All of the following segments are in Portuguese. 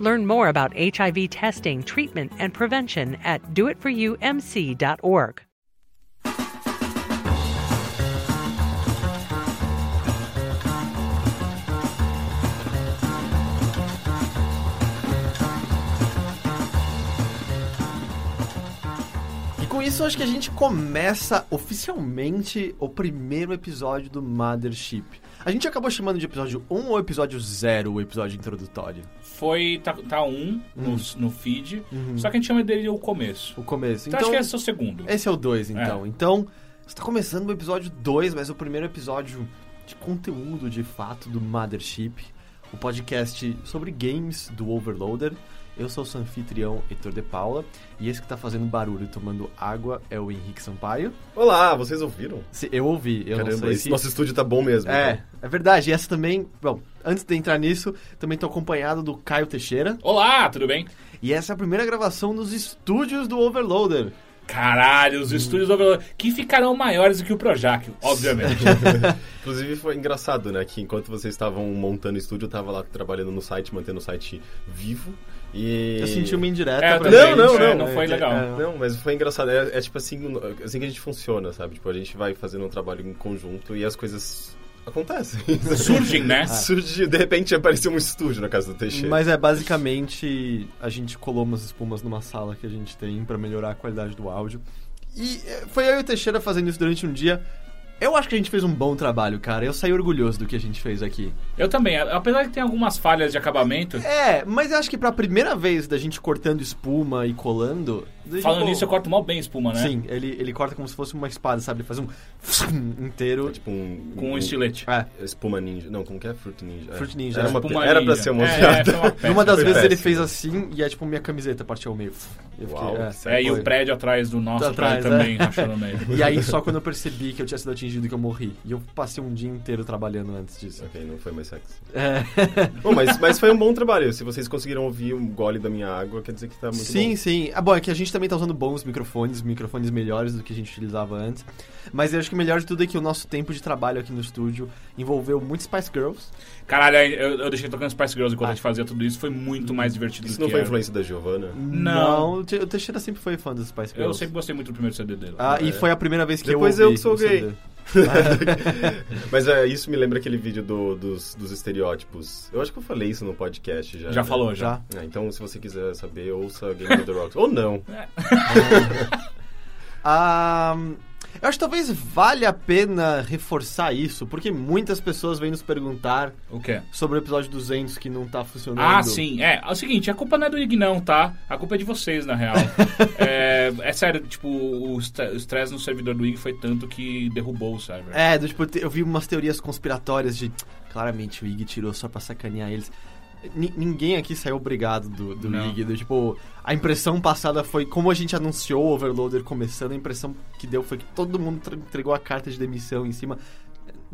Learn more about HIV testing, treatment, and prevention at doitforumc.org. E com isso, acho que a gente começa oficialmente o primeiro episódio do Mothership. A gente acabou chamando de episódio 1 ou episódio 0 o episódio introdutório? Foi. Tá, tá um no, no feed, só que a gente chama dele o começo. O começo. Então, acho que esse é o segundo. Esse é o 2, então. Então, você tá começando o episódio 2, mas o primeiro episódio de conteúdo, de fato, do Mothership. O podcast sobre games do Overloader. Eu sou o seu anfitrião, Heitor de Paula. E esse que tá fazendo barulho e tomando água é o Henrique Sampaio. Olá, vocês ouviram? Se- Eu ouvi, eu não Caramba, sei esse se... nosso estúdio tá bom mesmo. É, então. é verdade. E essa também... Bom, antes de entrar nisso, também tô acompanhado do Caio Teixeira. Olá, tudo bem? E essa é a primeira gravação nos estúdios do Overloader. Caralho, Hum. os estúdios Overloader, que ficarão maiores do que o Projac, obviamente. Inclusive foi engraçado, né? Que enquanto vocês estavam montando o estúdio, eu tava lá trabalhando no site, mantendo o site vivo. E. Eu senti uma indireta É, pra também, Não, não, é, não. não foi É, legal. é, Não, mas foi engraçado. É, é tipo assim, assim que a gente funciona, sabe? Tipo, a gente vai fazendo um trabalho em conjunto e as coisas acontecem. Surgem, né? Surge, de repente apareceu um estúdio na casa do Teixeira. Mas é basicamente a gente colou umas espumas numa sala que a gente tem pra melhorar a qualidade do áudio. E é, foi eu e o Teixeira fazendo isso durante um dia. Eu acho que a gente fez um bom trabalho, cara. Eu saí orgulhoso do que a gente fez aqui. Eu também, apesar de que tem algumas falhas de acabamento. É, mas eu acho que pra primeira vez da gente cortando espuma e colando. Falando tipo, nisso, eu corto mal bem espuma, né? Sim, ele, ele corta como se fosse uma espada, sabe? Ele faz um inteiro. É tipo um. Com um estilete. É. Espuma ninja. Não, como que é? Fruit ninja. É. Fruit ninja. Era, uma, era pra ninja. ser uma É, piada. é, foi uma E uma das vezes ele péssimo. fez assim e é tipo minha camiseta partiu ao meio. Eu fiquei, Uau, é, É, e o prédio atrás do nosso Atrás, prédio também, rachou no meio. E aí só quando eu percebi que eu tinha sido atingido que eu morri. E eu passei um dia inteiro trabalhando antes disso. Ok, não foi mais sexy. É. Bom, mas, mas foi um bom trabalho. Se vocês conseguiram ouvir um gole da minha água, quer dizer que tá muito sim, bom. sim. Ah, bom, é que a gente também tá usando bons microfones, microfones melhores do que a gente utilizava antes. Mas eu acho que o melhor de tudo é que o nosso tempo de trabalho aqui no estúdio envolveu muito Spice Girls. Caralho, eu, eu deixei tocando Spice Girls enquanto Ah. a gente fazia tudo isso, foi muito mais divertido Isso do não que foi era. influência da Giovanna? Não. o Te- o Teixeira sempre foi fã dos Spice Girls. Eu sempre gostei muito do primeiro CD dele. Ah, e foi a primeira vez que Depois eu eu ouvi que sou gay. CD. Mas é, isso me lembra aquele vídeo do- dos, dos estereótipos. Eu acho que eu falei isso no podcast já. Já né? falou, já. É, então, se você quiser saber, ouça Game of the Rocks. Ou não. Ah, eu acho que talvez valha a pena reforçar isso, porque muitas pessoas vêm nos perguntar O quê? sobre o episódio 200 que não tá funcionando. Ah, sim. É, é o seguinte, a culpa não é do Ig não, tá? A culpa é de vocês, na real. é, é sério, tipo, o estre- o estresse no servidor do Ig foi tanto que derrubou o server. É, do, tipo, eu vi umas teorias conspiratórias de. Claramente o Ig tirou só pra sacanear eles. Ni- ninguém aqui saiu obrigado do, do Não. Ig. Do, tipo, a impressão passada foi. Como a gente anunciou o Overloader começando, a impressão que deu foi que todo mundo entregou a carta de demissão em cima.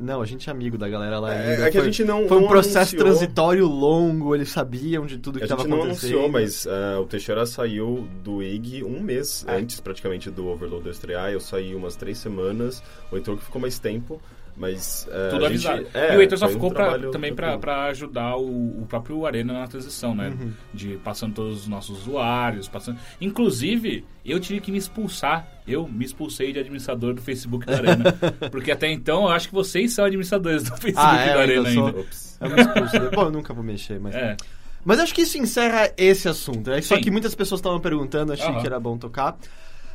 Não, a gente é amigo da galera lá É, ainda. é que a Foi- gente não. Foi um não processo anunciou. transitório longo, eles sabiam de tudo que A estava gente não acontecendo. anunciou, mas ah, o Teixeira saiu do IG um mês É. antes, praticamente, do Overloader estrear. Eu saí umas três semanas. O Heitor que ficou mais tempo, mas... ah, Tudo a gente- avisado. é, e o Heitor só foi um ficou pra- também pra ajudar o, o próprio Arena na transição, né? Uhum. De passando todos os nossos usuários, passando. Inclusive, eu tive que me expulsar. Eu me expulsei de administrador do Facebook da Arena. porque até então eu acho que vocês são administradores do Facebook Ah, é, da Arena ainda sou. ainda. Eu me expulso. Bom, eu nunca vou mexer, mas. É. Mas acho que isso encerra esse assunto. É só Sim. que muitas pessoas estavam perguntando, achei Aham. que era bom tocar.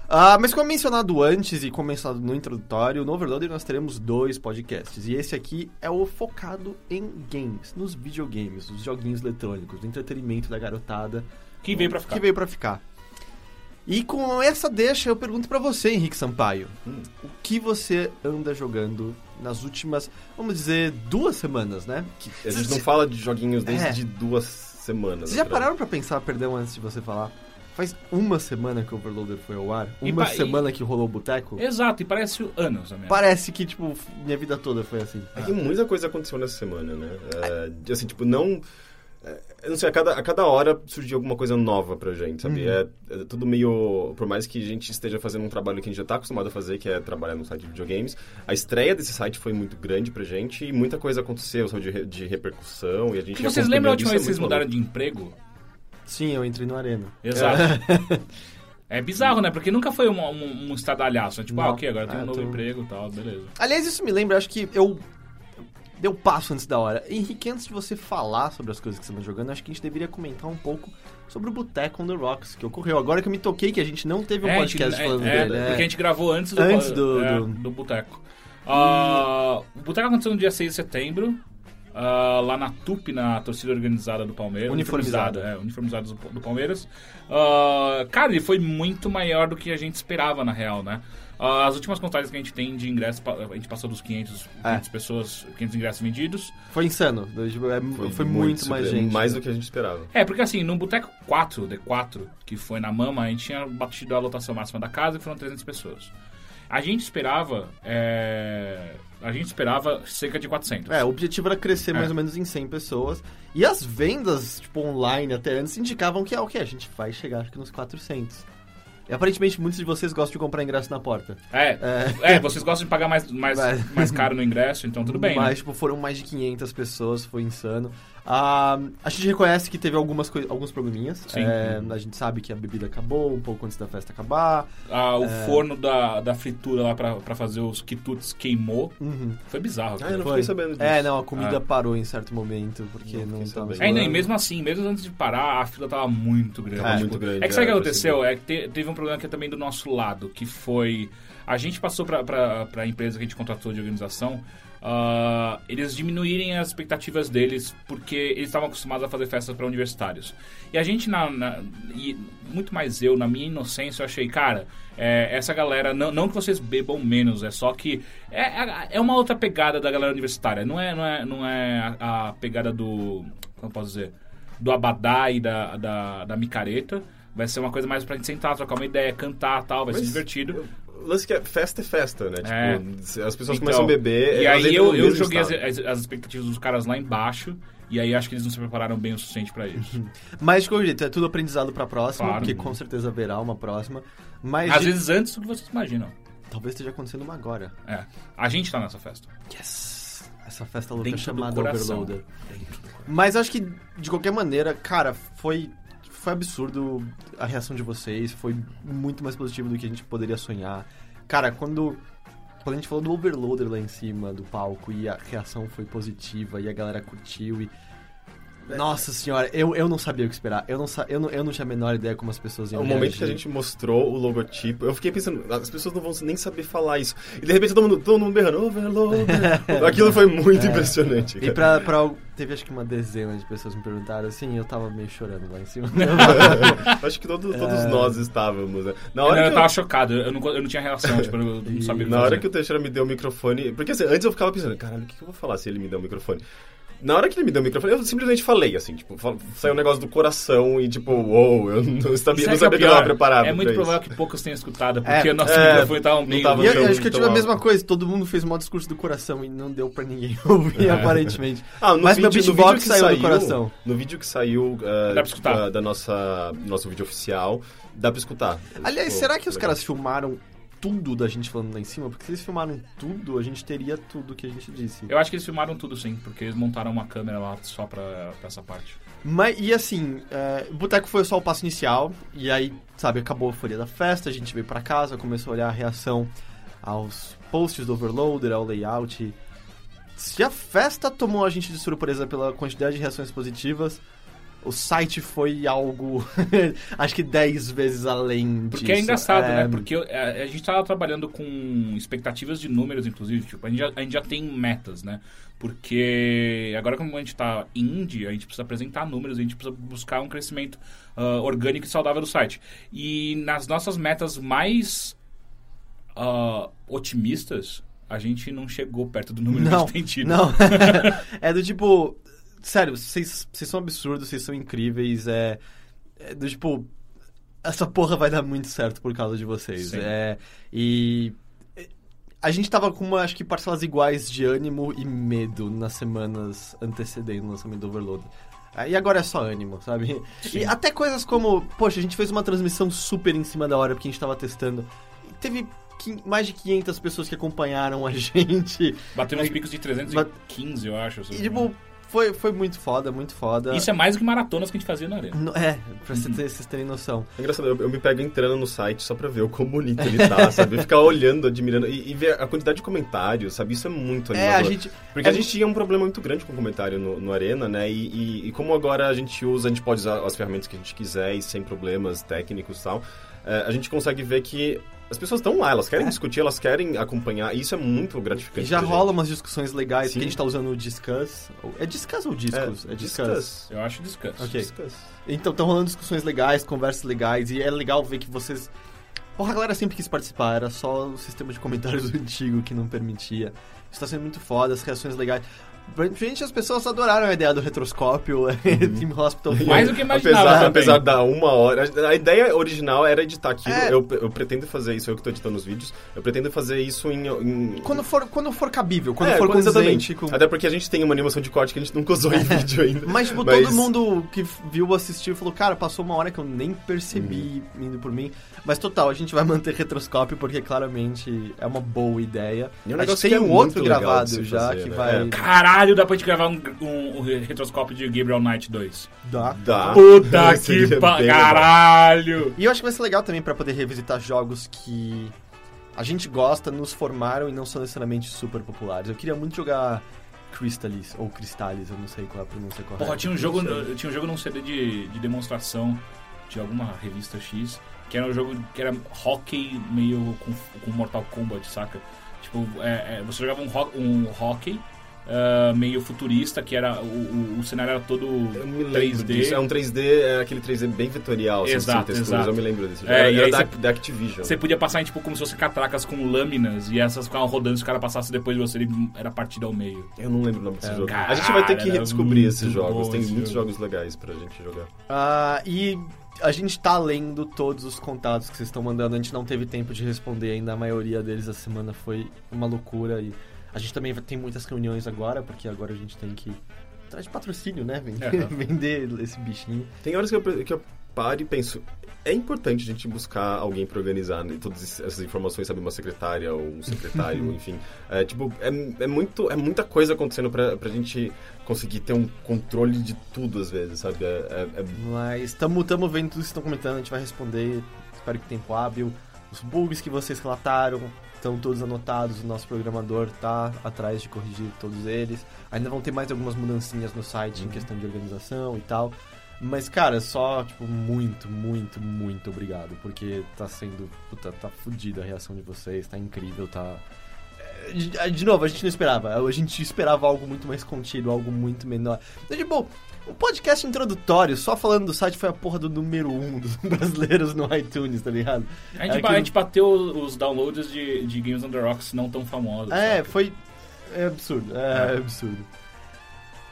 Ah, mas como mencionado antes e como mencionado no introdutório, no Overloader nós teremos dois podcasts. E esse aqui é o focado em games, nos videogames, nos joguinhos eletrônicos, no entretenimento da garotada. Que veio pra ficar. Que veio pra ficar. E com essa deixa, eu pergunto pra você, Henrique Sampaio. Hum. O que você anda jogando nas últimas, vamos dizer, duas semanas, né? A gente não fala de joguinhos desde É. duas semanas. Vocês já atrás. pararam pra pensar, perdão, antes de você falar? Faz uma semana que o Overloader foi ao ar, E uma pa- e- semana que rolou o Boteco. Exato, e parece anos a minha. Parece que, tipo, minha vida toda foi assim. É que muita coisa aconteceu nessa semana, né? É, assim, tipo, não... é, Eu não sei, a cada, a cada hora surgiu alguma coisa nova pra gente, sabe? É, é tudo meio... Por mais que a gente esteja fazendo um trabalho que a gente já tá acostumado a fazer, que é trabalhar no site de videogames, a estreia desse site foi muito grande pra gente e muita coisa aconteceu, sabe? De, de repercussão e a gente... Que vocês lembram a última isso, vez é que vocês mudaram de emprego? Sim, eu entrei no Arena. Exato. É bizarro, né? Porque nunca foi um, um, um estadalhaço. né? Tipo, ah, Não. ok, agora tem um É, novo tô- emprego e tal, beleza. Aliás, isso me lembra, acho que eu. Deu passo antes da hora. Henrique, antes de você falar sobre as coisas que você anda jogando, acho que a gente deveria comentar um pouco sobre o Boteco on the Rocks, que ocorreu. Agora que eu me toquei que a gente não teve um É, a gente- podcast é, falando é, dele. Porque a gente gravou antes do, Antes do- é, do- do Boteco. Ah, o Boteco aconteceu no dia 6 de setembro, ah, lá na TUP, na torcida organizada do Palmeiras. Uniformizada. É, uniformizada do, do Palmeiras. Ah, cara, ele foi muito maior do que a gente esperava, na real, né? Ah, as últimas contagens que a gente tem de ingressos, a gente passou dos 500, É. 500 pessoas, 500 ingressos vendidos. Foi insano. É- Foi, muito, mais surpre- gente. Mais do que a gente esperava. É, porque assim, no Boteco 4, D4, que foi na Mama, a gente tinha batido a lotação máxima da casa e foram 300 pessoas. A gente esperava. é, A gente esperava cerca de 400. É, o objetivo era crescer É. mais ou menos em 100 pessoas. E as vendas, tipo, online até antes, indicavam que, ah, ok, a gente vai chegar acho que nos 400. E aparentemente muitos de vocês gostam de comprar ingresso na porta. É, é. vocês gostam de pagar mais, mais, Vai. mais caro no ingresso, então tudo bem. Mas, né? tipo, foram mais de 500 pessoas, foi insano. Ah, a gente reconhece que teve algumas alguns probleminhas. Sim. É, a gente sabe que a bebida acabou um pouco antes da festa acabar. Ah, o É. forno da, da fritura lá pra, pra fazer os quitutes queimou. Uhum. Foi bizarro. Ah, eu não Foi. fiquei sabendo disso. É, não, a comida Ah. parou em certo momento, porque Não não, tava... sabendo. É, e mesmo assim, mesmo antes de parar, a fila tava muito grande. É, muito grande. É que sabe o que eu aconteceu? É que te- teve um problema aqui também do nosso lado, que foi... A gente passou pra, pra empresa que a gente contratou de organização, ah, eles diminuírem as expectativas deles, porque eles estavam acostumados a fazer festas para universitários. E a gente, na, na- e muito mais eu, na minha inocência, eu achei, cara, é, essa galera, não, não que vocês bebam menos, é só que é, é uma outra pegada da galera universitária. Não é, não é, não é a, a pegada do... Como eu posso dizer? Do abadá e da, da, da micareta. Vai ser uma coisa mais pra gente sentar, trocar uma ideia, cantar tal, vai ser divertido. Lance que é festa é festa, né? É. Tipo, se as pessoas Então, começam a beber. E aí eu, eu joguei as, as, as expectativas dos caras lá embaixo. E aí acho que eles não se prepararam bem o suficiente pra isso. Mas, de qualquer jeito, é tudo aprendizado pra próxima, Claro. porque com certeza haverá uma próxima. Mas Às de- vezes antes do que vocês imaginam. talvez esteja acontecendo uma agora. É. A gente tá nessa festa. Yes! Essa festa louca Dentro do chamada. Overloader. Mas acho que, de qualquer maneira, cara, foi, foi absurdo a reação de vocês. Foi muito mais positivo do que a gente poderia sonhar. Cara, quando, quando a gente falou do Overloader lá em cima do palco e a reação foi positiva e a galera curtiu e... Nossa senhora, eu, eu não sabia o que esperar. Eu não, sa- eu, não, eu não tinha a menor ideia como as pessoas iam O momento que a reagir. gente mostrou o logotipo, eu fiquei pensando, as pessoas não vão nem saber falar isso. E de repente todo mundo, todo mundo berrando, overloader. Aquilo foi muito impressionante. E pra, pra... Teve acho que uma dezena de pessoas me perguntaram assim, eu tava meio chorando lá em cima. Acho que todos, todos nós estávamos, né? Na Eu, hora eu que eu- tava chocado, eu não, eu não tinha reação, tipo, eu não sabia o que Na hora que o Teixeira me deu o microfone. Porque assim, antes eu ficava pensando, caralho, o que que eu vou falar se ele me der o microfone? Na hora que ele me deu o microfone, eu simplesmente falei, assim, tipo, saiu um negócio do coração e tipo, uou, eu não sabia, não que é sabia que eu pior? tava preparado. É muito pra provável isso. que poucos tenham escutado, porque É, o nosso é, microfone tava não bem... tava E eu, acho que eu tive a mesma coisa, todo mundo fez um discurso do coração e não deu pra ninguém ouvir, aparentemente. Ah, no Mas meu vídeo- no beatbox vídeo que saiu do coração. No vídeo que saiu uh, Dá pra escutar. Da, da nossa nosso vídeo oficial, dá pra escutar. Aliás, Ficou será que os legal. caras filmaram tudo da gente falando lá em cima? Porque se eles filmaram tudo, a gente teria tudo que a gente disse. Eu acho que eles filmaram tudo sim, porque eles montaram uma câmera lá só pra, pra essa parte. Mas, e assim, é, Boteco foi só o passo inicial, e aí, sabe, acabou a folha da festa, a gente veio pra casa, começou a olhar a reação aos posts do Overloader, ao layout. Se a festa tomou a gente de surpresa pela quantidade de reações positivas, o site foi algo, acho que 10 vezes além disso. Porque é engraçado, É, né? Porque é, a gente tava trabalhando com expectativas de números, inclusive. Tipo, a gente já, a gente já tem metas, né? Porque agora, como a gente tá indie, a gente precisa apresentar números, a gente precisa buscar um crescimento ah, orgânico e saudável do site. E nas nossas metas mais ah, otimistas, a gente não chegou perto do número que a Não, gente tem tido. não. é do tipo... Sério, vocês vocês são absurdos, vocês são incríveis, é... é do tipo... essa porra vai dar muito certo por causa de vocês. Sim. É, e é, a gente tava com uma, acho que parcelas iguais de ânimo e medo nas semanas antecedendo o lançamento do Overload. Ah, E agora é só ânimo, sabe? E até coisas como, poxa, a gente fez uma transmissão super em cima da hora porque a gente tava testando. E teve mais de 500 pessoas que acompanharam a gente. Bateu uns picos de 315, eu acho. E, tipo. Foi, foi muito foda, muito foda. Isso é mais do que maratonas que a gente fazia na arena. No- É, pra cê- vocês terem noção. É engraçado, eu, eu me pego entrando no site só pra ver o quão bonito ele tá, sabe? Ficar olhando, admirando e, e ver a quantidade de comentários, sabe? Isso é muito É, animador. a gente. Porque é a gente tinha um problema muito grande com o comentário no, no Arena, né? E, e- e como agora a gente usa, a gente pode usar as ferramentas que a gente quiser e sem problemas técnicos e tal, é, a gente consegue ver que as pessoas estão lá, elas querem discutir, elas querem acompanhar, e isso é muito E gratificante. já pra rola gente. umas discussões legais, Sim. porque a gente tá usando o Discuss. ou- É Discuss ou Discos? É, Discuss. discuss. Eu acho descanso. Ok. Discuss. Então, estão rolando discussões legais, conversas legais, e é legal ver que vocês. Porra, a galera sempre quis participar, era só o sistema de comentários antigo que não permitia. Isso tá sendo muito foda, as reações legais. Gente, as pessoas adoraram a ideia do retroscópio, Team Hospital. Mais do que imaginava Apesar, apesar da uma hora. A ideia original era editar aquilo. É. Eu, eu pretendo fazer isso, eu que tô editando os vídeos. Eu pretendo fazer isso em. em- Quando for, quando for cabível, quando É, for condizente com... Até porque a gente tem uma animação de corte que a gente nunca usou em vídeo ainda. Mas, tipo, Mas- todo mundo que viu, assistiu, falou, cara, passou uma hora que eu nem percebi Uhum. indo por mim. Mas, total, a gente vai manter retroscópio porque, claramente, é uma boa ideia. E é um a gente tem é um outro gravado já fazer, que né? vai... É. Caralho, dá pra gente gravar um, um, um retroscópio de Gabriel Knight 2. dar. Dá. Puta que pa... bem legal. Caralho! E eu acho que vai ser legal também pra poder revisitar jogos que a gente gosta, nos formaram e não são necessariamente super populares. Eu queria muito jogar Crystalis, ou Crystalis, eu não sei qual é a pronúncia correta. Porra, tinha um jogo, tinha um jogo num CD de, de demonstração de alguma revista X, que era um jogo que era hockey meio com, com Mortal Kombat, saca? Tipo, é, é, você jogava um, ho um hockey ah, meio futurista, que era o, o, o cenário era todo Eu me lembro 3D. disso. É um 3D, é aquele 3D bem vetorial, assim, Exato, texturas. exato. Eu me lembro desse jogo. É, era e era da, você- da Activision. Você podia passar em, tipo, como se fosse catracas com lâminas e essas ficavam rodando se o cara passasse depois de você, ele era partida ao meio. Eu não lembro o nome desse É, jogo. cara, a gente vai ter que redescobrir esses jogos. Tem esse muitos jogo. jogos legais pra gente jogar. Ah, e a gente tá lendo todos os contatos que vocês estão mandando. A gente não teve tempo de responder ainda. A maioria deles a semana foi uma loucura. E a gente também tem muitas reuniões agora, porque agora a gente tem que atrás de patrocínio, né? Vender, É. vender esse bichinho. Tem horas que eu, que eu paro e penso, é importante a gente buscar alguém pra organizar né, todas essas informações, sabe? Uma secretária ou um secretário, enfim. É, tipo, é, é, muito, é muita coisa acontecendo pra, pra gente conseguir ter um controle de tudo às vezes, sabe? É, é- é- Mas estamos tamo vendo tudo que vocês estão comentando. A gente vai responder. Espero que tempo hábil. Os bugs que vocês relataram estão todos anotados. O nosso programador tá atrás de corrigir todos eles. Ainda vão ter mais algumas mudancinhas no site em questão de organização e tal. Mas, cara, só, tipo, muito, muito, muito obrigado. Porque tá sendo. Puta, tá fodida a reação de vocês, tá incrível, tá. É, De, de novo, a gente não esperava. A gente esperava algo muito mais contido, algo muito menor. Então, tipo, o podcast introdutório, só falando do site, foi a porra do número um dos brasileiros no iTunes, tá ligado? A gente, É que- a gente bateu os downloads de, de Games on the Rocks não tão famosos. É, saca? foi. É absurdo, é, absurdo.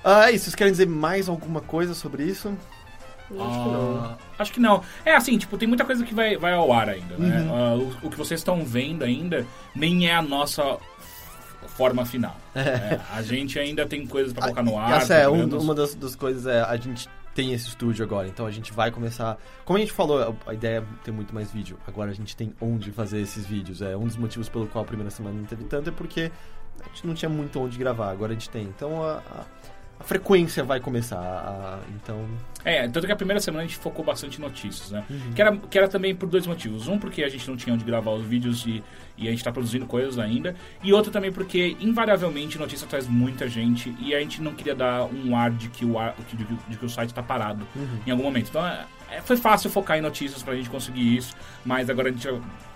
Ah, é isso, vocês querem dizer mais alguma coisa sobre isso? Ah, acho que não. É assim, tipo, tem muita coisa que vai, vai ao ar ainda, né? Uhum. Ah, o, o que vocês estão vendo ainda nem é a nossa forma final. É, a gente ainda tem coisas pra colocar no ar. Essa é, um- uma das, das coisas é, a gente tem esse estúdio agora, então a gente vai começar... Como a gente falou, a, a ideia é ter muito mais vídeo. Agora a gente tem onde fazer esses vídeos. É um dos motivos pelo qual a primeira semana não teve tanto, é porque a gente não tinha muito onde gravar, agora a gente tem. Então a, a, a frequência vai começar, a- então... É, tanto que a primeira semana a gente focou bastante em notícias, né? Uhum. Que, era, que era também por dois motivos. Um, porque a gente não tinha onde gravar os vídeos e, e a gente tá produzindo coisas ainda. E outro também porque, invariavelmente, notícia traz muita gente e a gente não queria dar um ar de que o, ar, de, que- de que o site tá parado Uhum. em algum momento. Então, é, é, foi fácil focar em notícias pra gente conseguir isso, mas agora a gente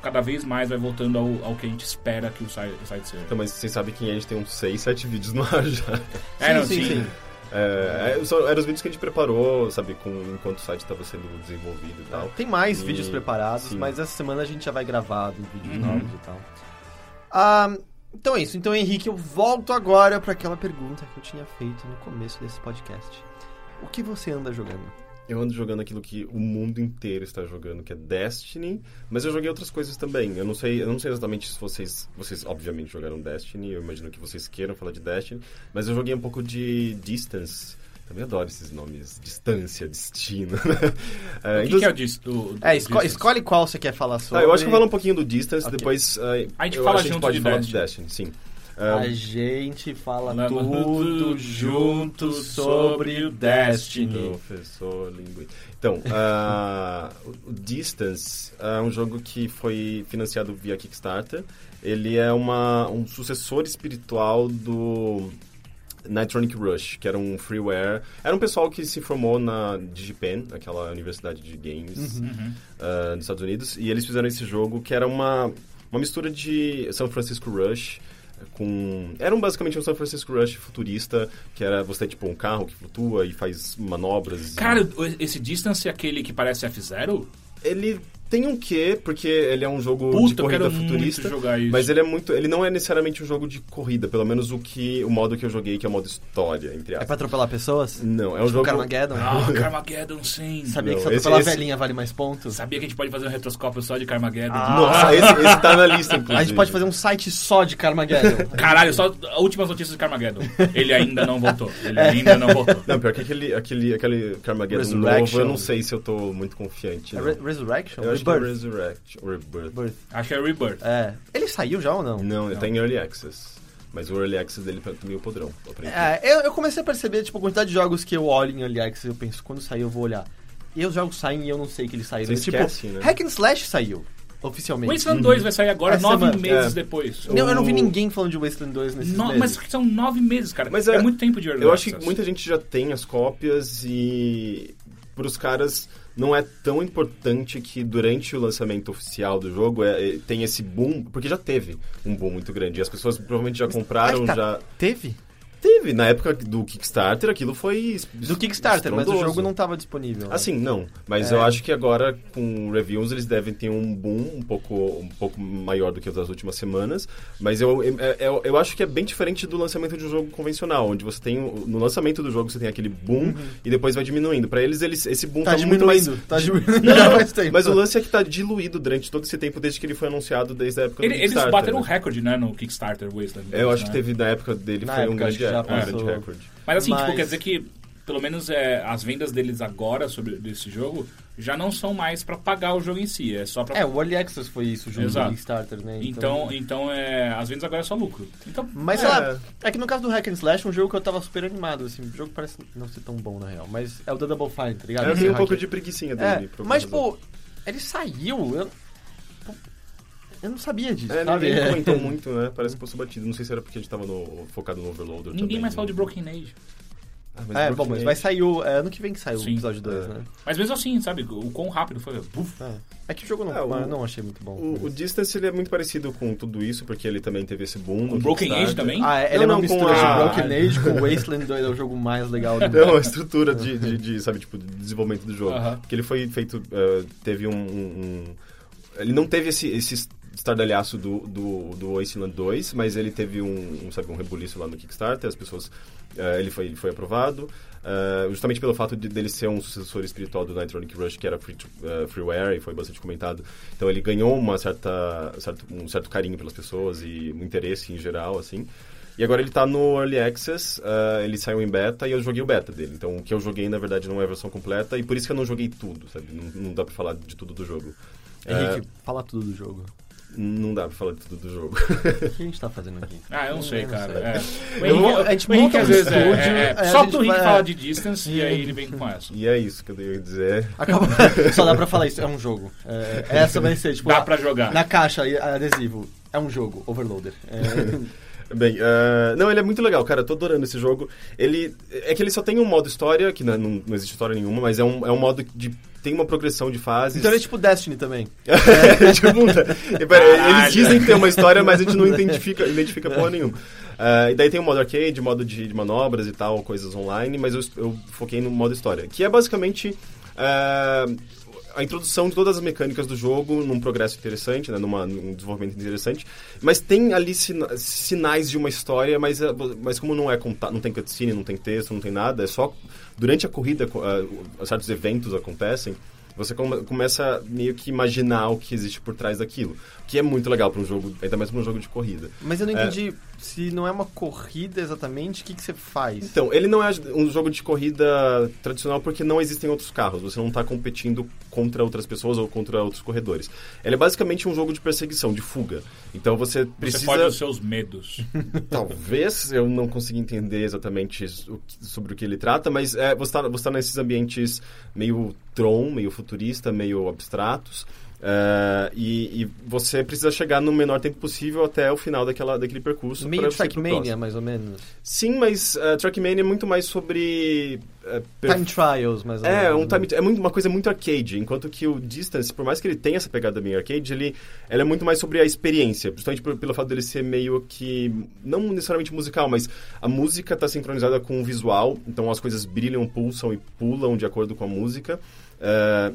cada vez mais vai voltando ao, ao que a gente espera que o site, o site seja. Então, mas vocês sabem que a gente tem uns 6, 7 vídeos no ar já. É, não, sim, sim, sim. É, é, só- eram os vídeos que a gente preparou, sabe, com, enquanto o site estava sendo desenvolvido e tal. Tem mais E- vídeos preparados, sim. mas essa semana a gente já vai gravar vídeos Uhum. novos e tal. Ah, então é isso. Então, Henrique, eu volto agora para aquela pergunta que eu tinha feito no começo desse podcast. O que você anda jogando? Eu ando jogando aquilo que o mundo inteiro está jogando, que é Destiny, mas eu joguei outras coisas também. Eu não sei, eu não sei exatamente se vocês, vocês obviamente jogaram Destiny, eu imagino que vocês queiram falar de Destiny, mas eu joguei um pouco de Distance. Também adoro esses nomes, distância, destino. É, O que, que é o dis- do, do É, esco- Distance? escolhe qual você quer falar sobre. Tá, eu acho que eu vou falar um pouquinho do Distance, Ok. depois uh, A gente eu fala acho que junto pode de falar Destiny. de Destiny, sim. A Um, gente fala tudo junto sobre o Destiny. Professor Linguini. Então, ah, o Distance é um jogo que foi financiado via Kickstarter. Ele é uma, um sucessor espiritual do Nitronic Rush, que era um freeware. Era um pessoal que se formou na DigiPen, aquela universidade de games ah, dos Estados Unidos, e eles fizeram esse jogo que era uma, uma mistura de São Francisco Rush com... Era um, basicamente um São Francisco Rush futurista, que era você tipo um carro que flutua e faz manobras. e- Cara, o- esse Distance é aquele que parece F-Zero? ele tem um quê, porque ele é um jogo Puta, de eu corrida futurista. jogar isso. Mas ele é muito. Ele não é necessariamente um jogo de corrida, pelo menos o que. o modo que eu joguei, que é o modo história, entre É aspas. pra atropelar pessoas? Não, é um Tipo jogo. Carmageddon? Ah, Carmageddon, sim. Sabia que Não, se esse- atropelar esse- velhinha vale mais pontos? Sabia que a gente pode fazer um retroscópio só de Carmageddon? Nossa, esse, esse tá na lista, inclusive. A gente pode fazer um site só de Carmageddon. Caralho, só últimas notícias de Carmageddon. Ele ainda não voltou. Ele ainda não voltou. Não, pior que aquele, aquele, aquele Carmageddon Resurrection. novo, eu não sei se eu tô muito confiante. É Resurrection? Eu acho que é Rebirth. Resurrection. Rebirth. Rebirth. Acho que é Rebirth. É. Ele saiu já ou não? Não, ele tá em Early Access. Mas o Early Access dele tá meio podrão. eu aprendi. É, eu, eu comecei a perceber, tipo, a quantidade de jogos que eu olho em Early Access, eu penso, quando sair eu vou olhar. E os jogos saem e eu não sei que eles saíram. Você tipo, esquece, né? Hack and Slash saiu, oficialmente. Wasteland 2 vai sair agora, Essa nove semana. meses É. depois. Não, eu não vi ninguém falando de Wasteland 2 nesses No- meses. mas são nove meses, cara. Mas é, é- muito tempo de early Eu acho que muita gente já tem as cópias e pros caras não é tão importante que durante o lançamento oficial do jogo é, é- tem esse boom, porque já teve um boom muito grande. E as pessoas provavelmente já compraram, tá. já... Teve? Teve, na época do Kickstarter, aquilo foi Do Kickstarter, mas o jogo não tava disponível. né? Assim, não. Mas É. eu acho que agora, com reviews, eles devem ter um boom um pouco, um pouco maior do que as das últimas semanas. Mas eu, eu, eu, eu acho que é bem diferente do lançamento de um jogo convencional, onde você tem... No lançamento do jogo, você tem aquele boom e depois vai diminuindo. Pra eles, eles esse boom Tá tá, muito mais... diminuindo, tá diminuindo Não, faz tempo. mas o lance é que tá diluído durante todo esse tempo, desde que ele foi anunciado, desde a época Ele- do eles Kickstarter. bateram um né? recorde, né, no Kickstarter Wasteland 2, Eu acho né? que teve, na época dele, Na foi um época, acho grande, que já um grande passou. recorde. Mas assim, tipo, Mas- quer dizer que, pelo menos é, as vendas deles agora sobre desse jogo já não são mais pra pagar o jogo em si, é só pra... É, o Early Access foi isso, junto Exato. do Kickstarter, né? Então, então é, as vendas agora é só lucro. Então, Mas É. sei lá, é que no caso do Hack and Slash, um jogo que eu tava super animado, assim, o jogo parece não ser tão bom na real, mas é o da Double Fine, tá ligado? Eu tenho um pouco de preguicinha dele. É, por alguma mas tipo, ele saiu, eu... Eu não sabia disso, É, sabe? ninguém comentou muito, né? Parece que passou batido. Não sei se era porque a gente tava no- focado no Overloader ninguém também, mais né? fala de Broken Age. Ah, mas É, bom, mas vai sair o... É ano que vem que sai o Sim. episódio 2, É. né? Mas mesmo assim, sabe, o quão rápido foi. Buf. É. É que o jogo não, É, o- eu não achei muito bom. O, o Distance ele é muito parecido com tudo isso, porque ele também teve esse boom. No Broken Kickstarter. Age também? Ah, é, ele Não, é uma não, com mistura a- de Broken Age com Wasteland 2, é o jogo mais legal do Não, a estrutura de, de, de, sabe, tipo, de desenvolvimento do jogo. Aham. Porque ele foi feito, eh, teve um, um- um- Ele não teve esse, esse estardalhaço do, do, do Wasteland 2, mas ele teve um, um, sabe, um rebuliço lá no Kickstarter, as pessoas... eh, ele, foi, ele foi aprovado, eh, justamente pelo fato de, dele ser um sucessor espiritual do Nitronic Rush, que era free to- eh, freeware, e foi bastante comentado. Então ele ganhou uma certa, certo, um certo carinho pelas pessoas e um interesse em geral, assim. E agora ele tá no Early Access, ah, ele saiu em beta e eu joguei o beta dele. Então o que eu joguei, na verdade, não é a versão completa e por isso que eu não joguei tudo, sabe? Não, não dá pra falar de tudo do jogo. Henrique, fala tudo do jogo. Não dá pra falar de tudo do jogo. O que a gente tá fazendo aqui? Ah, eu não sei, cara. É. Vou- Henrique, a gente Henrique monta às um vezes é, estúdio, é, é, Só pro Henrique falar de distance e aí ele vem com essa. e é isso que eu ia dizer. Acabou. Só dá pra falar isso, é um jogo. É, essa vai ser, tipo... Dá pra jogar. Na caixa, adesivo, é um jogo, Overloader. É, Bem, ah, não, ele é muito legal, cara. Eu tô adorando esse jogo. Ele. É que ele só tem um modo história, que não, não, não existe história nenhuma, mas é um, é um modo de. Tem uma progressão de fases. então ele é tipo Destiny também. É, tipo, Eles dizem que tem uma história, mas a gente não identifica, identifica porra nenhuma. Ah, e daí tem o modo arcade, modo de, de manobras e tal, coisas online, mas eu, eu foquei no modo história. Que é basicamente. ah, a introdução de todas as mecânicas do jogo num progresso interessante, né, numa, num desenvolvimento interessante. Mas tem ali sina- sinais de uma história, mas, é- mas como não é não tem cutscene, não tem texto, não tem nada, é só durante a corrida, co- ah, certos eventos acontecem. Você come- começa meio que imaginar o que existe por trás daquilo, que é muito legal para um jogo, ainda mais para um jogo de corrida. Mas eu não É. se não é uma corrida exatamente, o que, que você faz? Então, ele não é um jogo de corrida tradicional porque não existem outros carros. Você não está competindo contra outras pessoas ou contra outros corredores. Ele é basicamente um jogo de perseguição, de fuga. Então você Você precisa. pode os seus medos. Talvez eu não consiga entender exatamente o que- sobre o que ele trata, mas é, você está nesses ambientes meio Tron, meio futurista, meio abstratos. É, e, e você precisa chegar no menor tempo possível até o final daquela, daquele percurso. Meio Trackmania, mais ou menos. Sim, mas uh, Trackmania é muito mais sobre. per- Time Trials, mais ou é, menos. um time, é muito, uma coisa muito arcade, enquanto que o Distance, por mais que ele tenha essa pegada meio arcade, ele, ele é muito mais sobre a experiência, justamente por- pelo fato dele ser meio que, não necessariamente musical, mas a música está sincronizada com o visual, então as coisas brilham, pulsam e pulam de acordo com a música. É,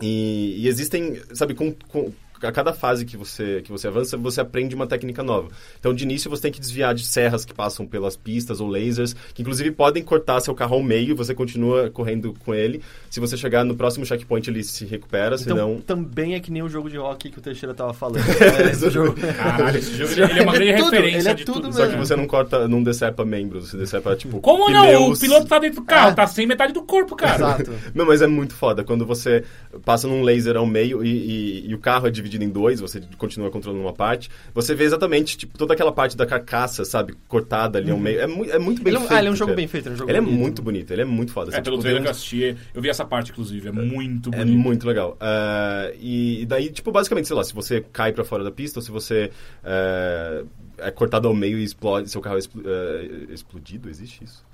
e, e existem, sabe, com, com a cada fase que você, que você avança, você aprende uma técnica nova. Então, de início, você tem que desviar de serras que passam pelas pistas ou lasers, que inclusive podem cortar seu carro ao meio e você continua correndo com ele. Se você chegar no próximo checkpoint, ele se recupera, Então, senão... também é que nem o jogo de hockey que o Teixeira tava falando. É, esse jogo. Caralho, esse jogo ele é uma grande Ele é tudo, referência ele é de tudo tudo. Só que você não corta, não decepa membros, você decepa, tipo, Como não? pneus. O piloto tá dentro do carro, Ah. tá sem metade do corpo, cara. Exato. Não, mas é muito foda. Quando você passa num laser ao meio e, e- e o carro é dividido em dois, você continua controlando uma parte, você vê exatamente, tipo, toda aquela parte da carcaça, sabe, cortada ali ao meio. É, mu é muito bem Ele é um- feito. ah, ele é um jogo cara. bem feito, é um jogo Ele é bonito. muito bonito, ele é muito foda. É, Você, pelo tipo, trailer que eu uns- assisti, eu vi essa parte, inclusive, é muito É bonito. muito legal. Ah, e, daí, tipo, basicamente, sei lá, se você cai pra fora da pista ou se você é, é cortado ao meio e explode, seu carro é expl- é, explodido, existe isso?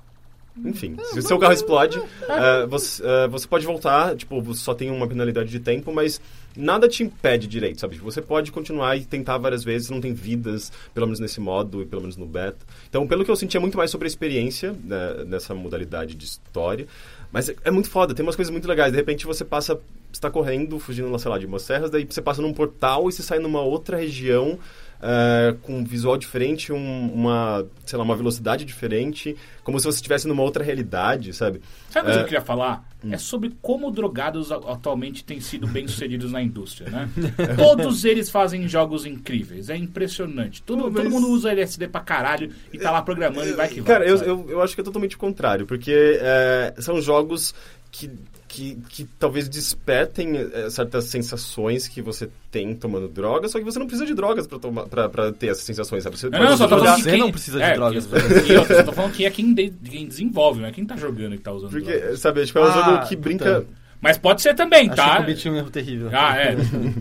Enfim, se o seu carro explode, ah, você, ah, você pode voltar, tipo, você só tem uma penalidade de tempo, mas nada te impede direito, sabe? Você pode continuar e tentar várias vezes, não tem vidas, pelo menos nesse modo e pelo menos no beta. Então, pelo que eu senti, é muito mais sobre a experiência né, nessa modalidade de história. Mas é, muito foda, tem umas coisas muito legais. De repente você passa, você está correndo, fugindo, sei lá, de umas serras, daí você passa num portal e você sai numa outra região eh, com um visual diferente, um- uma, sei lá, uma velocidade diferente, como se você estivesse numa outra realidade, sabe? Sabe o que É. eu queria falar? Hum. É sobre como drogados atualmente têm sido bem-sucedidos na indústria, né? Todos eles fazem jogos incríveis, é impressionante. Todo, Pô, todo mas- mundo usa LSD pra caralho e tá lá programando e vai que vai. Cara, eu, eu, eu acho que é totalmente o contrário, porque é, são jogos que, que, que talvez despertem é, certas sensações que você tem tomando drogas, só que você não precisa de drogas pra, tomar, pra, pra ter essas sensações, sabe? Você Não, não, só tô falando que Você quem... não precisa de é, drogas que- E só tô falando que é quem, de- quem desenvolve, não é quem tá jogando e tá usando Porque, drogas. sabe, tipo, é um Ah, jogo que puta. brinca... Mas pode ser também, Achei tá? que cometi um erro terrível. Ah, é.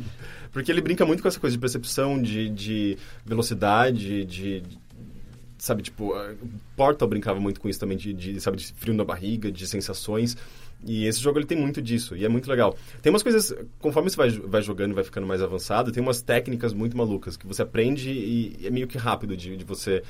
Porque ele brinca muito com essa coisa de percepção, de, de velocidade, de, de- Sabe, tipo, Portal brincava muito com isso também, de, de, sabe, de frio na barriga, de sensações. E esse jogo ele tem muito disso, e é muito legal. Tem umas coisas, conforme você vai, vai jogando e vai ficando mais avançado, tem umas técnicas muito malucas que você aprende e é meio que rápido de, de você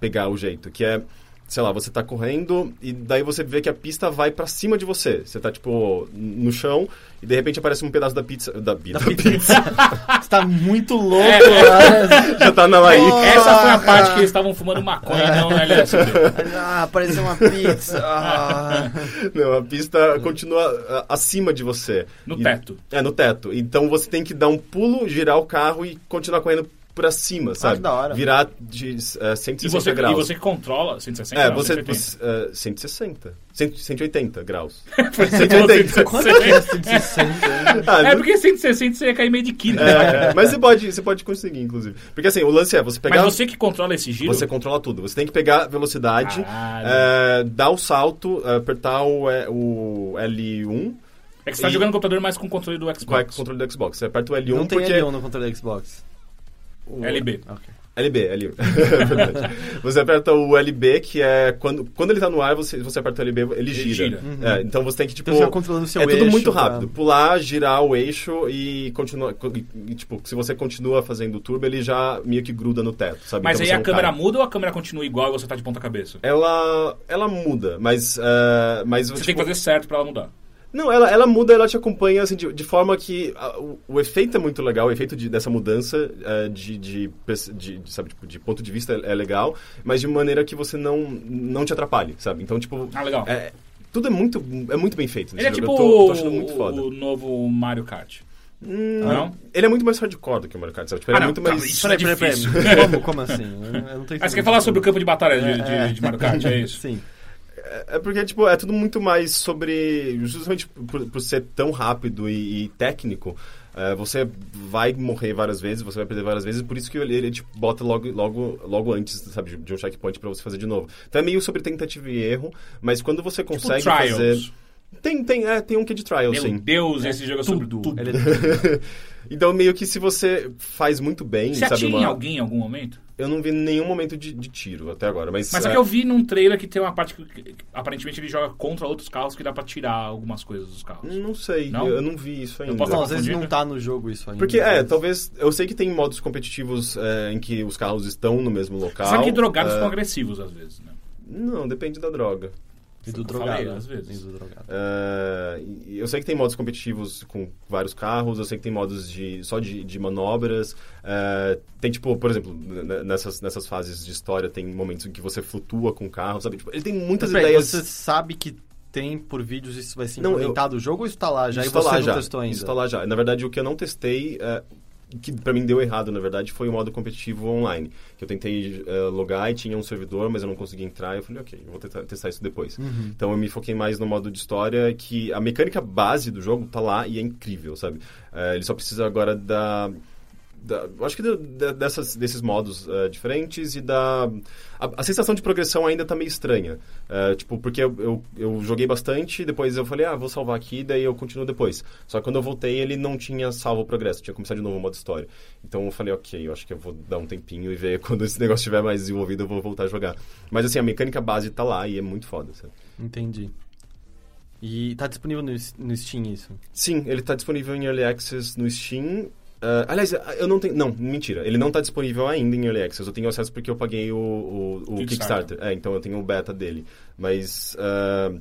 pegar o jeito, que é sei lá, você tá correndo e daí você vê que a pista vai pra cima de você. Você tá, tipo, no chão e de repente aparece um pedaço da pizza. Da, da pizza. Você tá muito louco, É. Já tá na Laíca. Essa foi a parte que eles estavam fumando maconha não LSD. Ah, apareceu uma pizza. Ah. Não, a pista continua ah, acima de você. No E- teto. É, no teto. Então você tem que dar um pulo, girar o carro e continuar correndo pra cima, sabe? que da hora. Virar de uh, 160 E você, e graus. você que controla 160 É, não, você... 180. você eh, 160. 100, 180 graus. Foi 180. Quanto que é 160? Ah, É porque 160 você ia cair meio de quilo. É, é, mas você pode, você pode conseguir, inclusive. Porque assim, o lance é você pegar... Mas você que controla esse giro. Você controla tudo. Você tem que pegar velocidade, eh, dar o salto, eh, apertar o, o L1 É que você tá e- jogando no computador, mas com o controle do com o Xbox. controle do Xbox. Você aperta o L1 Não tem porque... L1 no controle do Xbox. O- LB. Ok. LB, L1. É verdade. você aperta o LB, que é quando, quando ele tá no ar, você, você aperta o LB, ele gira. gira. É, então você tem que, tipo... Então você vai controlando o seu é tudo eixo muito pra- rápido. Pular, girar o eixo e continuar... e, tipo, se você continua fazendo o turbo, ele já meio que gruda no teto, sabe? Mas Então aí a câmera cai. muda ou a câmera continua igual e você tá de ponta cabeça? Ela, ela muda, mas... eh, mas Você tipo, tem que fazer certo pra ela mudar. Não, ela, ela muda, ela te acompanha assim, de, de forma que a- o, o efeito é muito legal, o efeito de- dessa mudança eh, de, de, de, de, sabe, tipo, de ponto de vista é, é legal, mas de maneira que você não, não te atrapalhe, sabe? Então, tipo... Ah, legal. é- tudo é muito, é muito bem feito Ele é tipo Eu tô, tô achando muito o, foda. o novo Mario Kart. Hum, Não? Ele é muito mais hardcore do que o Mario Kart, sabe? Tipo, ele Ah, é não, muito calma, mais... isso- Peraí, é peraí, difícil. peraí. Como, como assim? Eu, não- tô Ah, você quer falar sobre o campo de batalha de, É, de, de Mario Kart, é isso? Sim. É porque, tipo, é tudo muito mais sobre... Justamente por, por ser tão rápido e, e técnico, é, você vai morrer várias vezes, você vai perder várias vezes, por isso que ele, ele tipo, bota logo, logo, logo antes, sabe, de um checkpoint pra você fazer de novo. Então é meio sobre tentativa e erro, mas quando você Tipo consegue Trials. fazer... Tem, tem, é, tem um que de trial, Meu sim. Deus, esse jogo é sobre Tudo. tudo. Ele é Então, meio que se você faz muito bem, Você sabe? atira em uma- alguém em algum momento? Eu não vi nenhum momento de, de tiro até agora, mas... Mas só é, que eu vi num trailer que tem uma parte que, que aparentemente ele joga contra outros carros que dá pra tirar algumas coisas dos carros. Não sei, Não? Eu, não vi isso ainda. posso Não, às vezes não tá no jogo isso ainda. Porque, é, mas- talvez... Eu sei que tem modos competitivos é, em que os carros estão no mesmo local. Sabe que drogados é, ficam agressivos às vezes, né? Não, depende da droga. E do Eu drogado. falei, às vezes. E do drogado. E eu sei que tem modos competitivos com vários carros, eu sei que tem modos de, só de, de manobras. é, tem, tipo, por exemplo, nessas, nessas fases de história, tem momentos em que você flutua com o carro, sabe? Tipo, ele tem muitas Mas, ideias... Você sabe que tem por vídeos isso vai ser Não, eu- implementado no jogo ou isso tá lá já Isso e tá você lá não já. testou ainda? Isso tá lá já. Na verdade, o que eu não testei, é, que pra mim deu errado, na verdade, foi o modo competitivo online. Que eu tentei é, logar e tinha um servidor, mas eu não consegui entrar. Eu falei, ok, vou tentar, testar isso depois. Uhum. Então eu me foquei mais no modo de história, que a mecânica base do jogo tá lá e é incrível, sabe? É, ele só precisa agora da... da- acho que da- dessas, desses modos é, diferentes e da... A, a sensação de progressão ainda tá meio estranha. É, tipo, porque eu, eu, eu joguei bastante, depois eu falei, ah, vou salvar aqui, daí eu continuo depois. Só que quando eu voltei, ele não tinha salvo o progresso, tinha começado de novo o modo história. Então eu falei, ok, eu acho que eu vou dar um tempinho e ver quando esse negócio estiver mais desenvolvido, eu vou voltar a jogar. Mas assim, a mecânica base tá lá e é muito foda, sabe? Entendi. E tá disponível no, no Steam isso? Sim, ele tá disponível em Early Access no Steam. Ah, aliás, eu não tenho. Não, mentira. Ele não tá disponível ainda em Early Access. Eu tenho acesso porque eu paguei o, o, o Kickstarter. Kickstarter. É, então eu tenho o beta dele. Mas ah,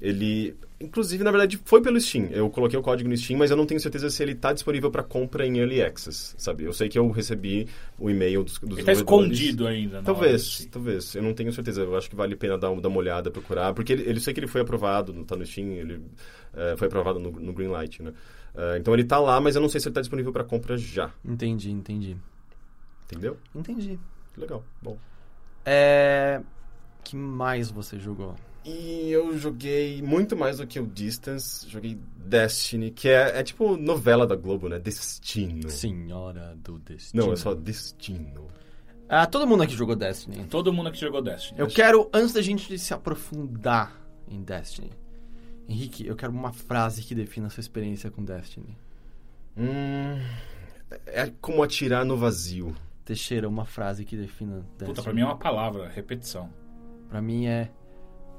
ele. Inclusive, na verdade, foi pelo Steam. Eu coloquei o código no Steam, mas eu não tenho certeza se ele tá disponível para compra em Early Access, sabe? Eu sei que eu recebi o e-mail dos, dos Ele tá escondido ainda. Talvez, talvez. Eu não tenho certeza. Eu acho que vale a pena dar, dar uma olhada, procurar. Porque ele, ele sei que ele foi aprovado, não tá no Steam, ele eh, foi aprovado no, no Greenlight, né? Eh, então ele tá lá, mas eu não sei se ele tá disponível para compra já. Entendi, entendi. Entendeu? Entendi. Legal. Bom. É... que mais você jogou? E eu joguei muito mais do que o Distance. Joguei Destiny, que é, é tipo novela da Globo, né? Destino. Senhora do Destino. Não, é só Destino. Ah, todo mundo aqui jogou Destiny. Todo mundo aqui jogou Destiny. Eu quero, antes da gente se aprofundar em Destiny, Henrique, eu quero uma frase que defina a sua experiência com Destiny. Hum, é como atirar no vazio. Teixeira, uma frase que defina Destiny. Puta, pra mim é uma palavra, repetição. Pra mim é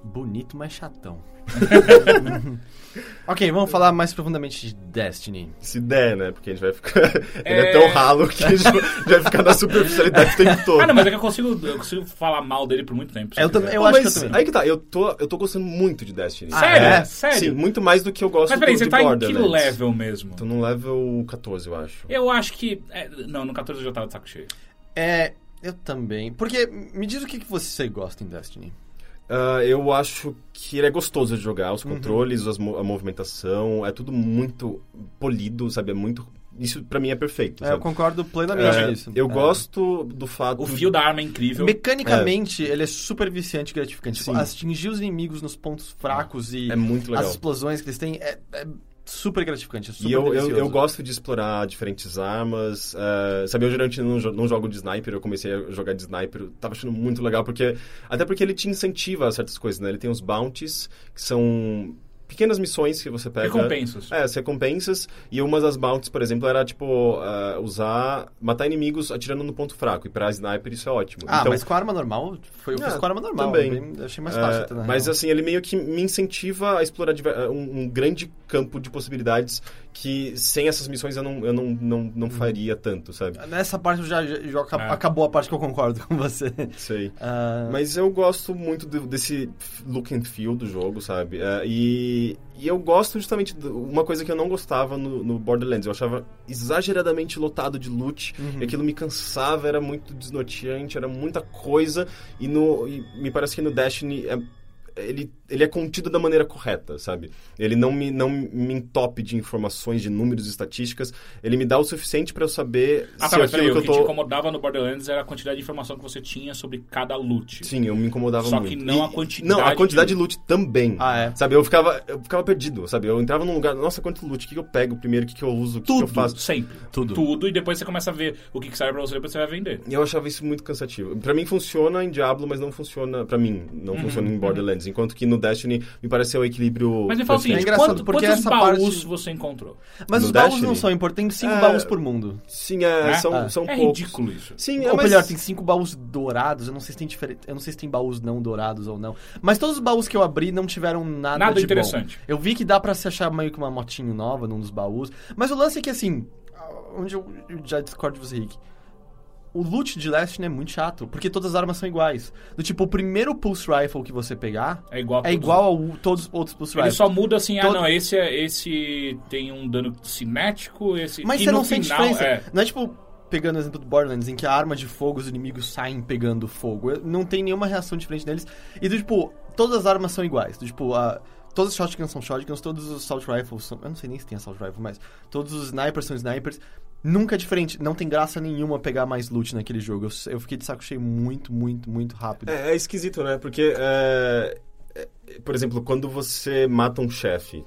bonito, mas chatão. ok, vamos falar mais profundamente de Destiny. Se der, né? Porque a gente vai ficar. Ele é É. tão ralo que a gente vai ficar na superficialidade o tempo todo. Ah, não, mas é que eu consigo, eu consigo falar mal dele por muito tempo. Eu também- eu Pô, acho que eu também. Aí que tá, eu tô, eu tô gostando muito de Destiny. Sério? é? Sério? Sim, muito mais do que eu gosto Mas peraí, do, você de tá em que level mesmo? Tô no level 14, eu acho. Eu acho que... é, não, no 14 eu já tava de saco cheio. É, eu também. Porque, me diz o que que você gosta em Destiny. Ah, eu acho que ele é gostoso de jogar, Uhum. os controles, as a movimentação, é tudo muito polido, sabe? É muito. Isso pra mim é perfeito. É, eu concordo plenamente É, nisso. eu É. gosto do fato. O fio da arma é incrível. Mecanicamente, ele é super viciante e gratificante. Tipo, Sim. atingir os inimigos nos pontos fracos e É muito legal. as explosões que eles têm é, é super gratificante. É super E eu, eu, eu gosto de explorar diferentes armas. eh, sabe, eu geralmente não, não jogo de sniper, eu comecei a jogar de sniper. Tava achando muito legal, porque. Até porque ele te incentiva a certas coisas, né? Ele tem os bounties, que são pequenas missões que você pega. Recompensas. É, as recompensas. E uma das bounties, por exemplo, era tipo eh, usar. matar inimigos atirando no ponto fraco. E pra sniper isso é ótimo. Ah, então, mas com a arma normal, foi eu fiz Ah, com a arma normal. também. bem- achei mais fácil. É, até, na mas real. assim, ele meio que me incentiva a explorar diver- um, um grande campo de possibilidades que sem essas missões eu não, eu não, não, não faria tanto, sabe? Nessa parte eu já, já, É. acabou a parte que eu concordo com você. Sei. Ah, Mas eu gosto muito do- desse look and feel do jogo, sabe? É, e, e eu gosto justamente de uma coisa que eu não gostava no, no Borderlands. Eu achava exageradamente lotado de loot. E aquilo me cansava, era muito desnorteante, era muita coisa. E, no, e me parece que no Destiny é- ele, ele é contido da maneira correta, sabe? Ele não me, não me entope de informações, de números, estatísticas. Ele me dá o suficiente para eu saber Ah, se tá, mas peraí, aquilo o que que eu te tô... incomodava no Borderlands era a quantidade de informação que você tinha sobre cada loot. Sim, eu me incomodava Só muito. que não E- a quantidade Não, a quantidade de de loot também. Ah, é? Sabe, eu ficava, eu ficava perdido, sabe? Eu entrava num lugar, nossa, quanto loot, o que, que eu pego primeiro, o que, que eu uso, o que, que tudo, eu faço. sempre. Tudo. Tudo, e depois você começa a ver o que, que serve pra você, depois você vai vender. E eu achava isso muito cansativo. Pra mim funciona em Diablo, mas não funciona pra mim, não Uhum, funciona em Borderlands. Enquanto que no Destiny me pareceu o equilíbrio Mas me fala o seguinte, É quanto- porque quantos essa baús parte- você encontrou? Mas no os baús Destiny? não são importantes, tem cinco É. baús por mundo. Sim, é, são, Ah. são É poucos. ridículo isso. Sim, é, Ou mas... melhor, tem cinco baús dourados. Eu não sei se tem diferente. Eu não sei se tem baús não dourados ou não. Mas todos os baús que eu abri não tiveram nada, Nada de interessante. bom. Eu vi que dá pra se achar meio que uma motinho nova num dos baús. Mas o lance é que assim, onde eu, eu já discordo de você, Rick. O loot de Destiny é muito chato, porque todas as armas são iguais. Do tipo, o primeiro Pulse Rifle que você pegar É igual a é todos igual a todos os outros Pulse Ele Rifles. só muda assim, ah Todo- não, esse, é, esse tem um dano cinético, esse... Mas e você não sente diferença. É, Não é tipo, pegando o exemplo do Borderlands, em que a arma de fogo, os inimigos saem pegando fogo. Não tem nenhuma reação diferente neles. E do tipo, todas as armas são iguais. Do tipo, a. Todos os shotguns são shotguns, todos os assault rifles são... Eu não sei nem se tem assault rifle, mas... Todos os snipers são snipers. Nunca é diferente. Não tem graça nenhuma pegar mais loot naquele jogo. Eu, eu fiquei de saco cheio muito, muito, muito rápido. É, é esquisito, né? Porque, é, é, por exemplo, quando você mata um chefe,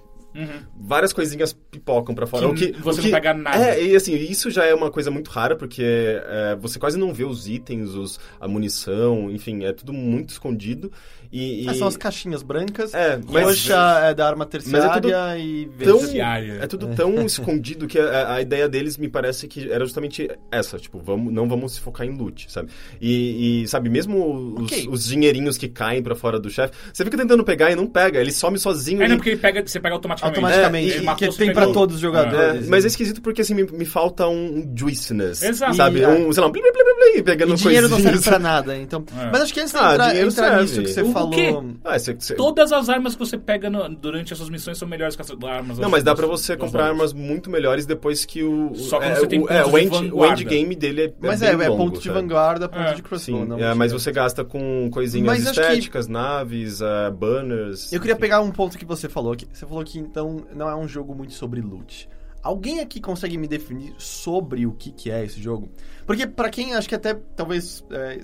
várias coisinhas pipocam pra fora. Uhum. Que o que, você o não que- pega nada. É, e assim, isso já é uma coisa muito rara, porque é, você quase não vê os itens, os, a munição, enfim, é tudo muito escondido. E, e- É, são as caixinhas brancas. É, mas- Roxa é da arma terciária tudo e tão, verde. Terciária. é tudo tão escondido que a, a ideia deles me parece que era justamente essa, tipo, vamos, não vamos se focar em loot, sabe? E, e, sabe, mesmo os, Ok. os dinheirinhos que caem pra fora do chefe, você fica tentando pegar e não pega, ele some sozinho. É, e- não, porque ele pega, você pega automaticamente. Automaticamente. É, e- que tem pra todos os É, jogadores. mas é esquisito porque assim me, me falta um juiciness. Exato. Sabe? E, é. Um, sei lá, um blim, blim, blim, blim, pegando E dinheiro não serve pra nada, então... É. Mas acho que antes de Ah, entrar, entrar nisso que você O falou... quê? Ah, você- você- Todas as armas que você pega no- durante essas missões são melhores que as armas Não, mas dá pra você comprar armas muito melhores depois que o. Só quando é, você tem o, é, o, de end, o vanguarda. endgame dele é. Mas bem é, é longo, ponto de vanguarda, ponto É. de crossbow. Sim, não é, mas você gasta com coisinhas Mas acho que- estéticas, naves, uh, banners. Eu queria enfim. pegar um ponto que você falou. Que você falou que, então, não é um jogo muito sobre loot. Alguém aqui consegue me definir sobre o que, que é esse jogo? Porque pra quem, acho que até, talvez, é,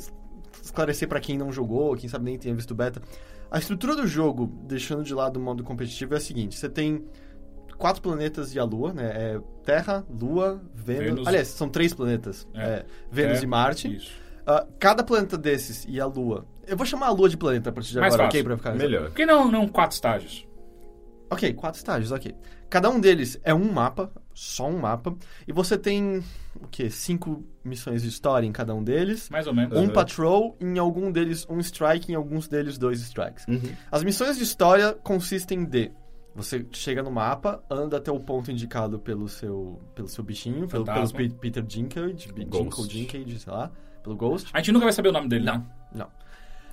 esclarecer pra quem não jogou, quem sabe nem tenha visto o beta, a estrutura do jogo, deixando de lado o modo competitivo, é a seguinte. Você tem quatro planetas e a Lua, né? É Terra, Lua, Vênus... Vênus. Aliás, são três planetas. É. É, Vênus É, e Marte. Isso. Ah, cada planeta desses e a Lua... Eu vou chamar a Lua de planeta a partir de Mais agora, fácil. ok? Pra ficar... Melhor. Por que não, não quatro estágios? Ok, quatro estágios, ok. Cada um deles é um mapa, só um mapa, e você tem, o quê? Cinco missões de história em cada um deles. Mais ou menos. Um Uhum. patrol, em algum deles um strike, em alguns deles dois strikes. Uhum. As missões de história consistem de... Você chega no mapa, anda até o ponto indicado pelo seu, pelo seu bichinho, pelo, pelo Peter Dinklage, Ghost. Dinklage, Dinklage, sei lá, pelo Ghost. A gente nunca vai saber o nome dele, Não. né? Não.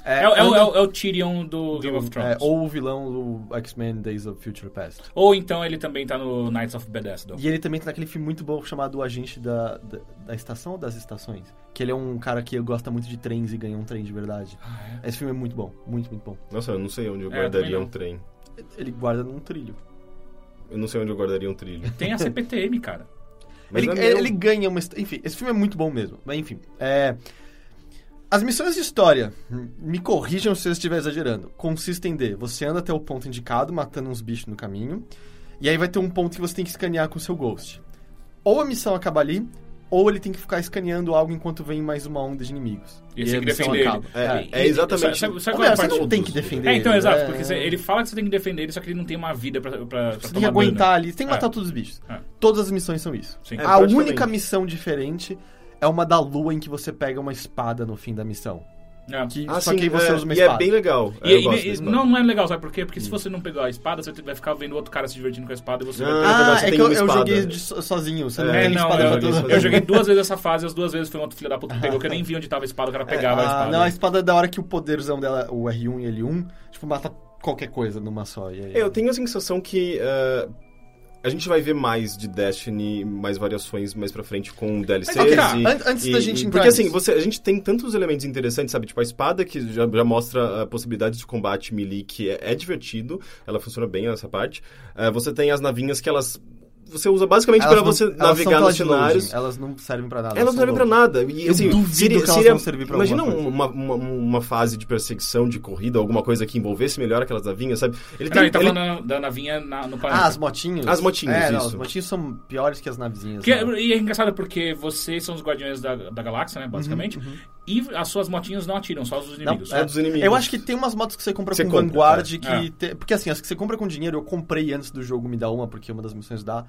É, é o- é, o, é o Tyrion do, Game of Thrones. é, ou o vilão do X-Men Days of Future Past. Ou então ele também tá no Knights of Bethesda. E ele também tá naquele filme muito bom chamado O Agente da, da, da Estação ou das Estações? Que ele é um cara que gosta muito de trens e ganha um trem de verdade. Ah, é? Esse filme é muito bom, muito, muito bom. Nossa, eu não sei onde eu É, guardaria um trem. Ele guarda num trilho. Eu não sei onde eu guardaria um trilho. Tem a CPTM, cara. Ele, é ele ganha uma... Enfim, esse filme é muito bom mesmo. Mas enfim, é... As missões de história, me corrijam se eu estiver exagerando, consistem de você anda até o ponto indicado, matando uns bichos no caminho, e aí vai ter um ponto que você tem que escanear com o seu Ghost. Ou a missão acaba ali, ou ele tem que ficar escaneando algo enquanto vem mais uma onda de inimigos. E você a missão acaba. É, E- é e- exatamente- Sabe, sabe qual é você não tem que defender É, então, ele, exato, é- porque ele fala que você tem que defender ele, só que ele não tem uma vida pra, pra, pra Você tem que aguentar dano. ali, você tem que matar É. todos os bichos. É. Todas as missões são isso. Sim. É, a única missão diferente é uma da lua em que você pega uma espada no fim da missão. É. Que, Ah, só sim, que aí você é, usa uma e espada. é bem legal. E, eu e- e- não, não é legal, sabe por quê? Porque se você não pegar a espada, você vai ficar vendo outro cara se divertindo com a espada e você vai Ah, ter... Ah, é que eu, eu espada. joguei sozinho, você não É, tem não, espada eu, eu, todo eu joguei duas vezes essa fase, as duas vezes foi um outro filho da puta que pegou, que eu nem vi onde tava a espada, o cara pegava a Ah, espada. não, a espada é da hora que o poderzão dela, o R1 e L1, tipo, mata qualquer coisa numa só. E aí, É, Eu tenho a sensação que eh, a gente vai ver mais de Destiny, mais variações mais pra frente com DLCs. Ok, e, tá. An- antes e- da gente entrar Porque assim, você, a gente tem tantos elementos interessantes, sabe? Tipo, a espada que já, já mostra a possibilidade de combate melee, que é, é divertido. Ela funciona bem essa parte. Eh, você tem as navinhas que elas... Você usa basicamente Elas pra não- você são navegar nos cenários. Elas não servem pra nada. Elas não servem pra loading. nada. E, Eu assim, duvido seria, que elas seria- vão servir pra Imagina uma, uma, uma fase de perseguição, de corrida, alguma coisa que envolvesse melhor aquelas navinhas, sabe? Ele Não, ele tá ele- falando da, navinha na- no planeta. Ah, as motinhas? As motinhas, é, não, isso. as motinhas são piores que as navezinhas. Que é- né? e é engraçado porque vocês são os guardiões da, da galáxia, né, basicamente, e as suas motinhas não atiram, só os inimigos. é dos inimigos. Eu acho que tem umas motos que você compra Você com compra, Vanguard é. que... É. te- Porque assim, as que você compra com dinheiro, eu comprei antes do jogo me dar uma, porque uma das missões dá.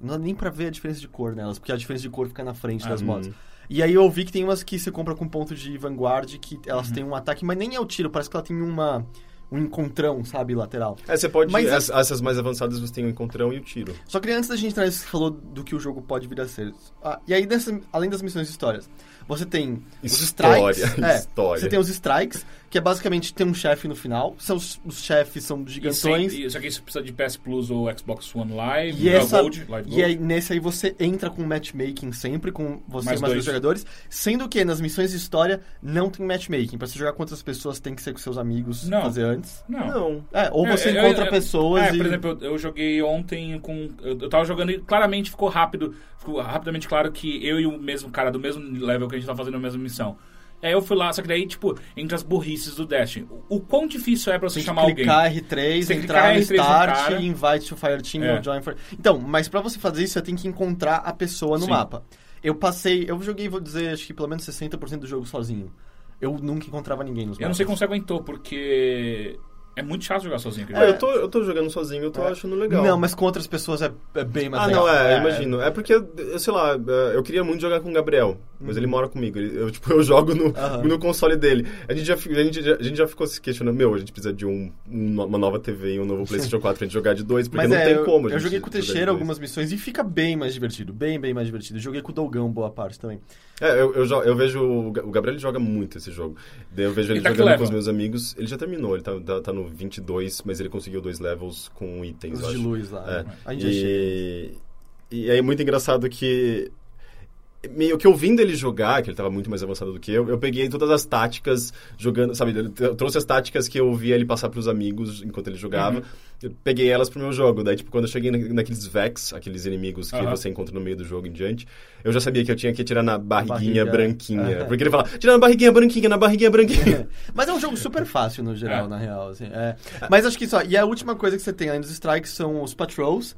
Não dá nem pra ver a diferença de cor nelas, porque a diferença de cor fica na frente das Uhum. motos. E aí eu vi que tem umas que você compra com ponto de Vanguard, que elas Uhum. têm um ataque, mas nem é o tiro, parece que ela tem uma... Um encontrão, sabe, lateral. É, você pode. Mas as- essas mais avançadas você tem o encontrão e o tiro. Só queria antes da gente entrar nisso que você falou do que o jogo pode vir a ser. Ah, e aí, dessa- além das missões de histórias, você tem os História, strikes. é, história. Você tem os strikes, que é basicamente ter um chefe no final. São os, os chefes são E gigantões. sem- e- Só que isso precisa de PS Plus ou Xbox One Live, E, essa, Gold, Live e Gold. aí, nesse aí você entra com matchmaking sempre, com você Mais e mais dois. dois jogadores. Sendo que nas missões de história não tem matchmaking. Pra você jogar com outras pessoas tem que ser com seus amigos Não. fazer antes. Não. Não. É, ou você É, eu- encontra eu- pessoas É, e... por exemplo, eu, eu joguei ontem com. Eu, eu tava jogando e claramente ficou rápido. Ficou rapidamente claro que eu e o mesmo cara do mesmo level que a gente tá fazendo a mesma missão. Aí eu fui lá, só que daí, tipo, entre as burrices do Destiny. O, o quão difícil é pra você Tem chamar alguém? clicar R3, Você tem que entrar clicar R3 no Start, invite to Fireteam É. ou join for... Então, mas pra você fazer isso, você tem que encontrar a pessoa no Sim. mapa. Eu passei, eu joguei, vou dizer, acho que pelo menos 60% do jogo sozinho. Eu nunca encontrava ninguém nos Eu não mapas. sei como você aguentou, porque é muito chato jogar sozinho. aquele É, jogo. eu, tô, eu tô jogando sozinho, eu tô achando legal. Não, mas com outras pessoas é, é bem mais Ah, legal. não, é, eu imagino. É porque, eu sei lá, eu queria muito jogar com o Gabriel, mas ele mora comigo. Ele- Eu, tipo, eu jogo no, Uhum. No console dele. A gente, já, a, gente, já- a gente já ficou se questionando, meu, a gente precisa de um, um- uma nova TV e um novo PlayStation 4 pra gente jogar de dois, porque Mas não é, tem eu, como. eu gente joguei com o Teixeira algumas missões e fica bem mais divertido. Bem, bem mais divertido. Joguei com o Dogão boa parte também. É, eu, eu, eu vejo. O Ga- o Gabriel ele joga muito esse jogo. Daí eu vejo ele, Ele tá jogando com os meus amigos. Ele já terminou, ele tá, tá, tá no 22, mas ele conseguiu dois levels com itens. Os de luz lá. É. A gente. E, e aí é muito engraçado que. Meio que ouvindo ele jogar, que ele tava muito mais avançado do que eu, eu peguei todas as táticas jogando, sabe? Eu trouxe as táticas que eu via ele passar pros amigos enquanto ele jogava. Eu peguei elas pro meu jogo. Daí, tipo, quando eu cheguei na- naqueles Vex, aqueles inimigos que Aham. você encontra no meio do jogo em diante, eu já sabia que eu tinha que atirar na barriguinha barriga. branquinha. É. Porque ele fala, tira na barriguinha branquinha, na barriguinha branquinha. Mas é um jogo super fácil no geral, É. na real. assim, é. Mas acho que só. E a última coisa que você tem além dos strikes são os patrols,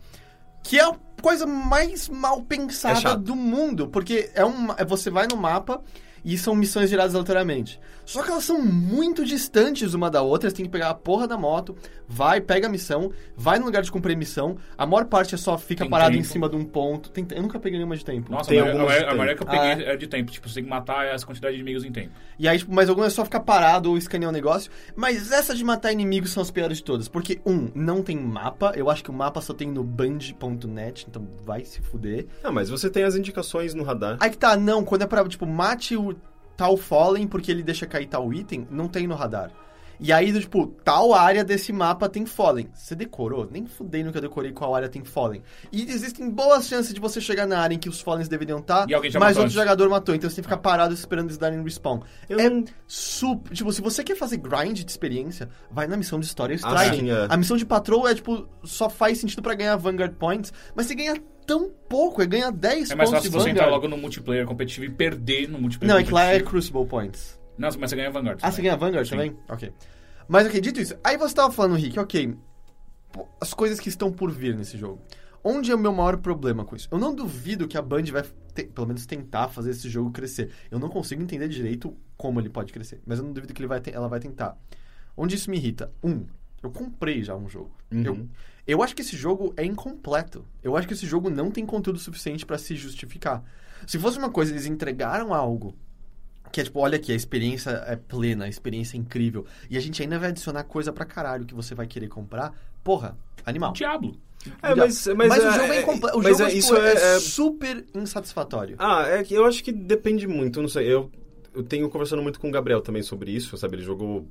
que é a coisa mais mal É pensada chato. do mundo. Porque é uma, é- você vai no mapa e são missões geradas aleatoriamente. Só que elas são muito distantes uma da outra. Você tem que pegar a porra da moto, vai, pega a missão, vai no lugar de cumprir a missão. A maior parte é só fica Tem parado em tempo. cima de um ponto. Tem- eu nunca peguei nenhuma de tempo. Nossa, Tem a, maioria- a, a maioria que eu tempo. peguei é de tempo. Tipo, você tem que matar essa quantidade de inimigos em tempo. E aí, tipo, mas algumas é só ficar parado ou escanear o negócio. Mas essas de matar inimigos são as piores de todas. Porque, um, não tem mapa. Eu acho que o mapa só tem no band.net, então vai se fuder. ah, mas você tem as indicações no radar. Aí que tá, não, quando é pra, tipo, mate o tal Fallen porque ele deixa cair tal item, não tem no radar. E aí, tipo, tal área desse mapa tem Fallen. Você decorou? Nem fudei no que eu decorei qual área tem Fallen. E existem boas chances de você chegar na área em que os Fallens deveriam estar, E alguém já mas matou outro antes. jogador matou. Então você tem que ficar parado esperando eles darem respawn. Eu é super... Tipo, se você quer fazer grind de experiência, vai na missão de história e Ah, strike. sim, é. A missão de patrol é, tipo, só faz sentido pra ganhar Vanguard Points, mas você ganha tão pouco, é ganha 10 É mais pontos fácil você entrar logo no multiplayer competitivo e perder no multiplayer Não, é que lá é. Crucible Points. Não, mas você ganha Vanguard. Ah, você também. ganha Vanguard Sim. também? Ok. Mas, ok, dito isso, aí você tava falando, Rick, ok, as coisas que estão por vir nesse jogo. Onde é o meu maior problema com isso? Eu não duvido que a Band vai, te- pelo menos, tentar fazer esse jogo crescer. Eu não consigo entender direito como ele pode crescer, mas eu não duvido que ele vai te- ela vai tentar. Onde isso me irrita? Um, eu comprei já um jogo. Uhum. Eu, eu acho que esse jogo é incompleto. Eu acho que esse jogo não tem conteúdo suficiente pra se justificar. Se fosse uma coisa, eles entregaram algo Que é tipo, olha aqui, a experiência é plena, a experiência é incrível. E a gente ainda vai adicionar coisa pra caralho que você vai querer comprar. Porra, animal. Diablo. É, mas, mas, Mas é, o jogo é, é- incompleto. O mas jogo é- é, tipo, isso é, é, é- super insatisfatório. Ah, é que eu acho que depende muito, não sei. Eu, eu tenho conversando muito com o Gabriel também sobre isso, sabe? Ele jogou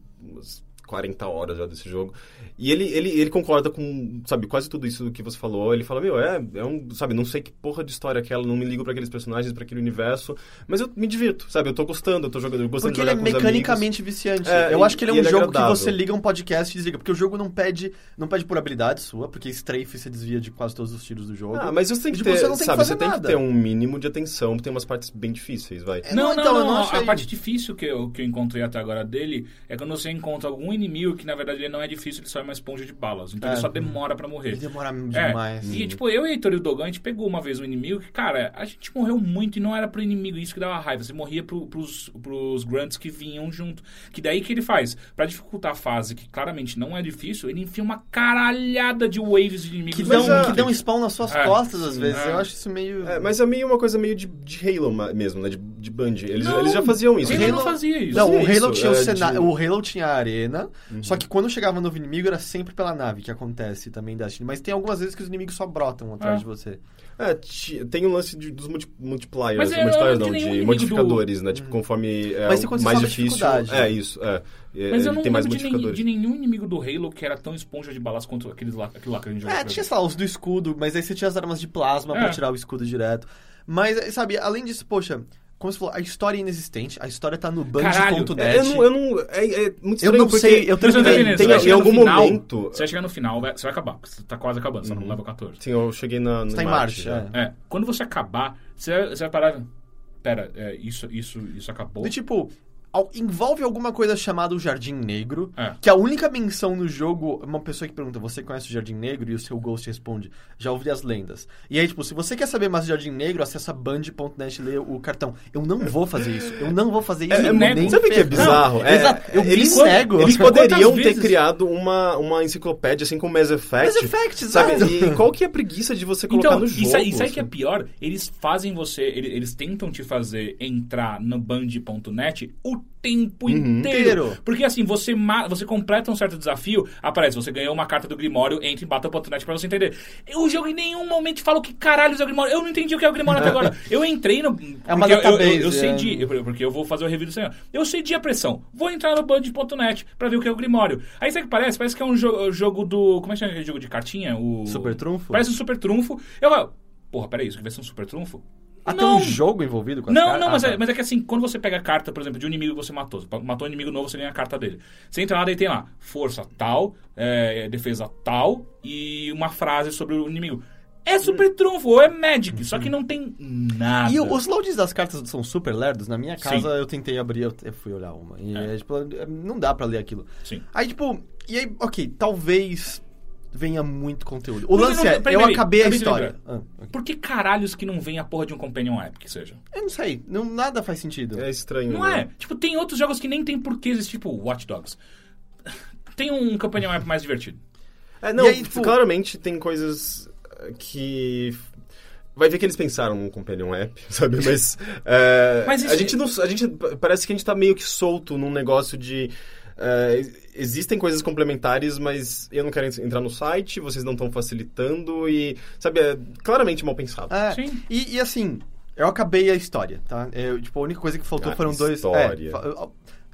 40 horas já desse jogo. E ele, ele, ele concorda com, sabe, quase tudo isso que você falou. Ele fala, meu, é, é um, sabe, não sei que porra de história é aquela, não me ligo pra aqueles personagens, pra aquele universo, mas eu me divirto, sabe? Eu tô gostando, eu tô jogando, eu gostando Porque de ele jogar é com os mecanicamente viciante. É, eu e- acho que ele é um ele é jogo agradável. que você liga um podcast e desliga. Porque o jogo não pede, não pede por habilidade sua, porque strafe você desvia de quase todos os tiros do jogo. Ah, mas você tem que E, tipo, ter, você não tem que sabe, fazer você tem nada. que ter um mínimo de atenção, tem umas partes bem difíceis, vai. É, Não, não, não, então, não. não a- A parte difícil que eu, que eu encontrei até agora dele é quando você encontra algum inimigo que, na verdade, ele não é difícil, ele só é uma esponja de balas. Então É. ele só demora pra morrer. Ele demora É, demais. E, tipo, eu e o Heitor e o Dogan, a gente pegou uma vez um inimigo que, cara, a gente morreu muito e não era pro inimigo isso que dava raiva. Você morria pro, pros, pros grunts que vinham junto. Que daí que ele faz? Pra dificultar a fase, que claramente não é difícil, ele enfia uma caralhada de waves de inimigos. Que dão, ah, que dão spawn nas suas É, costas, às vezes. é. Eu acho isso meio... É, mas é meio uma coisa meio de, de Halo mesmo, né? De, de Band. Eles, Não, eles já faziam isso. Halo né? não fazia isso. Não, o Halo isso, tinha o é, cena... de- O Halo tinha a arena, só que quando chegava no novo inimigo era sempre pela nave, que acontece também da Destiny. Mas tem algumas vezes que os inimigos só brotam atrás É. de você. É, ti- tem o lance de- dos multi, multipliers, Mas é, multipliers não nenhum de modificadores, né? Tipo, conforme é Mas o mais difícil. É, né? isso, é. É, Mas eu não tem mais lembro de, nem- modificadores. de nenhum inimigo do Halo que era tão esponja de balas quanto aqueles lá, aquele lá que a gente jogou. É, tinha, sei lá, os do escudo, mas aí você tinha as armas de plasma É. pra tirar o escudo direto. Mas, sabe, além disso, poxa, como você falou, a história é inexistente, a história tá no band.net. É, eu não, eu não, é, é muito Eu estranho não porque sei, eu entendendo? tem, Você vai em algum final, momento... Você vai chegar no final, vai- você vai acabar. porque Você tá quase acabando, você tá no level 14. Sim, eu cheguei na, no Você tá em Marte marcha, é. É, quando você acabar, você vai, você vai parar. Pera, é, isso, isso, isso acabou. Do tipo, envolve alguma coisa chamada o Jardim Negro, É. que a única menção no jogo, uma pessoa que pergunta, você conhece o Jardim Negro? E o seu Ghost responde, já ouvi as lendas. E aí, tipo, se você quer saber mais do Jardim Negro, acessa band.net e lê o cartão. Eu não vou fazer isso. Eu não vou fazer isso. É, é, nego. nem sabe o que é bizarro? Não, É, exato. Eu eles, me nego. eles poderiam ter vezes- criado uma, uma enciclopédia, assim como Mass Effect. Mass Effect, sabe? exato. E qual que é a preguiça de você colocar Então, no e jogo? sa- e sabe o que é assim? pior? Eles fazem você, ele- eles, tentam te fazer entrar no band.net o tempo Uhum. inteiro. Inteiro. Porque assim, você, ma- você completa um certo desafio, aparece, você ganhou uma carta do Grimório, entre em battle.net pra você entender. O jogo em nenhum momento fala o que caralho é o Grimório. Eu não entendi o que é o Grimório até agora. Eu entrei no... É uma eu- eu, database, eu, sei é. de... eu- porque eu vou fazer o review do senhor. Eu sei de a pressão. Vou entrar no band.net pra ver o que é o Grimório. Aí sabe o que parece? Parece que é um jo- jogo do... Como é que chama aquele jogo de cartinha? O... Super Trunfo? Parece um super trunfo. Eu falo, porra, peraí, isso aqui vai ser um super trunfo? Ah, tem não, um jogo envolvido com as não, caras? não, mas, Ah, é, tá. mas é que assim, quando você pega a carta, por exemplo, de um inimigo que você matou, matou um inimigo novo, você ganha a carta dele. Você entra lá, daí tem lá, força tal, é, defesa tal, e uma frase sobre o inimigo. É super trunfo, ou é magic, só que não tem nada. E os loads das cartas são super lerdos. Na minha casa Sim. eu tentei abrir, eu, fui olhar uma. E É. é, tipo, não dá pra ler aquilo. Sim. Aí, tipo, e aí, ok, talvez venha muito conteúdo. O lance não- é, peraí, eu peraí, acabei a história. Ah, ok. Por que caralhos que não vem a porra de um Companion App, que seja? Eu não sei, não, nada faz sentido. É estranho, Não né? é? Tipo, tem outros jogos que nem tem porquê existir, tipo Watch Dogs. Tem um Companion App mais divertido. É, não, aí, tipo- claramente tem coisas que... Vai ver que eles pensaram num Companion App, sabe? Mas, eh, Mas isso- a gente não... A gente, parece que a gente tá meio que solto num negócio de... eh, existem coisas complementares, mas eu não quero en- entrar no site, vocês não estão facilitando e... Sabe, é claramente mal pensado. É, Sim. E, e assim, eu acabei a história, tá? Eu, tipo, a única coisa que faltou Ah, foram dois... história. É,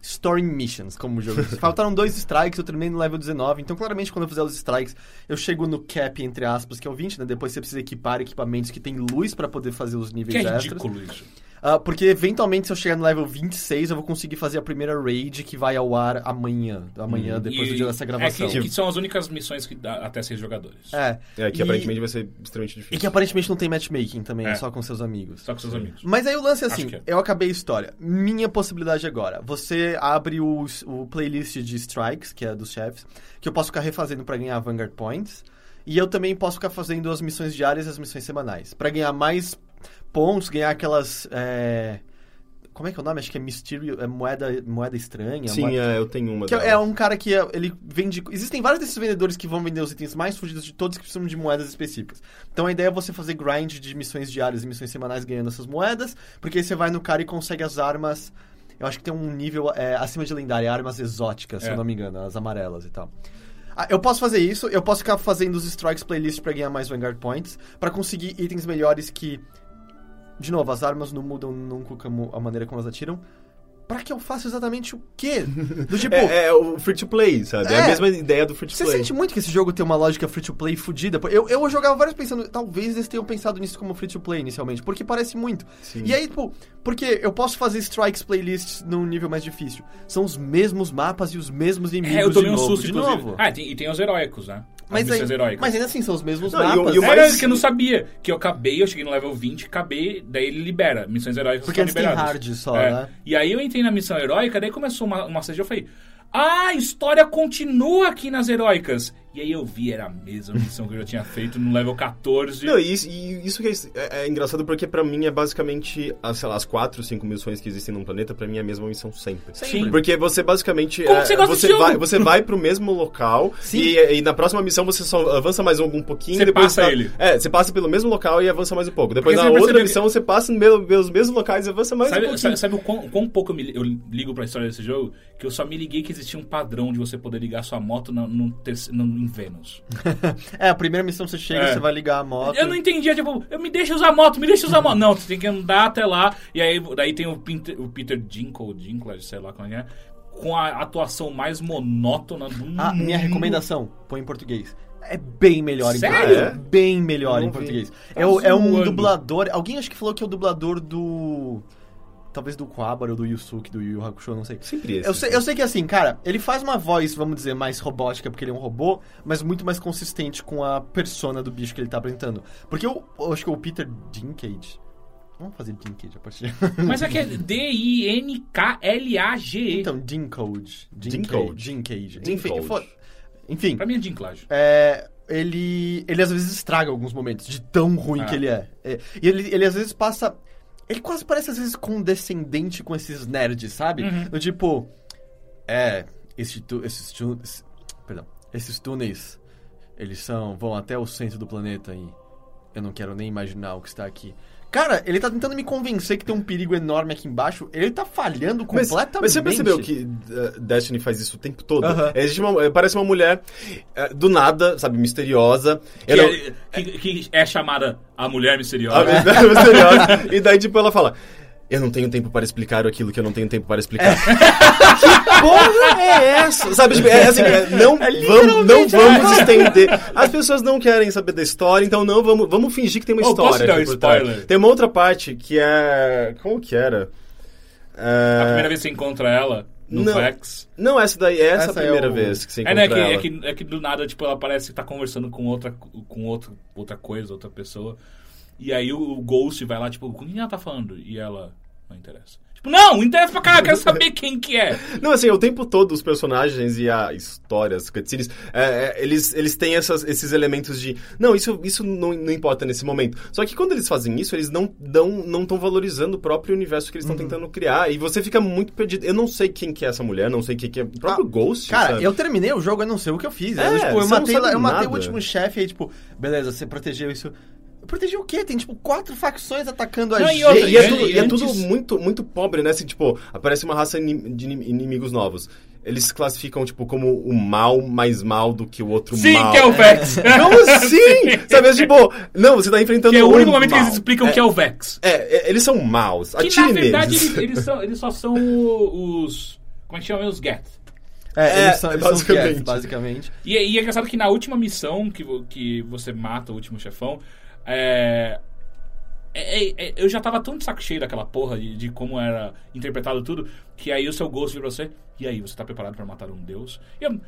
Story Missions, como o jogo. Faltaram dois strikes, eu terminei no level 19. Então, claramente, quando eu fizer os strikes, eu chego no cap, entre aspas, que é o 20, né? Depois você precisa equipar equipamentos que tem luz pra poder fazer os níveis Que é extras. ridículo isso. Ah, porque, eventualmente, se eu chegar no level 26, eu vou conseguir fazer a primeira raid que vai ao ar amanhã. Amanhã, depois do E- dia dessa gravação. É que, que são as únicas missões que dá até seis jogadores. É. É, que E- aparentemente vai ser extremamente difícil. E que aparentemente não tem matchmaking também, é só com seus amigos. Só com seus amigos. Mas aí o lance é assim, é. eu acabei a história. Minha possibilidade agora, você abre o, o playlist de strikes, que é dos chefes, que eu posso ficar refazendo pra ganhar Vanguard Points. E eu também posso ficar fazendo as missões diárias e as missões semanais. Pra ganhar mais pontos, ganhar aquelas. é, Como é que é o nome? Acho que é Mysterio. É moeda, moeda estranha. Sim, moeda- é, eu tenho uma que delas. é um cara que é- ele vende. Existem vários desses vendedores que vão vender os itens mais fugidos de todos que precisam de moedas específicas. Então a ideia é você fazer grind de missões diárias e missões semanais ganhando essas moedas, porque aí você vai no cara e consegue as armas. eu acho que tem um nível é, acima de lendária, armas exóticas, se É. eu não me engano, as amarelas e tal. Ah, eu posso fazer isso, eu posso ficar fazendo os strikes playlist pra ganhar mais Vanguard Points, pra conseguir itens melhores que. De novo, as armas não mudam nunca como- a maneira como elas atiram. Pra que eu faça exatamente o quê? Do tipo. É, é o free to play, sabe? É, É. a mesma ideia do free to Você play. sente muito que esse jogo tem uma lógica free to play fodida? Eu, eu jogava vários pensando, talvez eles tenham pensado nisso como free to play inicialmente, porque parece muito. E aí, tipo, porque eu posso fazer strikes playlists num nível mais difícil. São os mesmos mapas e os mesmos inimigos É, eu tomei de um novo, susto, de inclusive. novo. Ah, e tem, e tem os heróicos, né? As mas, aí, missões heróicas. mas ainda assim, são os mesmos Não, o- mapas. e o mais- que eu não sabia. Que eu acabei, eu cheguei no level 20, acabei, daí ele libera. Missões heróicas Porque são antes tem liberadas. hard só, É. né? E aí eu entrei na missão heróica, daí começou uma, uma CG, eu falei... Ah, a história continua aqui nas heróicas. E aí eu vi, era a mesma missão que eu já tinha feito no level 14. Não, e isso, e isso que é, é- é engraçado porque pra mim é basicamente, as, sei lá, as quatro, cinco missões que existem num planeta, pra mim é a mesma missão sempre. Sim. Porque você basicamente. Como é, que você gosta você vai, você vai pro mesmo local e, e na próxima missão você só avança mais um, um pouquinho Você depois passa tá- ele. É, você passa pelo mesmo local e avança mais um pouco. Depois Porque na outra percebe- missão você passa pelos mesmos locais e avança mais um Sabe, pouquinho. sabe, sabe o quão, quão pouco eu, me, eu ligo pra história desse jogo? Que eu só me liguei que existia um padrão de você poder ligar sua moto no, no, no- em Vênus. É, a primeira missão você chega, É. você vai ligar a moto. Eu não entendia, tipo, eu me deixa usar moto, me deixa usar moto. Não, você tem que andar até lá. E aí daí tem o Peter, o Peter Dinklage, Dinklage, sei lá como é, com a atuação mais monótona do mundo. A minha recomendação, põe em português. É bem melhor em Sério? português. É? Bem melhor em português. Tá é, é um dublador. Alguém acho que falou que é o dublador do. Talvez do Kuwabara ou do Yusuke, do Yu Yu Hakusho, não sei. Sempre esse. Eu sei, eu sei que assim, cara, ele faz uma voz, vamos dizer, mais robótica, porque ele é um robô, mas muito mais consistente com a persona do bicho que ele tá apresentando. Porque eu, eu acho que o Peter Dinklage. Vamos fazer Dinklage a partir. Mas é que é D-I-N-K-L-A-G-E. então, Dinklage. Dinklage. Dinklage. Enfim, Dinklage. fo- enfim Pra mim é Dinklage. é, ele, ele às vezes estraga alguns momentos, de tão ruim Ah. que ele é. É, E ele, ele às vezes passa. Ele quase parece às vezes condescendente com esses nerds, sabe? Uhum. Do tipo. É. Esse tu- esses, tu- esse- perdão. Esses túneis. Eles são. vão até o centro do planeta e. Eu não quero nem imaginar o que está aqui. Cara, ele tá tentando me convencer que tem um perigo enorme aqui embaixo. Ele tá falhando Mas, completamente. mas você percebeu que uh, Destiny faz isso o tempo todo? Existe uma, parece uma mulher uh, do nada, sabe, misteriosa. Que, Ela- é, que- que é chamada a Mulher a Misteriosa. mulher misteriosa. E daí, tipo, ela fala... Eu não tenho tempo para explicar aquilo que eu não tenho tempo para explicar. que porra é essa? Sabe, tipo, é assim, é, não, vamos, não vamos estender. As pessoas não querem saber da história, então não vamos, vamos fingir que tem uma Oh, posso história. dar um spoiler? Tem uma outra parte que é... Como que era? É, A primeira vez que você encontra ela no Não. Vex. Não, essa daí, essa, Essa é a é primeira o- vez que você É, encontra né, que, ela. é, que, é que do nada, tipo, ela parece que tá conversando com outra, com outra, outra coisa, outra pessoa. E aí o, o Ghost vai lá, tipo, com quem ela tá falando? E ela, não interessa. Tipo, não, interessa pra caralho, eu quero saber quem que é. Não, assim, o tempo todo os personagens e a história, as cutscenes, é, é, eles, eles têm essas- esses elementos de. Não, isso, isso não, não importa nesse momento. Só que quando eles fazem isso, eles não estão não tão valorizando o próprio universo que eles estão Uhum. tentando criar. E você fica muito perdido. Eu não sei quem que é essa mulher, não sei quem que é. O próprio Ghost. Cara, sabe? eu terminei o jogo, eu não sei o que eu fiz. É, Eu, tipo, eu matei, eu matei o último chefe aí, tipo, beleza, você protegeu isso. Eu protegi o quê? Tem, tipo, quatro facções atacando a Não, e gente. outra, E, e é, tudo, e é tudo muito, muito pobre, né? Assim, tipo, aparece uma raça de inim- inimigos novos. Eles classificam, tipo, como o mal mais mal do que o outro Sim, mal. que é o Vex. Como assim? Sabe, é tipo, não, você tá enfrentando Que é o um único momento que mal. eles explicam é, que é o Vex. É, é, eles são maus. Que Atire na verdade eles, eles são, eles só são o- os. Como é que chama? Os Geth. É, É, eles são, eles são os basicamente. Geth, basicamente. E, e é engraçado que na última missão que, que você mata o último chefão, é, é- é- é- eu já tava tão de saco cheio daquela porra de, de como era interpretado tudo, que aí o seu vira pra você, e aí, você tá preparado pra matar um deus? Eu,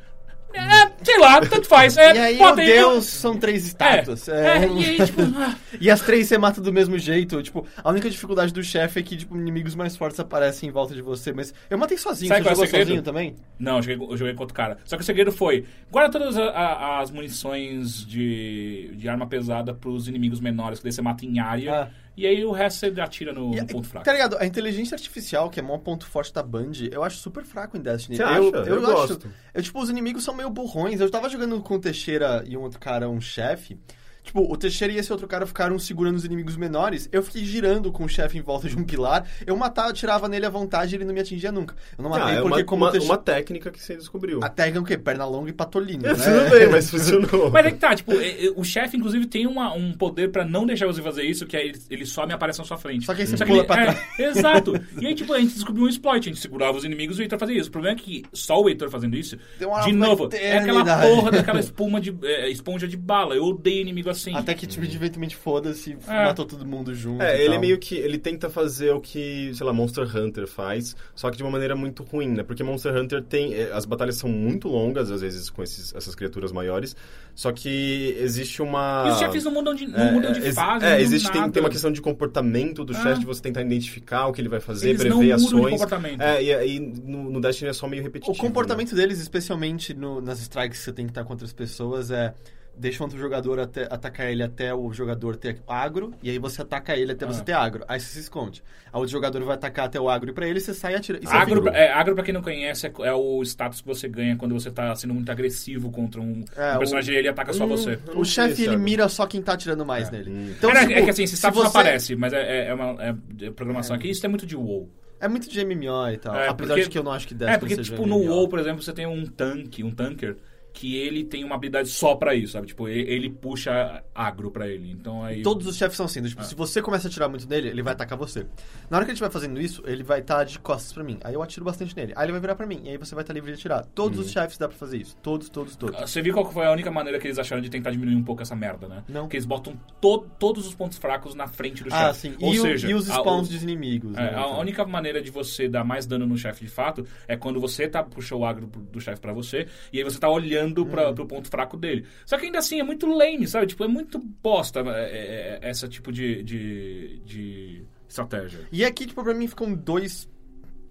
é, sei lá, tanto faz. É, E aí, bota o aí, eu- Deus são três É, estátuas. é, É, e aí, tipo, ah, E as três você mata do mesmo jeito. Tipo, a única dificuldade do chefe é que, tipo, inimigos mais fortes aparecem em volta de você. Mas eu matei sozinho. Sabe você qual é o jogou segredo? sozinho também? Não, eu joguei, eu joguei com outro cara. Só que o segredo foi: guarda todas a- a- as munições de, de arma pesada pros inimigos menores, que daí você mata em área. Ah. E aí o resto você atira no, E- no ponto fraco. Tá ligado? A inteligência artificial, que é o maior ponto forte da Band, eu acho super fraco em Destiny. Você eu, acha? Eu, Eu acho. gosto. Eu, tipo, os inimigos são meio burrões. Eu tava jogando com o Teixeira e um outro cara, um chefe. Tipo, o Teixeira e esse outro cara ficaram segurando os inimigos menores. Eu fiquei girando com o chefe em volta de um pilar. Eu matava, tirava nele à vontade e ele não me atingia nunca. Eu não matei Ah, é porque, uma, como uma, Teixeira. uma técnica que você descobriu. A técnica é o quê? Perna longa e patolino, É, né? Tudo bem, mas funcionou. Mas é que tá, tipo, é- é- o chefe, inclusive, tem uma- um poder pra não deixar você fazer isso, que é ele, ele some e aparece na sua frente. Só que aí você Só pula ele- pra é, trás. Exato. E aí, tipo, a gente descobriu um exploit. A gente segurava os inimigos e o Heitor fazia isso. O problema é que só o Heitor fazendo isso, de novo, é aquela eternidade. porra daquela espuma de, é, esponja de bala. Eu odeio inimigo assim. Até que, tipo, eventualmente foda-se, É. matou todo mundo junto. É, e ele tal. meio que. Ele tenta fazer o que, sei lá, Monster Hunter faz, só que de uma maneira muito ruim, né? Porque Monster Hunter tem. eh, As batalhas são muito longas, às vezes, com esses, essas criaturas maiores. Só que existe uma. E os chefes não mudam de, não É, mudam de ex- fase. É, não existe, tem, tem uma questão de comportamento do Ah. chefe, de você tentar identificar o que ele vai fazer, Eles não prever de ações. comportamento. É, e aí no, no Destiny é só meio repetitivo. O comportamento deles, especialmente no- nas strikes que você tem que estar com outras pessoas, é deixa outro jogador até- atacar ele até o jogador ter agro, e aí você ataca ele até você Ah. ter agro. Aí você se esconde. Aí outro jogador vai atacar até o agro e pra ele você sai e atira. Isso é Agro, fica- é, agro, pra quem não conhece, é, é o status que você ganha quando você tá sendo muito agressivo contra um, É, um personagem e ele ataca só você. Eu não O chefe, ele agro. mira só quem tá atirando mais nele. Então, é, tipo, é que assim, esse se status não você- aparece, mas é, é- é uma é de programação aqui. Isso é muito de WoW. É muito de MMO e tal. É, apesar porque- de que eu não acho que É, Destiny porque, seja tipo, no. WoW, por exemplo, você tem um tanque, um tanker, que ele tem uma habilidade só pra isso, sabe? Tipo, ele, puxa agro pra ele. Então aí. Todos os chefes são assim. Ah. Tipo, se você começa a atirar muito nele, ele vai atacar você. Na hora que ele estiver fazendo isso, ele vai estar de costas pra mim. Aí eu atiro bastante nele. Aí ele vai virar pra mim. E aí você vai estar livre de atirar. Todos Uhum. os chefes dá pra fazer isso. Todos, todos, todos. Você viu qual que foi a única maneira que eles acharam de tentar diminuir um pouco essa merda, né? Não. Porque eles botam to- todos os pontos fracos na frente do chefe. Ah, sim. Ou e, o- seja, e os a- spawns o- dos inimigos. É, né, a então. única maneira de você dar mais dano no chefe de fato é quando você tá puxou o agro do chefe pra você e aí você tá olhando pra, Hum. pro ponto fraco dele. Só que ainda assim é muito lame, sabe? Tipo, é muito bosta é, é, é, essa tipo de, de, de estratégia. E aqui, tipo, pra mim ficam dois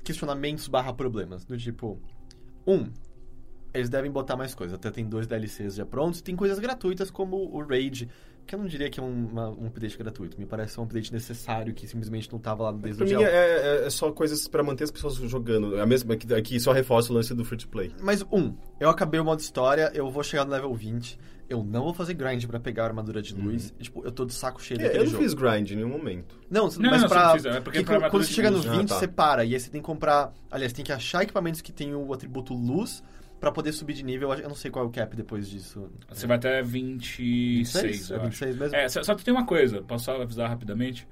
questionamentos barra problemas. Do tipo, um, eles devem botar mais coisas. Até tem dois DLCs já prontos. Tem coisas gratuitas como o Raid, que eu não diria que é um, uma- um update gratuito. Me parece um update necessário que simplesmente não tava lá desde Pra o mim dia. é, é- é só coisas pra manter as pessoas jogando. É a mesma que aqui só reforça o lance do free to play. Mas, um, eu acabei o modo história, eu vou chegar no level 20. Eu não vou fazer grind pra pegar a armadura de luz. Tipo, eu tô de saco cheio É, daquele eu não jogo. fiz grind em nenhum momento. Não, Não, mas não, pra. precisa, é porque que pra quando- você de chega no luz. 20, Ah, tá. você para. E aí você tem que comprar. Aliás, tem que achar equipamentos que tem o atributo luz pra poder subir de nível. Eu não sei qual é o cap depois disso. Você vai até 26, 26, eu é acho. 26 mesmo? É, só, só que tem uma coisa, posso só avisar rapidamente?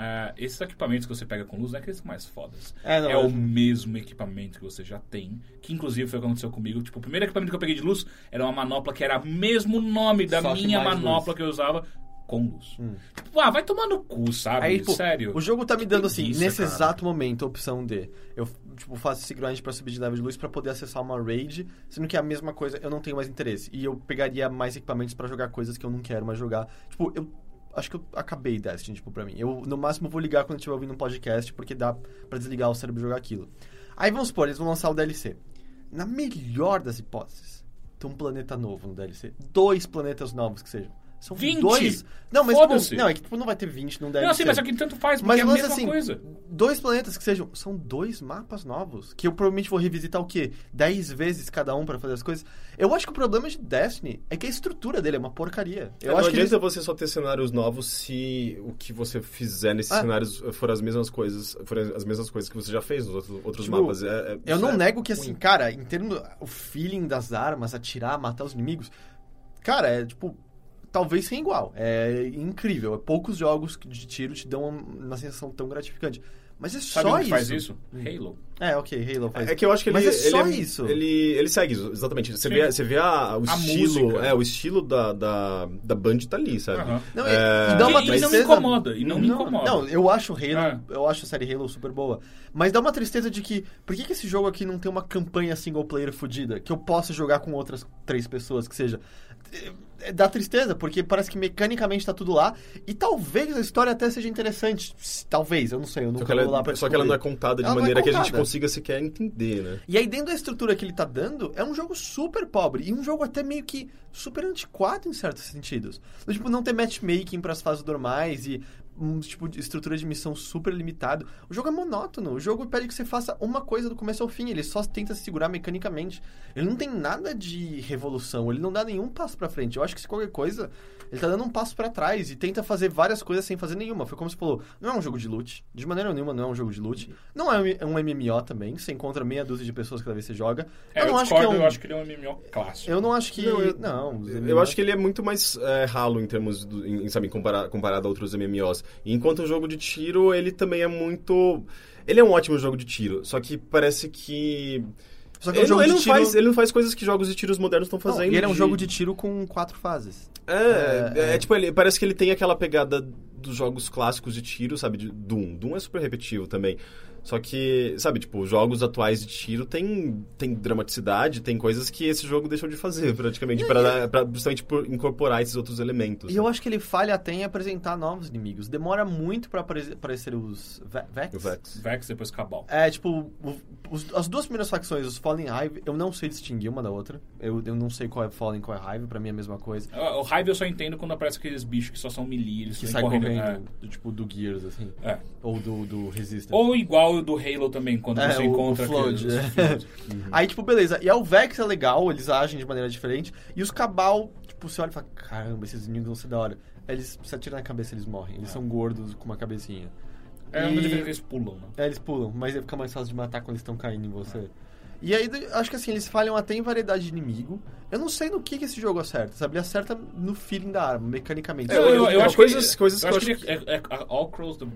Ah, esses equipamentos que você pega com luz não é aqueles mais fodas. É, não, é é- o mesmo equipamento que você já tem, que inclusive foi o que aconteceu comigo. Tipo, o primeiro equipamento que eu peguei de luz era uma manopla que era o mesmo nome da Só minha manopla luz. que eu usava com luz. Tipo, ah, vai tomar no cu, sabe? Aí, tipo, Sério. o jogo tá me dando, assim, preguiça, nesse cara. exato momento, a opção de... Eu, tipo, faço esse grind pra subir de level de luz pra poder acessar uma raid, sendo que é a mesma coisa, eu não tenho mais interesse. E eu pegaria mais equipamentos pra jogar coisas que eu não quero mais jogar. Tipo, eu... Acho que eu acabei Destiny, tipo, pra mim. Eu, no máximo, vou ligar quando estiver ouvindo um podcast, porque dá pra desligar o cérebro e jogar aquilo. Aí, vamos supor, eles vão lançar o DLC. Na melhor das hipóteses, tem um planeta novo no DLC. Dois planetas novos que sejam. São 20? dois... Não, mas, Foda-se. tipo, não, é que tipo, não vai ter 20 num DLC. Não, sim, mas aqui tanto faz, porque Mas é a mesma assim, coisa. dois planetas que sejam. São dois mapas novos. Que eu provavelmente vou revisitar o quê? Dez vezes cada um pra fazer as coisas. Eu acho que o problema de Destiny é que a estrutura dele é uma porcaria. Eu É, não acho que adianta eles... você só ter cenários novos se o que você fizer nesses Ah. cenários for as mesmas coisas, forem as mesmas coisas que você já fez nos outros, outros Tipo, mapas. É- é- Eu não é nego que, ruim. assim, cara, em termos. O feeling das armas, atirar, matar os inimigos. Cara, é tipo. Talvez sem igual. É incrível. É poucos jogos de tiro te dão uma, uma sensação tão gratificante. Mas é Sabe só onde isso. faz isso? Halo. É, ok, Halo faz É que eu acho que ele, Mas é só ele, isso. Ele, ele segue, exatamente. Você Sim. vê, você vê a, o A estilo, música. é, o estilo da, da, da Band tá ali, sabe? Aham. Não, É, e, e dá uma E- e não me tristeza... incomoda, e não me incomoda. Não, eu acho Halo, É. eu acho a série Halo super boa. Mas dá uma tristeza de que, por que, que esse jogo aqui não tem uma campanha single player fodida? Que eu possa jogar com outras três pessoas, que seja. É, Dá tristeza, porque parece que mecanicamente tá tudo lá. E talvez a história até seja interessante. Talvez, eu não sei, eu nunca vou lá pra é- só que ela não é contada de Ela é maneira que a gente contada. consiga sequer entender, né? E aí, dentro da estrutura que ele tá dando, é um jogo super pobre. E um jogo até meio que super antiquado em certos sentidos. Do tipo, não ter matchmaking pras fases normais e um tipo de estrutura de missão super limitado. O jogo é monótono. O jogo pede que você faça uma coisa do começo ao fim. Ele só tenta se segurar mecanicamente. Ele não tem nada de revolução. Ele não dá nenhum passo pra frente. Eu acho que se qualquer coisa, ele tá dando um passo pra trás e tenta fazer várias coisas sem fazer nenhuma. Foi como você falou, não é um jogo de loot. De maneira nenhuma não é um jogo de loot. Não é um MMO também. Você encontra meia dúzia de pessoas cada vez que você joga. É, eu, não acho que é discordo, um... eu acho que ele é um MMO clássico. Eu não acho que... Não, eu- Não, Eu acho que ele é muito mais é, ralo em termos, do, em, sabe, compara- comparado a outros MMOs. Enquanto um jogo de tiro, ele também é muito... Ele é um ótimo jogo de tiro, só que parece que... Só que é um ele, jogo não, ele de não tiro- faz, ele não faz coisas que jogos de tiros modernos estão Não, fazendo. e ele é um jogo de tiro com quatro fases. É, É, é, é. tipo, ele, parece que ele tem aquela pegada dos jogos clássicos de tiro, sabe? De Doom. Doom é super repetitivo também. Só que, sabe, tipo, os jogos atuais de tiro tem, tem dramaticidade, tem coisas que esse jogo deixou de fazer, praticamente, pra, dar- pra justamente por incorporar esses outros elementos. E eu acho que ele falha até em apresentar novos inimigos. Demora muito pra apare- aparecer os Ve- Vex. O Vex. Vex, depois Cabal. É, tipo, o- os- as duas primeiras facções, os Fallen Hive, eu não sei distinguir uma da outra. Eu, eu não sei qual é Fallen e qual é Hive, pra mim é a mesma coisa. O Hive eu só entendo quando aparece aqueles bichos que só são melee, eles Que vêm sai correndo, é. do, tipo, do Gears, assim. É. Ou do, do Resistance. Ou igual o do Halo também, quando É, você o- encontra o Flood, aqueles- é. Flood. Aí, tipo, beleza. E aí o Vex é legal, eles agem de maneira diferente. E os Cabal, tipo, você olha e fala, caramba, esses inimigos vão ser da hora. Aí eles, se atiram na cabeça, eles morrem. Eles são gordos com uma cabecinha. É uma E- eles pulam, né? É, eles pulam, mas fica mais fácil de matar quando eles estão caindo em você. E aí, acho que assim, eles falham até em variedade de inimigo. Eu não sei no que, que esse jogo acerta, sabe? Ele acerta no feeling da arma, mecanicamente. É, Eu, eu, eu Não, acho coisas- que, coisas eu que acho eu que ele é, é- é all, across the,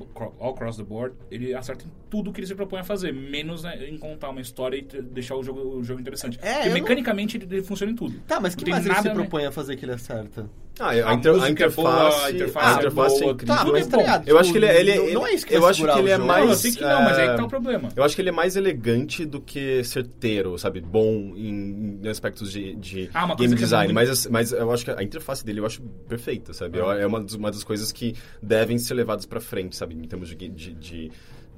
all across the board, ele acerta em tudo que ele se propõe a fazer, menos né, em contar uma história e deixar o jogo, o jogo interessante. É, Porque eu não- mecanicamente ele, ele funciona em tudo. Tá, mas Não que tem mais ele se nada, né? propõe a fazer que ele acerta? Ah, a, A inter- a é interface... a interface ah, é interface boa, é incrível. Tá, Tudo mas é tá bom. ligado? Eu acho que ele é- ele- não, ele- não é isso que eu acho que ele o é jogo. mais- Não, eu sei que não, mas aí que tá é, o problema. Eu acho que ele é mais elegante do que certeiro, sabe? Bom em, em aspectos de, de Ah, uma game é design. muito- Mas, mas eu acho que a interface dele eu acho perfeita, sabe? Eu- É uma, das- uma das coisas que devem ser levadas pra frente, sabe? Em termos de... de, de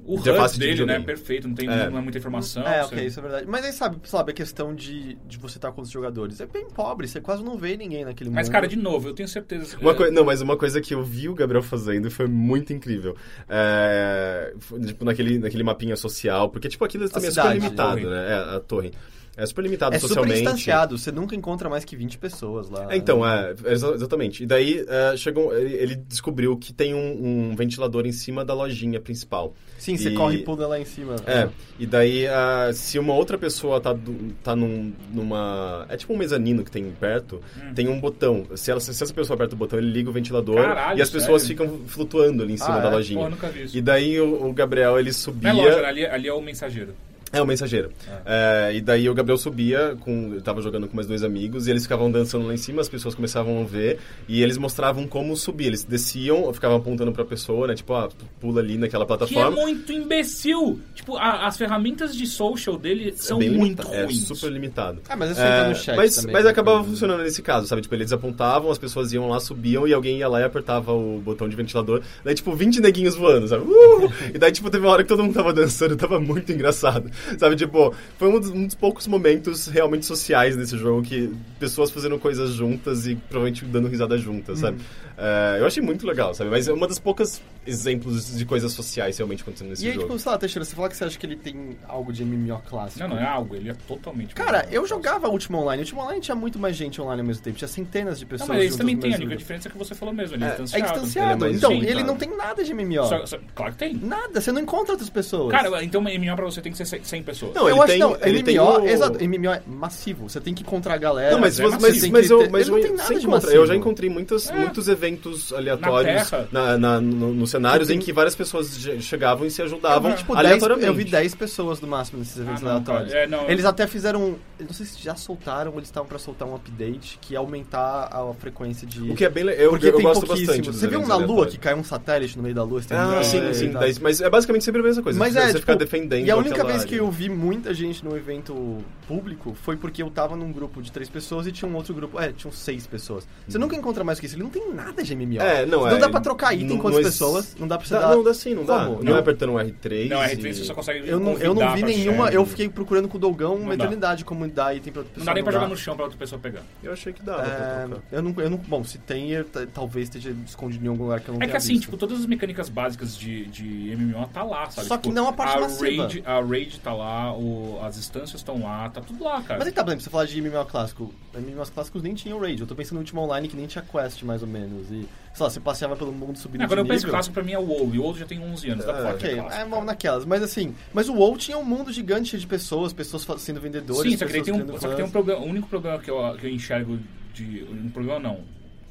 O HUD de dele, né, é perfeito, não tem É. não é muita informação. É, ok, isso é verdade. Mas aí, sabe, sabe a questão de, de você estar com os jogadores? É bem pobre, você quase não vê ninguém naquele Mas, mundo. cara, de novo, eu tenho certeza... Uma é, não, mas uma coisa que eu vi o Gabriel fazendo e foi muito incrível. É, tipo, naquele, naquele mapinha social, porque, tipo, aquilo também é super limitado, né? É, a torre. É super limitado É super socialmente. distanciado, você nunca encontra mais que 20 pessoas lá. É, Então, é, exa- exatamente. E daí é, chegou, ele, descobriu que tem um, um ventilador em cima da lojinha principal. Sim, você E- corre e pula lá em cima. É, e daí se uma outra pessoa tá, do- tá num, numa. É tipo um mezanino que tem perto, tem um botão. Se, ela, se essa pessoa aperta o botão, ele liga o ventilador Caralho, e as pessoas sério? ficam flutuando ali em cima Ah, da é? lojinha. Pô, eu nunca vi isso. E daí o, o Gabriel ele subia. é loja, ali, ali é o mensageiro. É, o mensageiro. É, e daí o Gabriel subia, com, eu tava jogando com mais dois amigos, e eles ficavam dançando lá em cima, as pessoas começavam a ver, e eles mostravam como subir. Eles desciam, ficavam apontando pra pessoa, né? Tipo, ah, pula ali naquela Que é plataforma. muito imbecil. Tipo, a- as ferramentas de social dele são bem muito limita- É ruins. super limitado. Ah, mas isso entra no chat mas, também, mas né? acabava funcionando nesse caso, sabe? Tipo, eles apontavam, as pessoas iam lá, subiam, e alguém ia lá e apertava o botão de ventilador. Daí, tipo, 20 neguinhos voando, sabe? Uh! E daí, tipo, teve uma hora que todo mundo tava dançando, tava muito engraçado. Sabe? Tipo, foi um dos, um dos poucos momentos realmente sociais nesse jogo, que pessoas fazendo coisas juntas e provavelmente dando risada juntas, sabe? É, eu achei muito legal, sabe? Mas é uma das poucas exemplos de coisas sociais realmente acontecendo nesse E aí, jogo. tipo, sei lá, Teixeira, você fala que você acha que ele tem algo de MMO clássico. Não, não é algo, ele é totalmente... Cara, eu jogava Ultima Online. Ultima Online tinha muito mais gente online ao mesmo tempo. Tinha centenas de Não, pessoas. mas eles juntas também têm, a única diferença é que você falou mesmo, ele é, É, É distanciado. distanciado. Ele é então, limitado. ele não tem nada de MMO. Só- só- claro que tem. Nada, você não encontra outras pessoas. Cara, então MMO pra você tem que ser 100 pessoas. Não, eu ele acho tem- não, ele MMO, tem o- exato, MMO é massivo. Você tem que encontrar a galera. Não, mas, é mas, mas, tem mas, que eu, mas ele não eu- tem encontra- eu já encontrei muitas, É. muitos eventos aleatórios na, na- no- nos cenários em que várias pessoas che- chegavam e se ajudavam Tipo, 10, aleatoriamente. eu vi 10 pessoas no máximo nesses eventos Ah, não, aleatórios. é, não, eles eu- até fizeram. Eu não sei se já soltaram ou eles estavam pra soltar um update que ia aumentar a frequência de. O que é bem le- eu, Porque eu tem gosto bastante Você viu na Lua que caiu um satélite no meio da Lua? tem Ah, sim, é, sim. tá. mas é basicamente sempre a mesma coisa. Mas é, você tipo, ficar defendendo E a única vez que área. eu vi muita gente no evento público foi porque eu tava num grupo de três pessoas e tinha um outro grupo. É, tinham seis pessoas. Você nunca encontra mais que isso. Ele não tem nada de MMO. É, não, não é, dá pra trocar item não- com não as ex- pessoas. não dá pra você Dá, dar... não, dá sim, não dá. Como? Não, é apertando o R3. Não, R3 e- você só consegue Eu não, eu não vi nenhuma, eu fiquei procurando com o Dogão uma eternidade como dar item pra outra pessoa. Não dá nem pra jogar no chão pra outra pessoa pegar. Eu achei que dava É, eu não, eu não, bom, se tem, eu talvez esteja escondido em algum lugar que eu não É que assim, visto. tipo, todas as mecânicas básicas de, de MMO tá lá, sabe? Só Tipo, que não a parte massiva. Raid, a Raid tá lá, o, as instâncias estão lá, tá tudo lá, cara. Mas aí tá, por exemplo, você falar de MMO clássico. MMOs clássicos nem tinham raid. Eu tô pensando no último online que nem tinha quest, mais ou menos. E, sei lá, você passeava pelo mundo subindo de quando eu nível. penso clássico, pra mim é o WoW, e o WoW já tem 11 anos, dá pra falar que Ok, é clássico. é, naquelas. Mas assim, mas o WoW tinha um mundo gigante cheio de pessoas, pessoas sendo vendedores, Sim, só que, tem um, só que tem um problema. O único problema que eu, que eu enxergo de. Um problema não.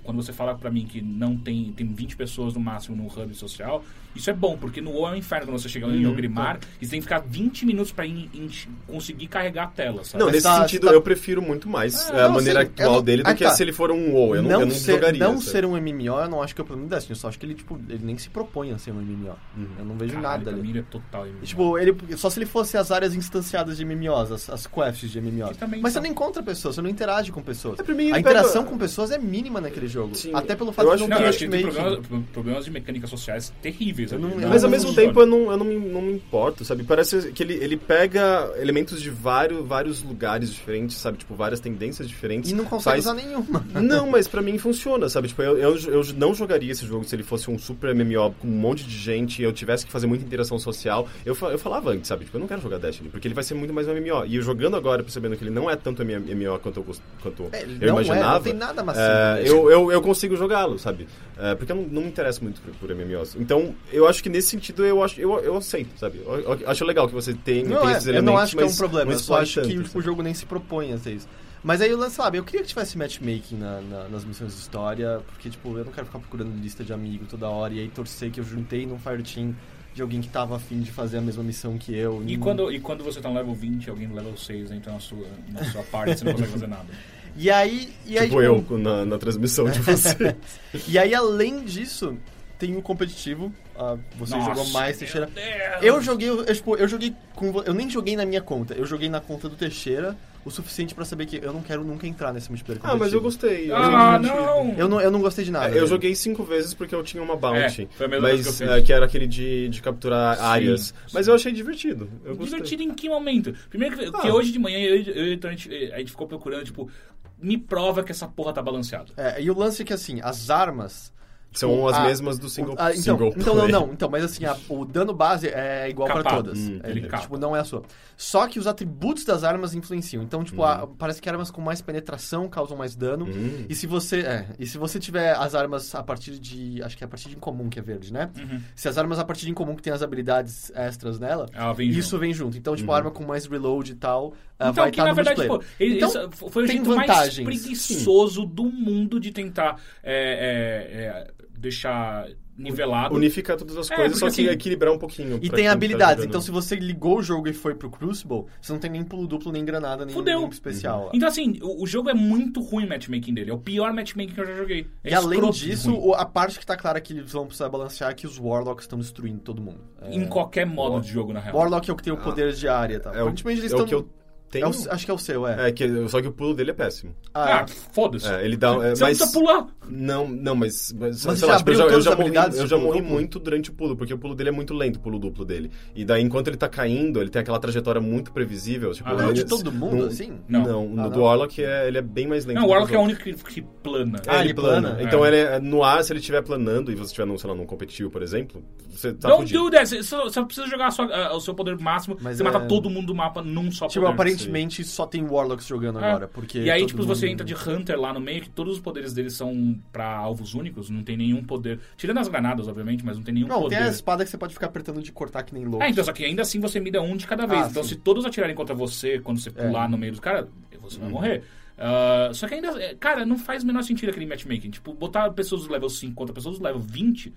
Quando você fala pra mim que não tem, tem 20 pessoas no máximo no hub social, isso é bom, porque no WoW é um inferno quando você chega Uhum, em Ogrimmar tá. e você tem que ficar 20 minutos pra in- in- conseguir carregar a tela, sabe? Não, nesse tá- sentido, tá- eu prefiro muito mais é, a não, maneira sim, atual não- dele do ah, que tá. se ele for um WoW. Eu não, eu não ser, jogaria. não sabe? ser um MMO, eu não acho que é o problema do Destiny. Eu só acho que ele, tipo, ele nem se propõe a ser um MMO. Eu não vejo Caralho, nada ali. é total MMO. E, Tipo, ele, só se ele fosse as áreas instanciadas de MMOs, as, as quests de MMOs. Mas você não encontra pessoas, você não interage com pessoas. É, mim, a interação pega- com pessoas é mínima naquele jogo. Sim, Até pelo fato de não Não, ter matchmaking. problemas de mecânicas sociais terríveis. Ali, não- eu Mas ao não mesmo tempo eu não, eu não, me, não me importo, sabe? Parece que ele, ele pega elementos de vários, vários lugares diferentes, sabe? Tipo, várias tendências diferentes. E não consegue faz- usar nenhuma. Não, mas pra mim funciona, sabe? Tipo, eu, eu, eu não jogaria esse jogo se ele fosse um super MMO com um monte de gente e eu tivesse que fazer muita interação social. Eu, eu falava antes, sabe? Tipo, eu não quero jogar Destiny, porque ele vai ser muito mais um MMO. E eu jogando agora, percebendo que ele não é tanto MMO quanto eu, quanto É, ele eu não é, imaginava. não tem nada massivo. é, eu, eu, eu consigo jogá-lo, sabe? É, porque eu não, não me interesso muito por, por MMOs. Então, eu acho que nesse sentido eu, acho, eu, eu aceito, sabe? Eu, eu acho legal que você tem, Não tem é, esses eu elementos. não acho que é um problema, eu só acho que tipo, o sabe? jogo nem se propõe a ser isso. Mas aí o lance, sabe, eu queria que tivesse matchmaking na, na- nas missões de história, porque, tipo, eu não quero ficar procurando lista de amigo toda hora e aí torcer que eu juntei num fireteam de alguém que tava afim de fazer a mesma missão que eu. E quando, e quando você tá no level 20 alguém no level 6 entra na sua, na sua parte, você não consegue fazer nada. E aí... E aí Tipo eu na, na transmissão de você. E aí, além disso, tem o competitivo. ah, você Nossa, jogou mais, Teixeira. Eu joguei, eu, tipo, eu joguei com. Eu nem joguei na minha conta, eu joguei na conta do Teixeira o suficiente pra saber que eu não quero nunca entrar nesse multiplayer ah, mas eu gostei. Eu Ah, não! Eu não, eu não gostei de nada. É, eu dele. joguei cinco vezes porque eu tinha uma bounty. É, foi a mesma vez mas, que eu fiz. é, que era aquele de, de capturar Sim, áreas. sim. Mas eu achei divertido. Eu gostei. Divertido em que momento? Primeiro que, que Ah. hoje de manhã eu, eu, então, a, gente, a gente ficou procurando, tipo, me prova que essa porra tá balanceado. É, e o lance é que, assim, as armas... São tipo, as a- mesmas do single, o- ah, então, single então, não, não. Então, mas assim, a- o dano base é igual pra Capado. todas. Hum, É, tipo, não é a sua. Só que os atributos das armas influenciam. Então, tipo, a- parece que armas com mais penetração causam mais dano. Hum. E se você. É, e se você tiver as armas a partir de. Acho que é a partir de incomum que é verde, né? Uhum. Se as armas a partir de incomum que tem as habilidades extras nela, Ela vem isso junto. vem junto. Então, tipo, a arma com mais reload e tal. ah, Então, vai que estar na no verdade, ele- Então, foi o jeito mais vantagens. preguiçoso do mundo de tentar é, é, é, deixar nivelado. Unificar todas as É, coisas, só porque, que assim, equilibrar um pouquinho. E tem tá habilidades. jogando. Então, se você ligou o jogo e foi pro Crucible, você não tem nem pulo duplo, nem granada, nem, nem especial. lá. Então, assim, o, o jogo é muito ruim o matchmaking dele. É o pior matchmaking que eu já joguei. É E além disso, ruim. o- a parte que tá clara que eles vão precisar balancear é que os Warlocks estão destruindo todo mundo. É, Em qualquer modo de jogo, na real. Warlock é o que tem o poder de área, tá? É o, é o estão... que eu. É o- acho que é o seu, é. É, que, só que o pulo dele é péssimo. Ah, foda-se. É, ele dá. é, Você mas, não precisa pular. Não, não, mas. Mas, Mas sei já lá, tipo, eu abriu já, eu todas já as morri, habilidades eu já pulo morri duplo? muito durante o pulo, porque o pulo dele é muito lento, o pulo duplo dele. E daí, enquanto ele tá caindo, ele tem aquela trajetória muito previsível. Tipo, Ah, Não ele- de todo mundo, não- assim? Não. Não, no Ah, do não? Warlock é, ele é bem mais lento. Não, o do que Warlock é o único que, que plana. É, Ah, ele ele plana. plana? Então É. ele é, no ar, se ele estiver planando e você estiver num, sei lá, num competitivo, por exemplo, você tá Don't fudido. do that. Você só, só precisa jogar a sua- a- o seu poder máximo. Mas você é- mata todo mundo do mapa num só Tipo, poder. Aparentemente só tem Warlocks jogando É. agora, porque... E aí, tipo, você mundo- entra de Hunter lá no meio, que todos os poderes deles são pra alvos únicos, não tem nenhum poder. Tirando as granadas, obviamente, mas não tem nenhum Não, poder. tem a espada que você pode ficar apertando de cortar que nem louco. É, então, só que ainda assim você mida um de cada vez. Ah, então, sim. se todos atirarem contra você quando você pular no meio dos caras, você vai morrer. Ah, só que ainda, é, cara, não faz o menor sentido aquele matchmaking. Tipo, botar pessoas do level 5 contra pessoas do level 20.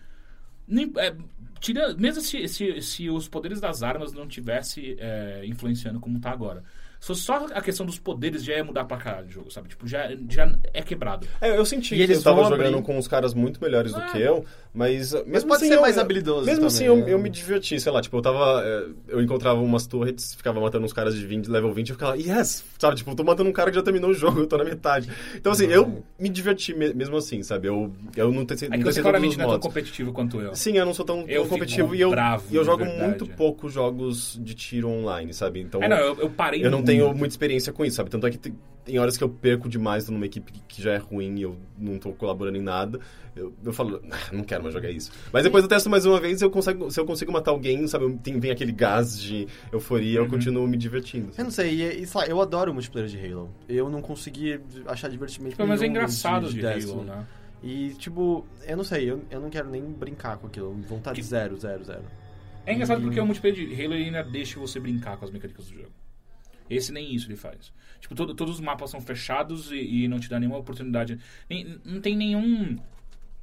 não im- é, tira, mesmo se, se, se os poderes das armas não tivesse é, influenciando como tá agora. Se fosse só a questão dos poderes, já ia mudar pra caralho o jogo, sabe? Tipo, já, já é quebrado. É, eu senti E que eles eu tava jogando abrir- com uns caras muito melhores do Ah. que eu, mas... mesmo pode assim, ser eu- mais habilidoso Mesmo também, assim, eu, né? eu me diverti, sei lá, tipo, eu tava... é, Eu encontrava umas torres, ficava matando uns caras de 20, level 20, eu ficava, yes! Sabe, tipo, eu tô matando um cara que já terminou o jogo, eu tô na metade. Então, assim, eu me diverti me- mesmo assim, sabe? Eu, eu não testei, É que você claramente não é tão competitivo quanto eu. Sim, eu não sou tão, Eu tão competitivo e eu, bravo, e eu jogo verdade. muito poucos jogos de tiro online, sabe? Então, É, não, eu, eu parei eu não muito. tenho muita experiência com isso, sabe? Tanto é que tem, tem horas que eu perco demais, tô numa equipe que, que já é ruim e eu não tô colaborando em nada. Eu, eu falo, ah, não quero mais jogar isso. Mas depois eu testo mais uma vez e eu consigo, se eu consigo matar alguém, sabe? Tem, vem aquele gás de euforia, Uhum. eu continuo me divertindo. Eu não sei, e, e, sei lá, eu adoro o multiplayer de Halo. Eu não consegui achar divertimento Pelo menos é engraçado de, Halo, Destiny. né? E, tipo, eu não sei, eu, eu não quero nem brincar com aquilo. Vontade Que- zero, zero, zero. É engraçado porque o multiplayer de Halo ele ainda deixa você brincar com as mecânicas do jogo. Esse nem isso ele faz. Tipo, todo- todos os mapas são fechados e, e não te dá nenhuma oportunidade. Nem- não tem nenhum.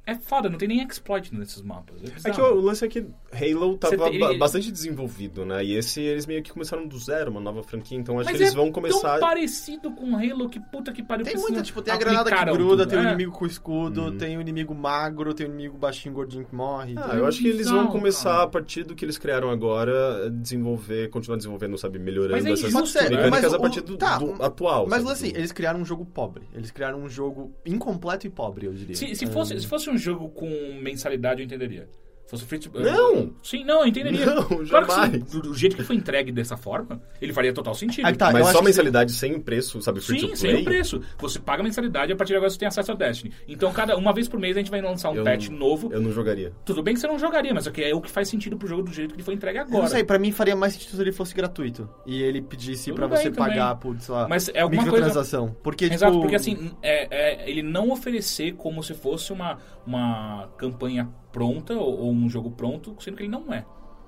É foda, não tem nem exploit nesses mapas. É, É que o, lance é que Halo tava tem- ele- bastante desenvolvido, né? E esse eles meio que começaram do zero, uma nova franquia, então acho Mas que eles é vão começar. tão parecido com Halo que puta que pariu. Tem muita, tipo, tem a granada que gruda, tudo. tem o É. inimigo com escudo, tem o inimigo magro, tem o inimigo baixinho, gordinho que morre. Ah, tem- eu acho que eles vão começar, a partir do que eles criaram agora, desenvolver, continuar desenvolvendo, sabe, melhorando Mas é essas injusto, mecânicas mas a partir do, tá, do atual. Mas sabe? assim, eles criaram um jogo pobre. Eles criaram um jogo incompleto e pobre, eu diria. Se, se, É, fosse, se fosse um jogo com mensalidade, eu entenderia. Se fosse free to... Não! Sim, não, eu entenderia. Não, Claro que jamais. sim. Do, do jeito que foi entregue dessa forma, ele faria total sentido. Aí tá, Mas só que- mensalidade sem preço, sabe, free Sim, to sem o preço. Você paga a mensalidade e a partir de agora você tem acesso ao Destiny. Então, cada, uma vez por mês a gente vai lançar um Eu patch não- novo. Eu não jogaria. Tudo bem que você não jogaria, mas é que é o que faz sentido pro jogo do jeito que ele foi entregue agora. Eu não sei, pra mim faria mais sentido se ele fosse gratuito. E ele pedisse Tudo pra bem você também. pagar por, sei lá, Mas é alguma microtransação. Porque, Exato, tipo... porque assim, é, é, ele não oferecer como se fosse uma, uma campanha pronta ou, ou um jogo pronto, sendo que ele não é.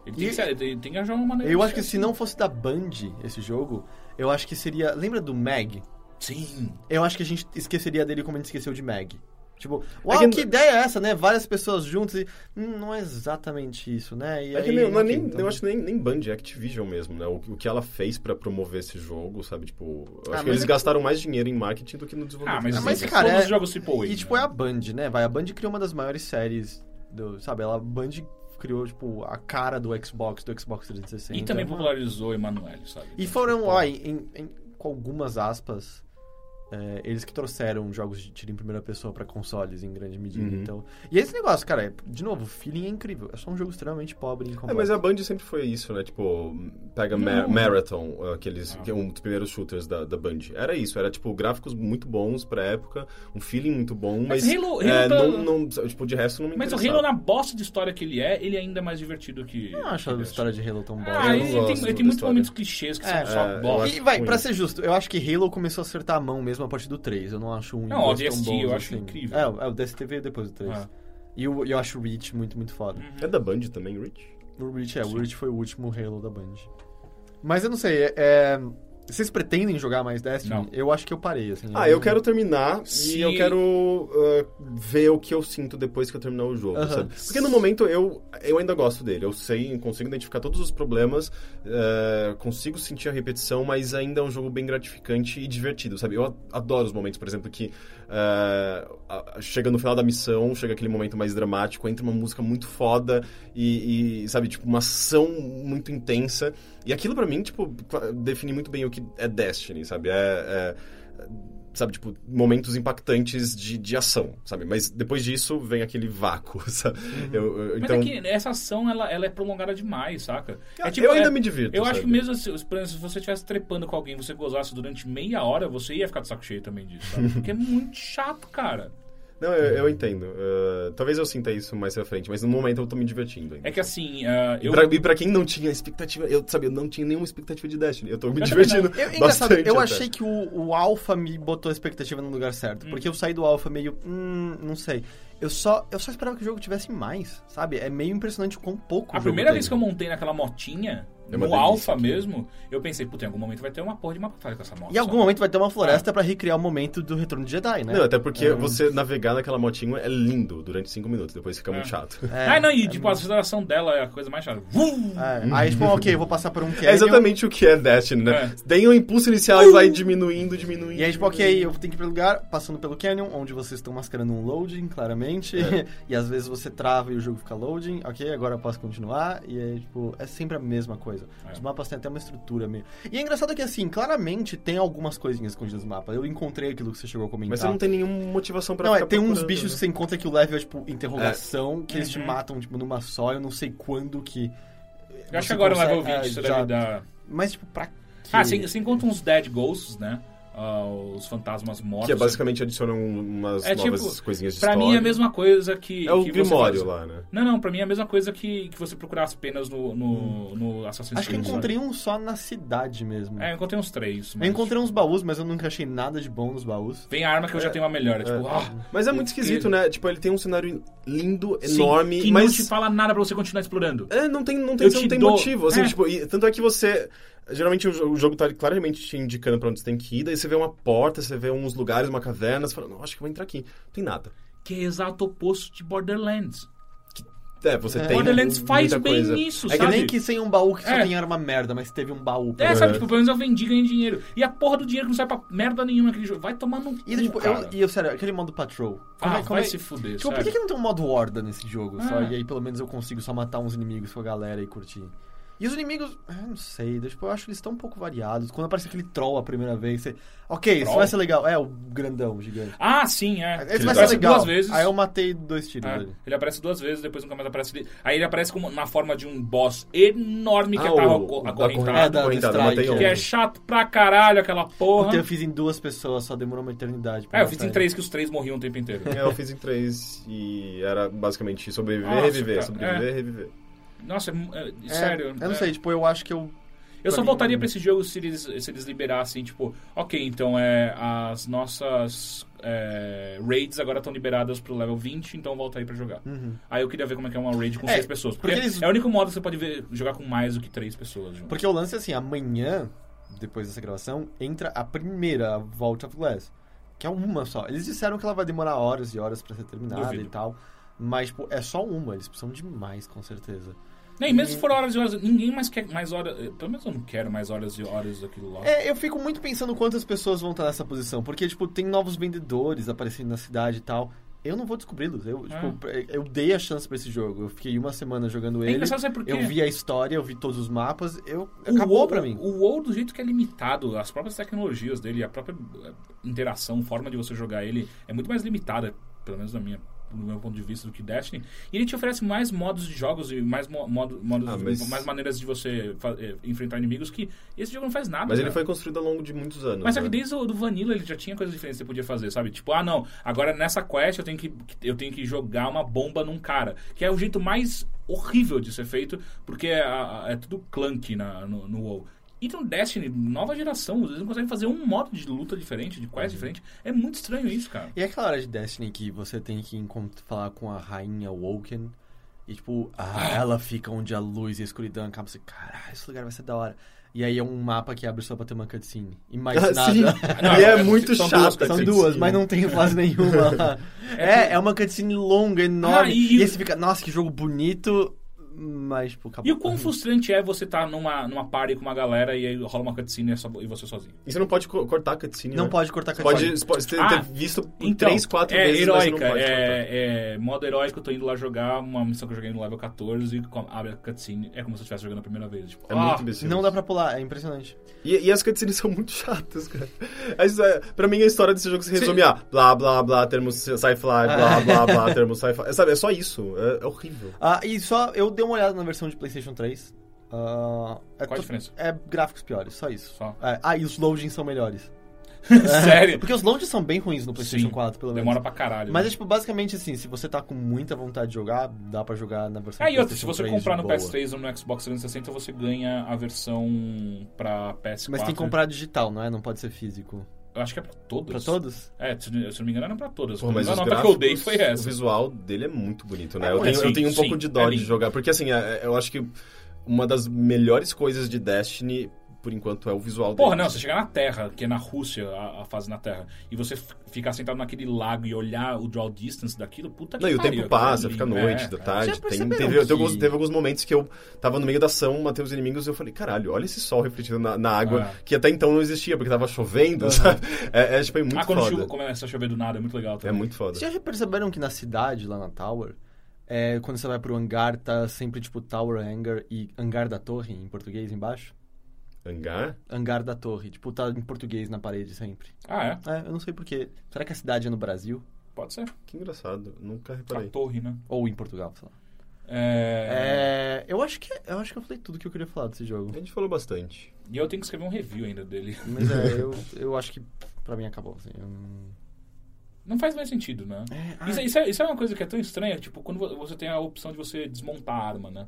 Ele tem, E- que, ser, ele tem que achar uma maneira Eu acho que ser se não fosse da Band esse jogo, eu acho que seria... Lembra do Mag? Sim. Eu acho que a gente esqueceria dele como a gente esqueceu de Mag. Tipo, É uau, que- que ideia é essa, né? Várias pessoas juntas e... Hum, não é exatamente isso, né? E É que aí, nem, não é nem, então- eu acho que nem, nem Band, é Activision mesmo, né? O, o que ela fez pra promover esse jogo, sabe? Tipo, eu Ah, acho que eles é- gastaram mais dinheiro em marketing do que no desenvolvimento. Ah, mas, Ah, mas, assim, cara, todos é- os jogos AAA. E, tipo, né? é a Band, né? Vai, a Band criou uma das maiores séries do... Sabe, ela, Band criou, tipo, a cara do Xbox, do Xbox 360. E também popularizou Emanuele, sabe? E foram, ó, em, em- em- com algumas aspas, é, eles que trouxeram jogos de tiro em primeira pessoa pra consoles em grande medida. Uhum. Então, e esse negócio, cara, é- de novo, o feeling é incrível. É só um jogo extremamente pobre e É, mas a Band sempre foi isso, né? Tipo, pega Ma- Marathon, aqueles, que é um dos primeiros shooters da, da Band. Era isso, era tipo gráficos muito bons pra época, um feeling muito bom, mas, Mas Halo- é, Halo tá- não, não- tipo, de resto não me Mas o. Halo, na bosta de história que ele é, ele é ainda mais divertido que. Eu não acho a história de Halo tão boa. Ah, ele, tem, ele tem muitos momentos clichês que É, são só é, eu bosta. E vai, ser justo, eu acho que Halo começou a acertar a mão mesmo a partir do 3. Eu não acho um Não, o tão DST bons eu acho assim. incrível. É, o- é, o DST veio depois do 3. Ah. E o- eu acho o Reach muito, muito foda. É da Band também, Rich? O Reach, é, o Reach foi o último Halo da Band. Mas eu não sei, é... é- Vocês pretendem jogar mais Destiny? Não. Eu acho que eu parei, assim. Ah, eu quero terminar Se- e eu quero uh, ver o que eu sinto depois que eu terminar o jogo, Aham. sabe? Porque no momento eu, eu ainda gosto dele. Eu sei, consigo identificar todos os problemas, uh, consigo sentir a repetição, mas ainda é um jogo bem gratificante e divertido, sabe? Eu adoro os momentos, por exemplo, que uh, chega no final da missão, chega aquele momento mais dramático, entra uma música muito foda e, e, sabe, tipo, uma ação muito intensa. E aquilo pra mim, tipo, define muito bem o que é Destiny, sabe? É- é sabe, tipo, momentos impactantes de, de ação, sabe? Mas depois disso vem aquele vácuo, sabe? Eu- eu- Mas então, é que essa ação, ela, ela é prolongada demais, saca? É eu ainda é- me divirto, Eu acho sabe? que mesmo exemplo, se você estivesse trepando com alguém você gozasse durante meia hora, você ia ficar de saco cheio também disso, sabe? Porque é muito chato, cara. Não, eu, eu entendo. Uh, talvez eu sinta isso mais pra frente, mas no momento eu tô me divertindo ainda. É que assim, E eu... pra, e pra quem não tinha expectativa, eu, sabe, eu não tinha nenhuma expectativa de Destiny. Eu tô me divertindo Eu, engraçado, eu até. achei que o, o Alpha me botou a expectativa no lugar certo. Porque eu saí do Alpha meio. Hum, não sei. Eu só, eu só esperava que o jogo tivesse mais, sabe? É meio impressionante o quão pouco A o jogo primeira tem. vez que eu montei naquela motinha, É no alfa aquilo. mesmo, eu pensei, puta, em algum momento vai ter uma porra de uma batalha com essa moto. E em algum sabe? momento vai ter uma floresta pra recriar o momento do retorno de Jedi, né? Não, até porque É. você navegar naquela motinha é lindo durante cinco minutos, depois fica muito chato. É, ah, não, e é tipo, a aceleração dela é a coisa mais chata. É, Aí, tipo, ok, eu vou passar por um canyon. É exatamente o que é Destiny, né? É. Tem um impulso inicial e vai diminuindo, diminuindo. E aí, tipo, ok, eu tenho que ir pro lugar, passando pelo canyon, onde vocês estão mascarando um loading, claramente. e às vezes você trava e o jogo fica loading. Ok, agora eu posso continuar. E aí, tipo, é sempre a mesma coisa. É. Os mapas têm até uma estrutura meio... E é engraçado que, assim, claramente tem algumas coisinhas escondidas no mapa. Eu encontrei aquilo que você chegou a comentar. Mas você não tem nenhuma motivação pra Não, é, tem uns bichos né? que você encontra que o level é, tipo, interrogação, que eles te Uhum. matam, tipo, numa só. Eu não sei quando que... Eu acho que agora consegue- level 20 é, você já- deve dar. Mas, tipo, pra quê? Ah, você, você encontra uns Dead Ghosts, né? Ah, os fantasmas mortos. Que é basicamente adicionam umas É, novas tipo, coisinhas de Pra história. mim é a mesma coisa que. É o que Grimório lá, né? Não, não, pra mim é a mesma coisa que, que você procurar as penas no, no, no Assassin's Acho que eu Creed. encontrei um só na cidade mesmo. É, eu encontrei uns três. Eu mas encontrei uns baús, mas eu nunca achei nada de bom nos baús. Vem a arma que eu já tenho uma melhor. É, tipo, ah, Mas é muito esquisito, né? Tipo, ele tem um cenário lindo, sim, enorme, que mas... não te fala nada pra você continuar explorando. É, não tem, não tem, Eu você te não tem dou- motivo. Assim, é. tipo, e- tanto é que você. Geralmente o, jo- o jogo tá claramente te indicando pra onde você tem que ir, daí você vê uma porta, você vê uns lugares, uma caverna, você fala, não, acho que eu vou entrar aqui. Não tem nada. Que é exato oposto de Borderlands. É, você tem. Borderlands faz muita bem coisa. isso, É que sabe? nem que sem um baú que só É. tem era uma merda, mas teve um baú. É, sabe? Tipo, pelo menos eu vendi e ganhei dinheiro. E a porra do dinheiro que não sai pra merda nenhuma naquele jogo. Vai tomar no E, cu, tipo, cara. eu, e eu, sério, aquele modo patrol. Como Ah, é- como vai é- se fuder, Tipo, por sério. que, que não tem um modo horda nesse jogo? Só, É. e aí pelo menos eu consigo só matar uns inimigos com a galera e curtir. E os inimigos, eu não sei, tipo, eu acho que eles estão um pouco variados. Quando aparece aquele troll a primeira vez, você. Ok, isso vai ser legal. É, o grandão, gigante. Ah, sim, é. Esse Ele vai ser legal. duas vezes. Aí eu matei dois tiros É, ele aparece duas vezes, depois nunca mais aparece. ele- Aí ele aparece como na forma de um boss enorme que Ah, tá o- o acorrentado. É, da- strike, Que é chato pra caralho aquela porra. Puta, eu fiz em duas pessoas, só demorou uma eternidade. É, eu fiz em três que os três morriam o tempo inteiro. É, eu fiz em três e era basicamente sobreviver, Nossa, reviver, cara, sobreviver, é. reviver. Nossa, é, é- É, sério. Eu não é. sei, tipo, eu acho que eu. Eu só mim- voltaria pra esse jogo se eles, se eles liberassem, tipo, ok, então é, as nossas é, raids agora estão liberadas pro level 20, então volta aí pra jogar. Aí eu queria ver como é que é uma raid com É, seis pessoas. Porque, porque eles- é o único modo que você pode ver, jogar com mais do que três pessoas. junto. Porque o lance é assim, amanhã, depois dessa gravação, entra a primeira Vault of Glass. Que é uma só. Eles disseram que ela vai demorar horas e horas pra ser terminada Duvido. e tal. Mas, tipo, é só uma. Eles precisam de mais, com certeza. Nem mesmo se for horas e horas, ninguém mais quer mais horas. Pelo menos eu não quero mais horas e horas daquilo lá. É, eu fico muito pensando quantas pessoas vão estar nessa posição. Porque, tipo, tem novos vendedores aparecendo na cidade e tal. Eu não vou descobri-los. Eu, tipo, eu dei a chance pra esse jogo. Eu fiquei uma semana jogando É ele. Eu vi a história, eu vi todos os mapas. Eu, O acabou pra mim. O WoW, do jeito que é limitado, as próprias tecnologias dele, a própria eh, interação, forma de você jogar ele, é muito mais limitada, pelo menos na minha, do meu ponto de vista, do que Destiny. E ele te oferece mais modos de jogos e mais, mo modo, modos, Ah, mas- mais maneiras de você eh, enfrentar inimigos que esse jogo não faz nada. Mas ele foi construído ao longo de muitos anos. Mas só que né? desde o do Vanilla ele já tinha coisas diferentes que você podia fazer, sabe? Tipo, ah não, agora nessa quest eu tenho que, eu tenho que jogar uma bomba num cara. Que é o jeito mais horrível de ser feito, porque é, a- é tudo clunky na, no, no WoW. E no Destiny, nova geração, eles não conseguem fazer um modo de luta diferente, de quest diferente. É muito estranho isso, cara. E é aquela hora de Destiny que você tem que falar com a rainha Woken. E tipo, ah, ela fica onde a luz e a escuridão acabam. Você, caralho, esse lugar vai ser da hora. E aí é um mapa que abre só pra ter uma cutscene. E mais Ah, nada. Não, e é é- muito são chato. duas São cutscene. duas, mas não tem quase nenhuma lá. É, é uma cutscene longa, enorme. Ah, e, e- aí você fica, nossa, que jogo bonito. Mas, tipo, acabou. E o quão frustrante é você estar numa, numa party com uma galera e aí rola uma cutscene e, é só- e você sozinho. E você não pode co- cortar a cutscene, Não né? pode cortar Você cutscene. pode, você pode ter, Ah, ter visto Então, três, quatro é vezes, mas você não heróica, pode cortar. é, é modo heróico, eu tô indo lá jogar uma missão que eu joguei no level 14 e abre a cutscene, é como se eu estivesse jogando a primeira vez. Tipo, É ah, muito imbecil. Não dá pra pular, é impressionante. E, e as cutscenes são muito chatas, cara. As, é, pra mim, a história desse jogo se resume a blá, blá, blá, termos sci-fi, blá, blá, blá, termos sci-fi. É, Sabe, é só isso. É, é horrível. Ah, e só, eu dei uma olhada na versão de PlayStation 3. Ah, é Qual a diferença? É gráficos piores, só isso. Só. É, ah, e os loadings são melhores. Sério? Porque os loadings são bem ruins no PlayStation Sim, 4, pelo menos. Demora pra caralho. Mas é né? tipo, basicamente assim, se você tá com muita vontade de jogar, dá pra jogar na versão Ah, e outra, se você 3 comprar no boa. PS3 ou no Xbox 360, você ganha a versão pra PS4. Mas tem que comprar digital, não é? Não pode ser físico. Eu acho que é pra todos. Pra todos? É, se, se eu não me engano, era pra todas. Pô, mas a nota que eu dei foi o essa. visual dele é muito bonito, né? É, eu, tenho, sim, eu tenho um sim, pouco de é dó de lindo. jogar, porque assim, é- eu acho que uma das melhores coisas de Destiny, por enquanto, é o visual Porra, não, você chegar na Terra, que é na Rússia, a, a fase na Terra, e você ficar sentado naquele lago e olhar o draw distance daquilo, puta que Não, e o tempo passa, aquilo fica ali, noite, é, da é. tarde. Tem, teve, que- teve, alguns, teve alguns momentos que eu tava no meio da ação, matei os inimigos e eu falei, caralho, olha esse sol refletido na, na água, É. que até então não existia, porque tava chovendo, sabe? É, é, tipo, é muito Ah, quando foda. chuva começa a chover do nada, é muito legal É também. muito foda. Vocês já perceberam que na cidade, lá na Tower, é, quando você vai pro hangar, tá sempre tipo Tower Hangar e Hangar da Torre, em português, embaixo? Hangar? Hangar da Torre. Tipo, tá em português na parede sempre. Ah, é? É, eu não sei porquê. Será que a cidade é no Brasil? Pode ser. Que engraçado, nunca A reparei. torre, né? Ou em Portugal, sei lá. É... É, eu acho que eu acho que eu falei tudo que eu queria falar desse jogo. A gente falou bastante. E eu tenho que escrever um review ainda dele. Mas é, eu, eu acho que pra mim acabou. Assim, eu não- faz mais sentido, né? É, Isso, ah. isso é, isso é uma coisa que é tão estranha, tipo, quando vo- você tem a opção de você desmontar a arma, né?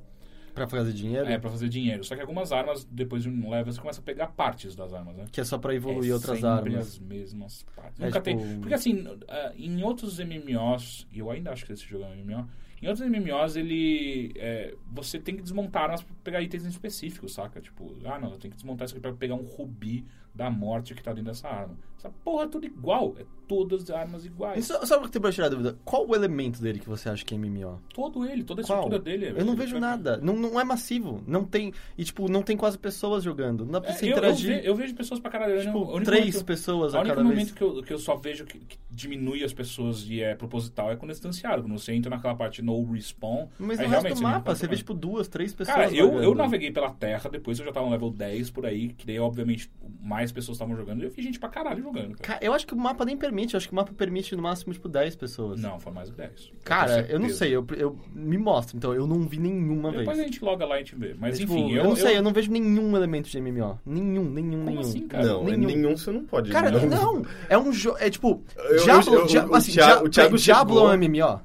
Pra fazer dinheiro, É, pra fazer dinheiro. Só que algumas armas, depois de um level, você começa a pegar partes das armas, né? que é só pra evoluir é outras sempre armas. as mesmas partes. É, Nunca tipo- tem... Porque assim, ah, em outros MMOs, e eu ainda acho que esse jogo é um MMO, em outros MMOs ele... é, você tem que desmontar armas pra pegar itens específicos, saca? Tipo, ah não, eu tenho que desmontar isso aqui pra pegar um rubi da morte que tá dentro dessa arma. Essa porra é tudo igual. É todas as armas iguais. só, só pra pra tirar a dúvida, qual o elemento dele que você acha que é MMO? Todo ele, toda a Qual? estrutura dele. é- Eu não vejo nada. Não, não é massivo. Não tem. E, tipo, não tem quase pessoas jogando. Não dá pra É, você eu, eu, interagir. ve- eu vejo pessoas pra caralho. tipo, o único três momento- pessoas O a único cada momento vez. que eu, que eu só vejo que, que diminui as pessoas e é proposital é quando é distanciado. Quando você entra naquela parte no respawn. Mas aí no resto do você mapa, encontra você vê, tipo, duas, três pessoas. Cara, eu, eu naveguei pela Terra, depois eu já tava no level 10 por aí, que daí, obviamente, mais pessoas estavam jogando. E eu vi gente pra caralho jogando. Cara. Ca- Eu acho que o mapa nem permite. Eu acho que o mapa permite no máximo, tipo, 10 pessoas. Não, foi mais de 10. Cara, eu não sei. Eu, eu, me mostra. Então, eu não vi nenhuma Depois vez. a gente loga lá e a gente vê. Mas Tipo, enfim, eu, não sei. Eu não vejo nenhum elemento de MMO. Nenhum, nenhum, Como nenhum. assim, cara? Não, é nenhum. nenhum você não pode. Cara, não. É um jogo. É tipo. Eu- Diablo. eu- eu- assim, o Thiago Diablo é um MMO?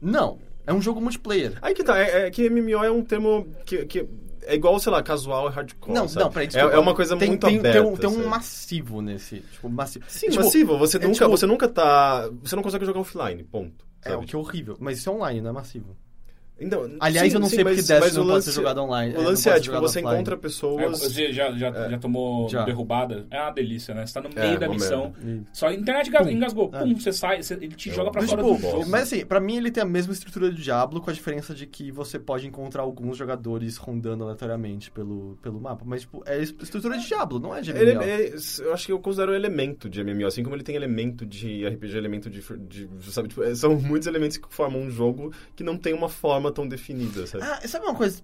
Não. É um jogo multiplayer. Aí que tá, é, é que MMO é um termo que, que é igual, sei lá, casual e hardcore. Não, sabe? não, peraí, é, desculpa. é uma coisa tem, muito tem, aberta. Tem um, tem um sabe? massivo nesse. Tipo, massivo. Sim, Tipo, massivo. Você é nunca, tipo- você nunca tá. Você não consegue jogar offline, ponto. É, sabe? o que é horrível. Mas isso é online, não é massivo. Então, Aliás, sim, eu não sim, sei porque Destiny não o pode lance- ser jogado online. O é, lance é, tipo, jogado você offline. encontra É, pessoas. você já, já, já tomou Já. derrubada? É uma delícia, né? Você tá no É, meio da uma missão. merda. Só a internet engas- engasgou. É. Pum, você sai, você- ele te É joga pra fora Tipo, do jogo. mas assim, pra mim ele tem a mesma estrutura do Diablo, com a diferença de que você pode encontrar alguns jogadores rondando aleatoriamente pelo, pelo mapa. Mas, tipo, é estrutura de Diablo, não é de Ele, MMO. é- eu acho que eu considero um elemento de MMO, assim como ele tem elemento de RPG, elemento de. de sabe, tipo, é, são muitos elementos que formam um jogo que não tem uma forma tão definida, sabe? Ah, sabe uma coisa?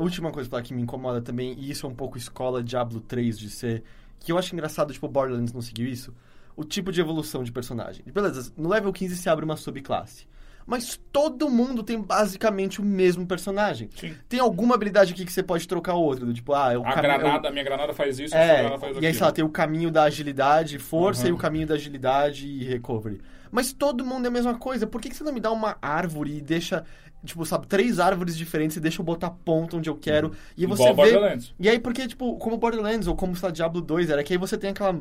Última coisa que me incomoda também, e isso é um pouco escola Diablo 3 de ser. Que eu acho engraçado, tipo, Borderlands não seguiu isso. O tipo de evolução de personagem. Beleza, no level 15 se abre uma subclasse. Mas todo mundo tem basicamente o mesmo personagem. Sim. Tem alguma habilidade aqui que você pode trocar outra, do tipo, ah, é o A caminho- granada, a minha granada faz isso, a sua É, granada faz e aquilo. aí, sei lá, tem o caminho da agilidade, força, Uhum. e o caminho da agilidade e recovery. Mas todo mundo é a mesma coisa. Por que, que você não me dá uma árvore e deixa, tipo, sabe, três árvores diferentes e deixa eu botar ponto onde eu quero? E você Igual vê... Borderlands. E aí, porque, tipo, como Borderlands ou como, lá, Diablo 2, era que aí você tem aquela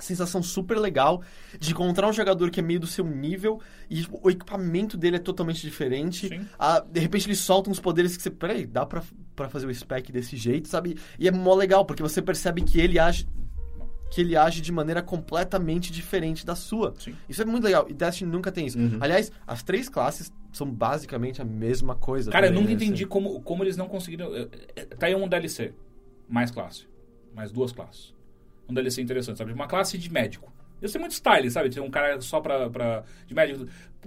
sensação super legal de encontrar um jogador que é meio do seu nível e tipo, o equipamento dele é totalmente diferente. Ah, de repente ele solta uns poderes que você, peraí, dá pra, pra fazer o spec desse jeito, sabe? E é mó legal, porque você percebe que ele age que ele age de maneira completamente diferente da sua. Sim. Isso é muito legal. E Destiny nunca tem isso. Uhum. Aliás, as três classes são basicamente a mesma coisa. Cara, eu também, nunca né? entendi como, como eles não conseguiram. eh, eh, Tá aí um DLC. Mais classe. Mais duas classes. Um DLC interessante, sabe? Uma classe de médico. Eu sei muito style, sabe? Tem um cara só pra, pra. de médico.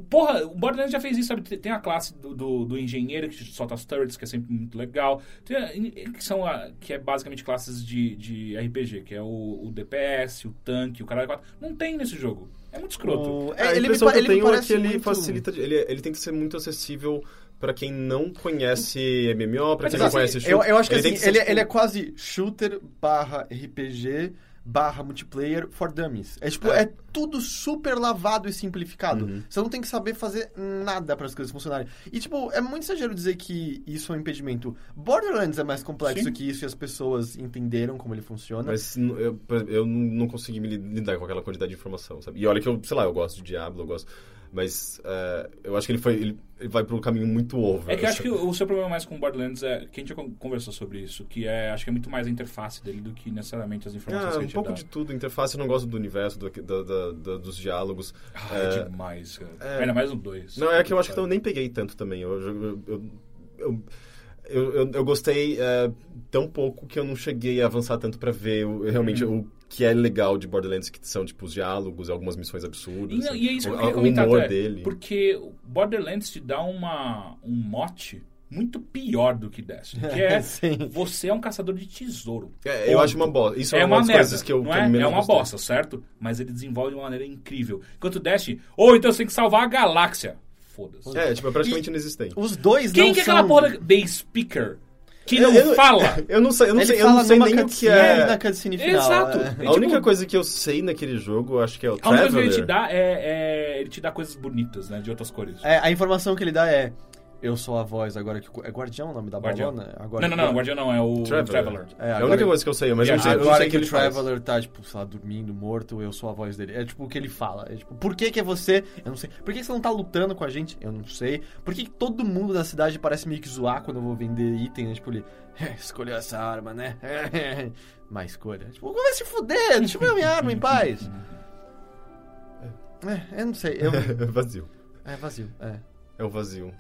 Porra, o Borderlands já fez isso, sabe? Tem a classe do, do, do engenheiro que solta as turrets, que é sempre muito legal. Tem a- que são a- que é basicamente classes de, de RPG, que é o, o DPS, o tanque, o caralho 4. Não tem nesse jogo. É muito escroto. O- a é, ele me, que eu ele me tenho é parece que ele muito... facilita. Ele, ele tem que ser muito acessível pra quem não conhece MMO, pra Mas, quem não assim, conhece eu, shooter. eu acho que ele assim, ser, ele, tipo, ele é quase shooter barra RPG barra multiplayer for dummies. É tipo, é, É. tudo super lavado e simplificado. Uhum. Você não tem que saber fazer nada para as coisas funcionarem. E tipo, é muito exagero dizer que isso é um impedimento. Borderlands é mais complexo Sim. que isso e as pessoas entenderam como ele funciona. Mas eu, eu não consegui me li- lidar com aquela quantidade de informação, sabe? E olha que eu, sei lá, eu gosto de Diablo, eu gosto. Mas é, eu acho que ele foi. Ele, ele vai por um caminho muito over. É que eu acho que o, o seu problema mais com o Borderlands é que a gente já con- conversou sobre isso, que é acho que é muito mais a interface dele do que necessariamente as informações Ah, que a um gente pouco dá. de tudo. Interface, eu não gosto do universo, do, da- da- da- dos diálogos. Ah, É, é demais, cara. é. Ainda mais no 2. Não, é que eu acho que eu nem peguei tanto também. Eu, eu, eu, eu, eu, eu- eu gostei é, tão pouco que eu não cheguei a avançar tanto pra ver o- realmente Uhum. O que é legal de Borderlands, que são tipo os diálogos, algumas missões absurdas. E, assim, e é isso que eu o, queria o comentar humor até, dele. Porque o Borderlands te dá uma, um mote muito pior do que Destiny, que é Sim. você é um caçador de tesouro. É, eu acho uma bosta. Isso é, é uma, uma das merda, coisas que eu, não que eu é? É uma gostei. bosta, certo? Mas ele desenvolve de uma maneira incrível. Enquanto Destiny, ou então você tem que salvar a galáxia. Foda-se. É, tipo, é praticamente inexistente. Os dois Quem não que é são... aquela porra da The Speaker? Que não eu- fala? Eu não sei, eu não Ele sei, eu não sei nem o que é. na cutscene final. Exato. é. A tipo, única coisa que eu sei naquele jogo, eu acho que é o A única coisa que Traveler. ele te dá é, é- Ele te dá coisas bonitas, né? De outras cores. É, a informação que ele dá é... Eu sou a voz agora que... É Guardião o nome da Guardião. balona? Agora Não, não, não. Guardião não. É o Traveler. Traveler. É, É a agora- única coisa que eu sei, mas eu não sei, eu não Agora sei o que que o ele faz. Traveler tá, tipo, sei lá, dormindo, morto, eu sou a voz dele. É tipo o que ele fala. É tipo, por que que é você? Eu não sei. Por que que você não tá lutando com a gente? Eu não sei. Por que que todo mundo da cidade parece meio que zoar quando eu vou vender item? Né? Tipo, ele... "É, escolheu essa arma, né? Má escolha. Tipo, vai se fuder, deixa eu ver a minha arma em paz. É, eu não sei. Eu... É vazio. É vazio, é. É o vazio.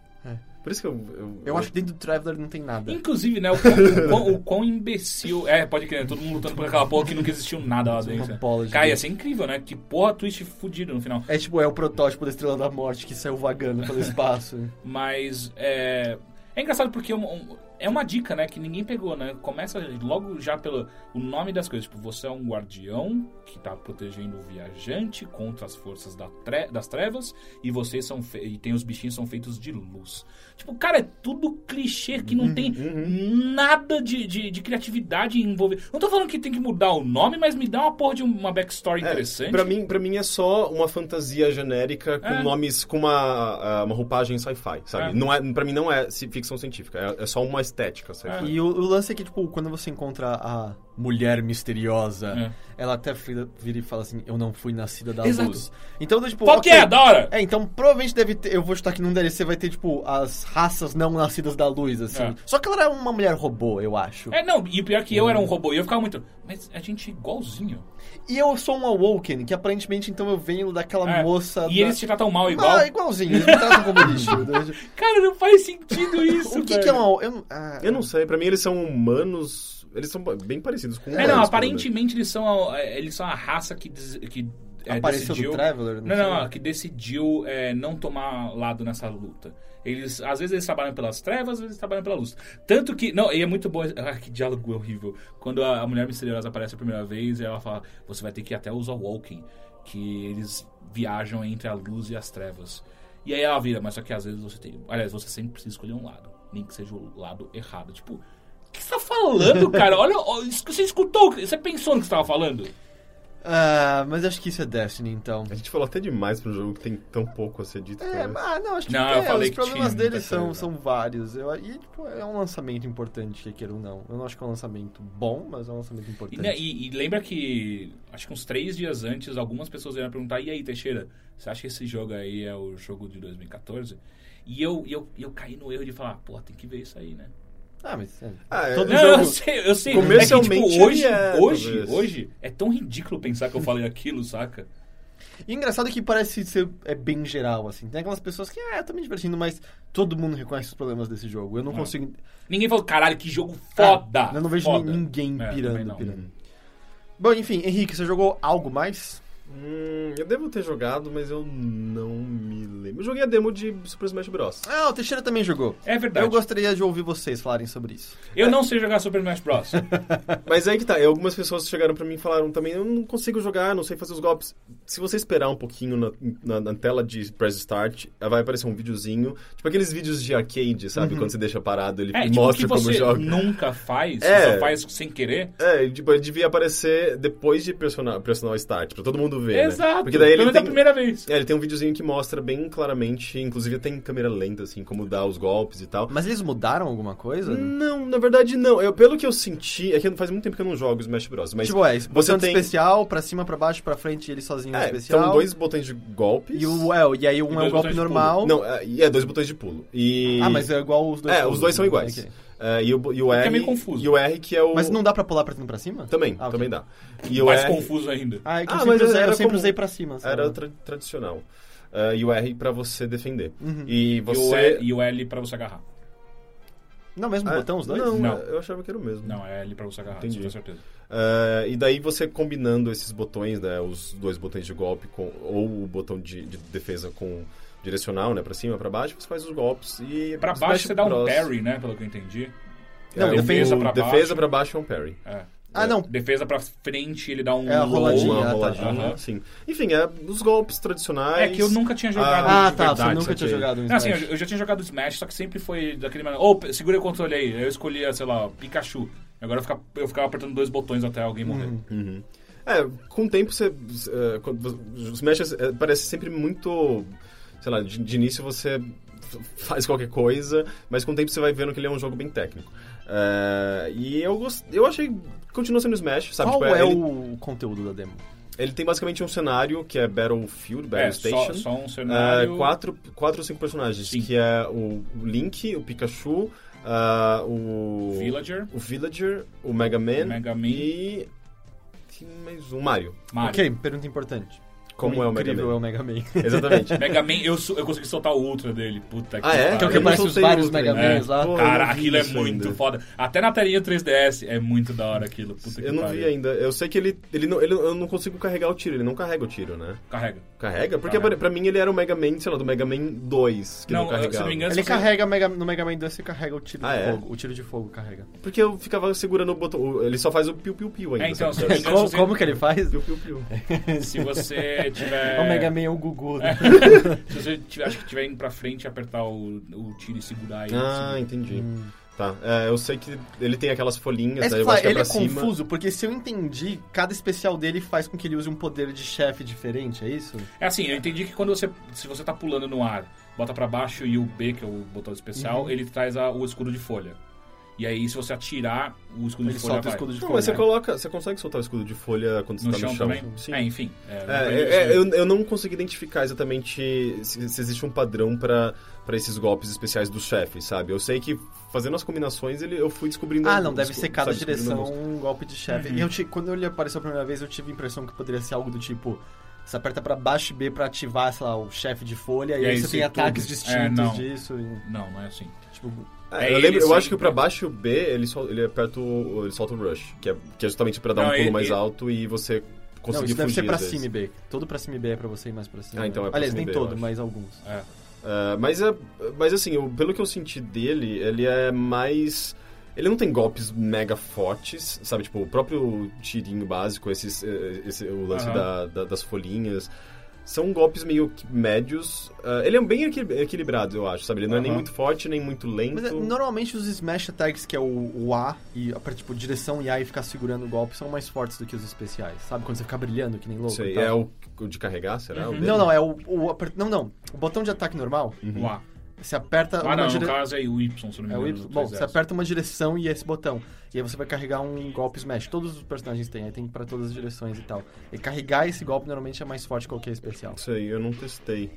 Por isso que eu... Eu, Eu acho que dentro do Traveler não tem nada. Inclusive, né? O quão, o, quão, o quão imbecil. É, pode crer, né, todo mundo lutando por aquela porra que nunca existiu nada lá dentro. bola de Cara, ia ser incrível, né? Que porra twist fudido no final. É tipo, é o protótipo da Estrela da Morte que saiu vagando pelo espaço. Mas é. É engraçado porque uma, um- é uma dica, né? Que ninguém pegou, né? Começa logo já pelo o nome das coisas. Tipo, você é um guardião que tá protegendo o viajante contra as forças da tre- das trevas. E vocês são. E tem os bichinhos são feitos de luz. Tipo, cara, é tudo clichê que não tem nada de, de, de criatividade envolvido. Não tô falando que tem que mudar o nome, mas me dá uma porra de uma backstory É, interessante. pra, mim, pra mim é só uma fantasia genérica com É. nomes, com uma, uma roupagem sci-fi, sabe? É. Não é, pra mim não é ficção científica, é, é só uma estética sci-fi. E o, o lance é que, tipo, quando você encontra a mulher misteriosa, É. ela até vira, e fala assim, eu não fui nascida da Exato. luz. Então, tipo... Qual que ok. é? Da hora! É, então provavelmente deve ter. Eu vou chutar que num DLC vai ter, tipo, as raças não nascidas da luz, assim. É. Só que ela era uma mulher robô, eu acho. É, não, e o pior que eu era um robô e eu ficava muito. Mas a gente é igualzinho. E eu sou um Awoken, que aparentemente então eu venho daquela É, moça. E da... eles te tratam mal igual. Ah, igualzinho, eles me tratam como lixo. Cara, não faz sentido isso, o que, velho. que é um Awoken? Eu, não- ah, Eu não sei, pra mim eles são humanos. Eles são bem parecidos com É, não, aparentemente eles são, a, eles são a raça que, que é, Apareceu decidiu... do Traveler? Não, não, sei. que decidiu é, não tomar lado nessa luta. Eles, às vezes eles trabalham pelas trevas, às vezes eles trabalham pela luz. Tanto que, não, e é muito bom, ah, que diálogo horrível. Quando a, a mulher misteriosa aparece a primeira vez, ela fala, você vai ter que ir até os Awoken, que eles viajam entre a luz e as trevas. E aí ela vira, mas só que às vezes você tem, aliás, você sempre precisa escolher um lado, nem que seja o lado errado. Tipo, que você tá falando, cara? Olha, que você escutou, você pensou no que você tava falando? Ah, mas acho que isso é Destiny, então. A gente falou até demais pro jogo que tem tão pouco a ser dito. É, cara. ah, não, acho que Não, é, eu falei os que problemas deles são, coisa. são vários. Eu, e, tipo, é um lançamento importante, quer queira ou não. Eu não acho que é um lançamento bom, mas é um lançamento E, importante. né, e- e lembra que, acho que uns três dias antes, algumas pessoas vieram perguntar: e aí, Teixeira, você acha que esse jogo aí é o jogo de 2014? E eu, e eu, e eu caí no erro de falar: pô, tem que ver isso aí, né? Ah, mas... É. Ah, é- Todo Não, jogo- eu sei, eu sei. Comercialmente é que, tipo, hoje, é, hoje, talvez. hoje, é tão ridículo pensar que eu falei aquilo, saca? E engraçado é que parece ser é bem geral, assim. Tem aquelas pessoas que, ah, eu tô me divertindo, mas todo mundo reconhece os problemas desse jogo. Eu não consigo... Ninguém falou, caralho, que jogo foda! Ah, eu não vejo foda. ni- ninguém É, pirando, não. pirando. Bom, enfim, Henrique, você jogou algo mais? Hum, eu devo ter jogado, mas eu não me lembro. Eu joguei a demo de Super Smash Bros. Ah, o Teixeira também jogou. É verdade. Eu gostaria de ouvir vocês falarem sobre isso. Eu não sei jogar Super Smash Bros. Mas aí que tá, algumas pessoas chegaram pra mim e falaram também, eu não consigo jogar, não sei fazer os golpes. Se você esperar um pouquinho na, na- na tela de Press Start, vai aparecer um videozinho, tipo aqueles vídeos de arcade, sabe? Quando você deixa parado, ele É, tipo, mostra que como você joga. nunca faz, É. só faz sem querer. É, tipo, ele devia aparecer depois de pressionar o Start, pra todo mundo vê, né? Exato. Porque daí ele tem... a primeira vez. É, ele tem um videozinho que mostra bem claramente, inclusive tem câmera lenta, assim, como dar os golpes e tal. Mas eles mudaram alguma coisa? Não, na verdade não. Eu, pelo que eu senti, é que faz muito tempo que eu não jogo Smash Bros. Mas tipo, é, você tem... especial, pra cima, pra baixo, pra frente, e ele sozinho no É, especial. são dois botões de golpes. E, o, é, e aí um E é um golpe normal. Não, é, e é dois botões de pulo. E... Ah, mas é igual os dois. É, pulos, os dois são né? iguais. Ok. É, e, o, e o É que R... é meio confuso. E o R que é o... Mas não dá pra pular pra cima pra cima? Também, Ah, também dá. E o Mais R... confuso ainda. Ah, é que Ah, eu sempre, mas usei, era eu sempre como- usei pra cima. sabe? Era tra- tradicional. É, e o R pra você defender. Uhum. E E, o você... L, e o L pra você agarrar. Não, mesmo Ah, botão, os dois? Não, Não. eu achava que era o mesmo. Não, é L pra você agarrar, Entendi. com certeza. É, e daí você combinando esses botões, né, os dois botões de golpe com, ou o botão de, de defesa com direcional, né, para cima, para baixo, você faz os golpes e Pra Smash baixo você dá um parry, né? Pelo que eu entendi. É, Não, o defesa pra defesa baixo. para baixo é um parry. É. Ah, não. Defesa pra frente, ele dá um É a roladinha. Uma ah, tá. roladinha, Aham. sim. Enfim, é os golpes tradicionais. É que eu nunca tinha jogado Ah, de tá. verdade. Você nunca tinha jogado um Não, assim, Smash. eu, já tinha jogado Smash, só que sempre foi daquele maneira. Ô, pe- segura o controle aí. Eu escolhia, sei lá, Pikachu. Agora eu ficava, eu ficava apertando dois botões até alguém morrer. Uhum. É, com o tempo você. é, os Smash é, parece sempre muito. Sei lá, de, de início você faz qualquer coisa, mas com o tempo você vai vendo que ele é um jogo bem técnico. É, e eu, gost, eu achei. Continua sendo Smash, sabe? Qual Tipo, é ele, o conteúdo da demo? ele tem basicamente um cenário que é Battlefield, Battle É, só, Station. só um É, cenário. quatro, quatro ou cinco personagens, Sim. que é o Link, o Pikachu, ah, o... Villager. O Villager, o Mega Man, Mega Man. e... Tem mais um, Mario. Mario. Ok, pergunta importante. Como é o Mega incrível Man? é o Mega Man. Exatamente. Mega Man, eu, eu consegui soltar o Ultra dele. Puta que Ah, é? Que é o que parece os vários Mega ainda. Mans lá. Cara, aquilo é muito ainda. foda. Até na telinha 3DS é muito da hora aquilo. Puta que Eu não pariu. vi ainda. Eu sei que ele, ele, não, ele. Eu não consigo carregar o tiro. Ele não carrega o tiro, né? Carrega. Carrega? Porque Carrega. pra, mim ele era o Mega Man, sei lá, do Mega Man 2, que não, Não, carregava. se não me engano, Ele carrega Mega, no Mega Man 2, você carrega o tiro Ah, de é? fogo. O tiro de fogo carrega. Porque eu ficava segurando o botão. Ele só faz o piu-piu-piu ainda. É, então, se- como que ele faz? Piu-piu-piu. Se você tiver. O Mega Man é o Gugu. né? Se você tiver, acho que tiver indo pra frente, apertar o, o tiro e segurar ele. Ah, assim. entendi. Tá. É, eu sei que ele tem aquelas folhinhas, É, daí eu fala, acho que é ele pra é cima. confuso, porque se eu entendi, cada especial dele faz com que ele use um poder de chefe diferente, é isso? É assim, eu entendi que quando você. Se você tá pulando no ar, bota pra baixo e o B, que é o botão especial, Uhum. ele traz a- o escudo de folha. E aí, se você atirar, o escudo Ele de folha solta o vai. escudo de Não, fogo. mas você né? coloca. Você consegue soltar o escudo de folha quando você No tá chão, no chão? também? Sim. É, enfim. É, É, é, é, eu, eu não consegui identificar exatamente se, se existe um padrão pra pra esses golpes especiais dos chefes, sabe? Eu sei que fazendo as combinações ele, eu fui descobrindo. Ah, não, deve ser cada sabe, direção um golpe de chefe. Uhum. E eu quando ele apareceu a primeira vez, eu tive a impressão que poderia ser algo do tipo. Você aperta pra baixo e B pra ativar, sei lá, o chefe de folha, e, E aí aí você tem tudo. ataques É, distintos não. disso. e, Não, não é assim. tipo, É, eu, ele lembro, eu acho que pra baixo o B ele, sol, ele aperta o. ele solta o rush, que é, que é justamente pra dar Não, um pulo ele- mais ele- alto e você não, conseguir isso deve fugir. ser pra cima e B. Todo pra cima e B é pra você ir mais pra cima. Ah, então é pra Aliás, cima e nem B, todo, mas alguns. É. É, mas, é, mas assim, eu- pelo que eu senti dele, ele é mais. Ele não tem golpes mega fortes, sabe? Tipo, o próprio tirinho básico, esses, eh, esse, o lance Aham. da- da- das folhinhas. São golpes meio que médios. Ah, ele é bem equi- equilibrado, eu acho, sabe? Ele não é nem muito forte, nem muito lento. Mas é, normalmente os smash attacks, que é o, o A, e aperta tipo direção e A e ficar segurando o golpe, são mais fortes do que os especiais. Sabe? Quando você fica brilhando que nem louco. Sei, e tal. é o, o de carregar, será? Uhum. Não, não, é o, o aper- Não, não. O botão de ataque normal, Uhum. O A. você aperta Ah, uma não, no dire- caso é o Y, se eu não me É o engano. Y. no Bom, 3S. você aperta uma direção e esse botão. E aí você vai carregar um golpe smash. Todos os personagens têm, aí tem pra todas as direções e tal. E carregar esse golpe normalmente é mais forte que qualquer especial. Não sei, eu não testei.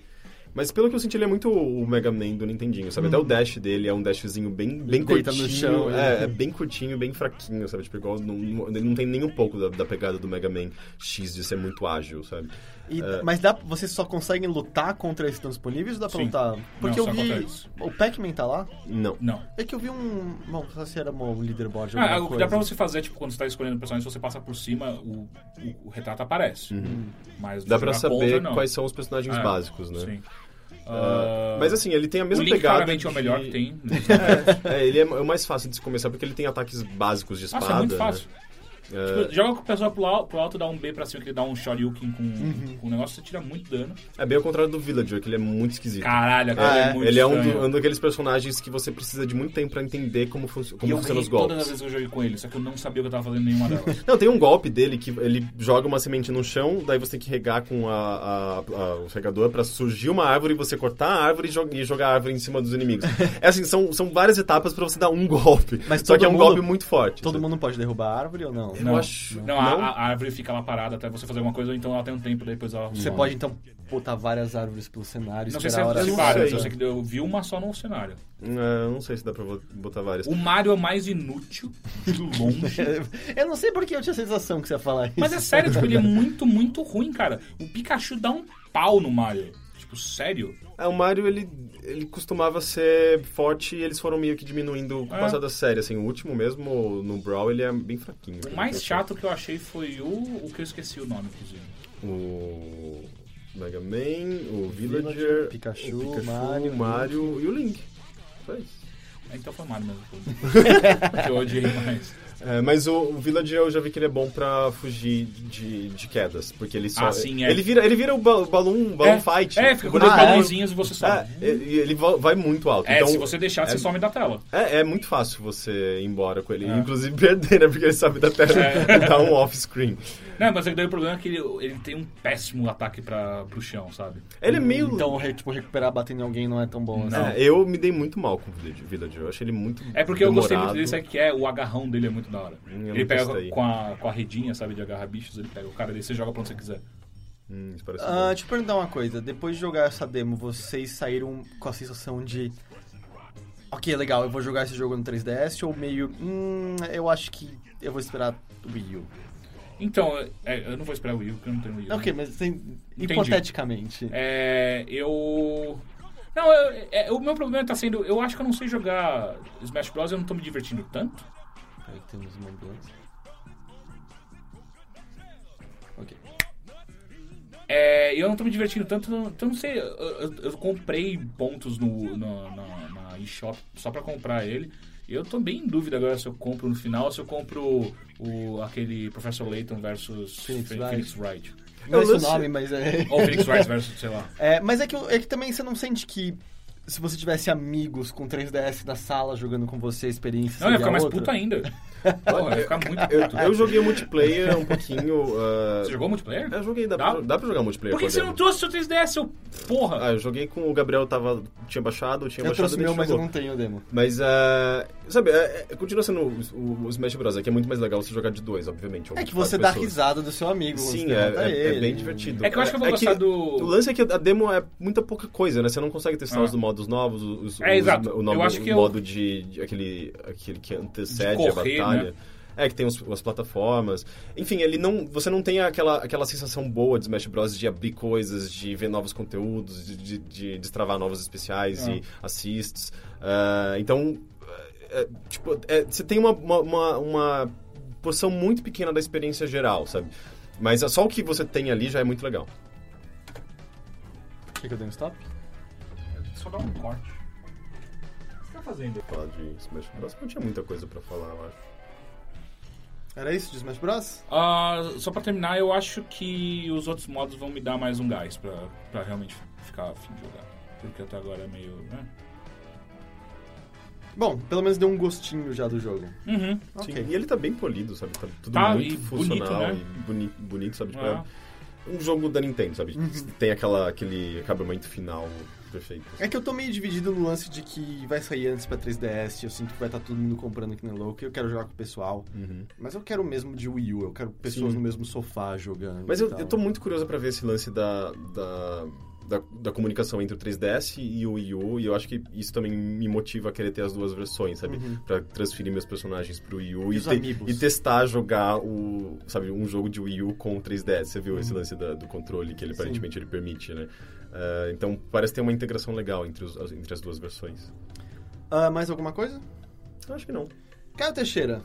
Mas pelo que eu senti, ele é muito o Mega Man do Nintendinho, sabe? Até o dash dele é um dashzinho bem, bem deita no curtinho. chão, é, é. é bem curtinho, bem fraquinho, sabe? Tipo, igual, não, não- ele não tem nem um pouco da, da pegada do Mega Man X de ser muito ágil, sabe? E- É. Mas dá, vocês só conseguem lutar contra esses que estão disponíveis ou dá pra Sim. lutar? Porque Não, eu vi. O Pac-Man tá lá? Não. Não. É que eu vi um. Bom, só se era um leaderboard. Ah, alguma o que coisa. dá pra você fazer, tipo, quando você tá escolhendo o personagem, se você passa por cima, o, o, o retrato aparece. Mas Uhum. Dá pra saber contra, não. quais são os personagens É, básicos, né? Sim. Ah, mas assim, ele tem a o mesma Link pegada. claramente é o melhor que tem. É, ele é, é o mais fácil de se começar porque ele tem ataques básicos de espada. Nossa, é muito né? É, Tipo, joga com o pessoal pro alto, pro alto, dá um B pra cima, que ele dá um Shoryuken com, Uhum. com o negócio, você tira muito dano. é bem ao contrário do Villager, que ele é muito esquisito. Caralho, aquele Ah, é, é? muito ele é um, estranho. do- um daqueles personagens que você precisa de muito tempo pra entender como, func E como ganhei os todas as golpes. vezes que eu joguei com ele, só que eu não sabia o que eu tava fazendo em nenhuma delas. Não, tem um golpe dele que ele joga uma semente no chão, daí você tem que regar com a, a- a- o regador pra surgir uma árvore, você cortar a árvore e, jo- e jogar a árvore em cima dos inimigos. é assim, são, são várias etapas pra você dar um golpe. Mas Só que é todo um mundo- golpe muito forte. Todo sabe? mundo pode derrubar a árvore ou não? Eu não, acho- Não, não? A, a árvore fica lá parada até você fazer alguma coisa, ou então ela tem um tempo, daí depois ela... Você pode, então, botar várias árvores pelo cenário, Não sei se esperar a é hora não várias, sei. eu sei que eu vi uma só no cenário. Eu não sei se dá pra botar várias. O Mario é o mais inútil, de longe. Eu não sei porque eu tinha a sensação que você ia falar isso. Mas é sério, tipo, ele é muito, muito ruim, cara. O Pikachu dá um pau no Mario. Tipo, sério? É, o Mario, ele, ele costumava ser forte e eles foram meio que diminuindo com o É. passar da série. Assim, o último mesmo, no Brawl, ele é bem fraquinho. O mais chato que eu achei foi o... O que eu esqueci o nome, inclusive. O Mega Man, o Villager, Villager, Pikachu, o Pikachu, Mario, Mario, e o Link. Só isso. É, Então foi o Mario mesmo. que eu odiei mais. É, mas o, o Villager eu já vi que ele é bom pra fugir de, de quedas, porque ele só... Ah, sim, é. Ele vira, ele vira o ba- balão, balão é, fight. É, fica com dois balãozinhos e você sobe. É, ele, ele va- vai muito alto. É, então, se você deixar, você é- some da tela. É, é muito fácil você ir embora com ele. É. Inclusive perder, né? Porque ele sabe da tela É. e dá um off-screen. Não, mas daí o problema é que ele, ele tem um péssimo ataque pra, pro chão, sabe? Ele é meio... Então, tipo, recuperar batendo em alguém não é tão bom assim. Não. É, eu me dei muito mal com o Villager. Villager. Eu achei ele muito É porque eu gostei muito demorado. dele, sabe o que é? O agarrão dele é muito da hora. Hum, eu ele pega com a, com a redinha, sabe, de agarrar bichos, ele pega o cara dele, você joga pra onde você quiser. Hum, isso parece Ah, bom. deixa eu perguntar uma coisa. Depois de jogar essa demo, vocês saíram com a sensação de... Ok, legal, eu vou jogar esse jogo no 3DS ou meio... Hum, eu acho que eu vou esperar o Wii U. Então, é, eu não vou esperar o Wii U, porque eu não tenho Wii U. Ok, mas tem, hipoteticamente. É, eu... Não, eu- é, o meu problema tá sendo, eu acho que eu não sei jogar Smash Bros, eu não tô me divertindo tanto. Que temos uma ambulância. Ok. É, eu não tô me divertindo tanto, então eu não sei, eu, eu- eu comprei pontos no, no- na, na eShop só pra comprar ele. E eu tô bem em dúvida agora se eu compro no final, se eu compro o, aquele Professor Layton versus Phoenix. Phoenix Wright. Não é o nome, mas é... Ou Phoenix Wright versus, sei lá. É, mas é que, é que também você não sente que se você tivesse amigos com 3DS na sala jogando com você, a experiência Não, ia seria ficar mais outra? puto ainda. Porra, ia ficar muito Eu, puto. eu joguei multiplayer um pouquinho. ah, Você jogou multiplayer? Eu joguei, dá, Dá? Pra, dá pra jogar multiplayer Por que você demo. não trouxe seu 3DS, seu porra? Ah, eu joguei com o Gabriel, tava, tinha baixado, eu tinha Eu baixado trouxe ele meu, mas eu jogou. não tenho o demo. Mas, ah, sabe, é, é, continua sendo o, o- o Smash Bros. É que é muito mais legal você jogar de dois, obviamente. É que você dá pessoas. risada do seu amigo. Sim, é, é- é ele. bem divertido. É que eu acho que eu vou É gostar do... O lance é que a demo é muita pouca coisa, né? Você não consegue testar Ah. os modos novos, os, É, os- exato. o, nome- Eu acho que o eu- modo de, de- aquele, aquele que antecede De correr, a batalha. Né? É, que tem os- as plataformas. Enfim, ele não, você não tem aquela, aquela sensação boa de Smash Bros. de abrir coisas, de ver novos conteúdos, de, de, de destravar novos especiais Ah. e assists. Ah, então, é, tipo, é, você tem uma, uma, uma, uma porção muito pequena da experiência geral, sabe? Mas é só o que você tem ali já é muito legal. Quer que eu dê um stop? Só dá um corte. O que você tá fazendo? falar de Smash Bros. Não tinha muita coisa pra falar, eu acho. Era isso de Smash Bros? Ah, só pra terminar, eu acho que os outros modos vão me dar mais um gás pra, pra realmente ficar afim de jogar. Porque até agora é meio. Né? Bom, pelo menos deu um gostinho já do jogo. Uhum. Ok. Sim, e ele tá bem polido, sabe? Tá tudo Tá, muito e funcional bonito, né? e bonito, bonito sabe? Tipo, Ah. é um jogo da Nintendo, sabe? Uhum. Tem aquela, aquele acabamento final perfeito. É que eu tô meio dividido no lance de que vai sair antes pra 3DS, eu sinto que vai estar todo mundo comprando aqui no louco, eu quero jogar com o pessoal. Uhum. Mas eu quero mesmo de Wii U, eu quero pessoas Sim. no mesmo sofá jogando. Mas eu, tal. eu tô muito curioso pra ver esse lance da, da, da, da comunicação entre o 3DS e o Wii U, e eu acho que isso também me motiva a querer ter as duas versões, sabe? Pra transferir meus personagens pro Wii U Uhum. E e, te- e testar jogar o, sabe, um jogo de Wii U com o 3DS. Você viu Uhum. esse lance da- do controle que ele aparentemente ele permite, né? Ah, então parece ter uma integração legal entre, os, as- entre as duas versões. Ah, mais alguma coisa? Eu acho que não. Caio Teixeira,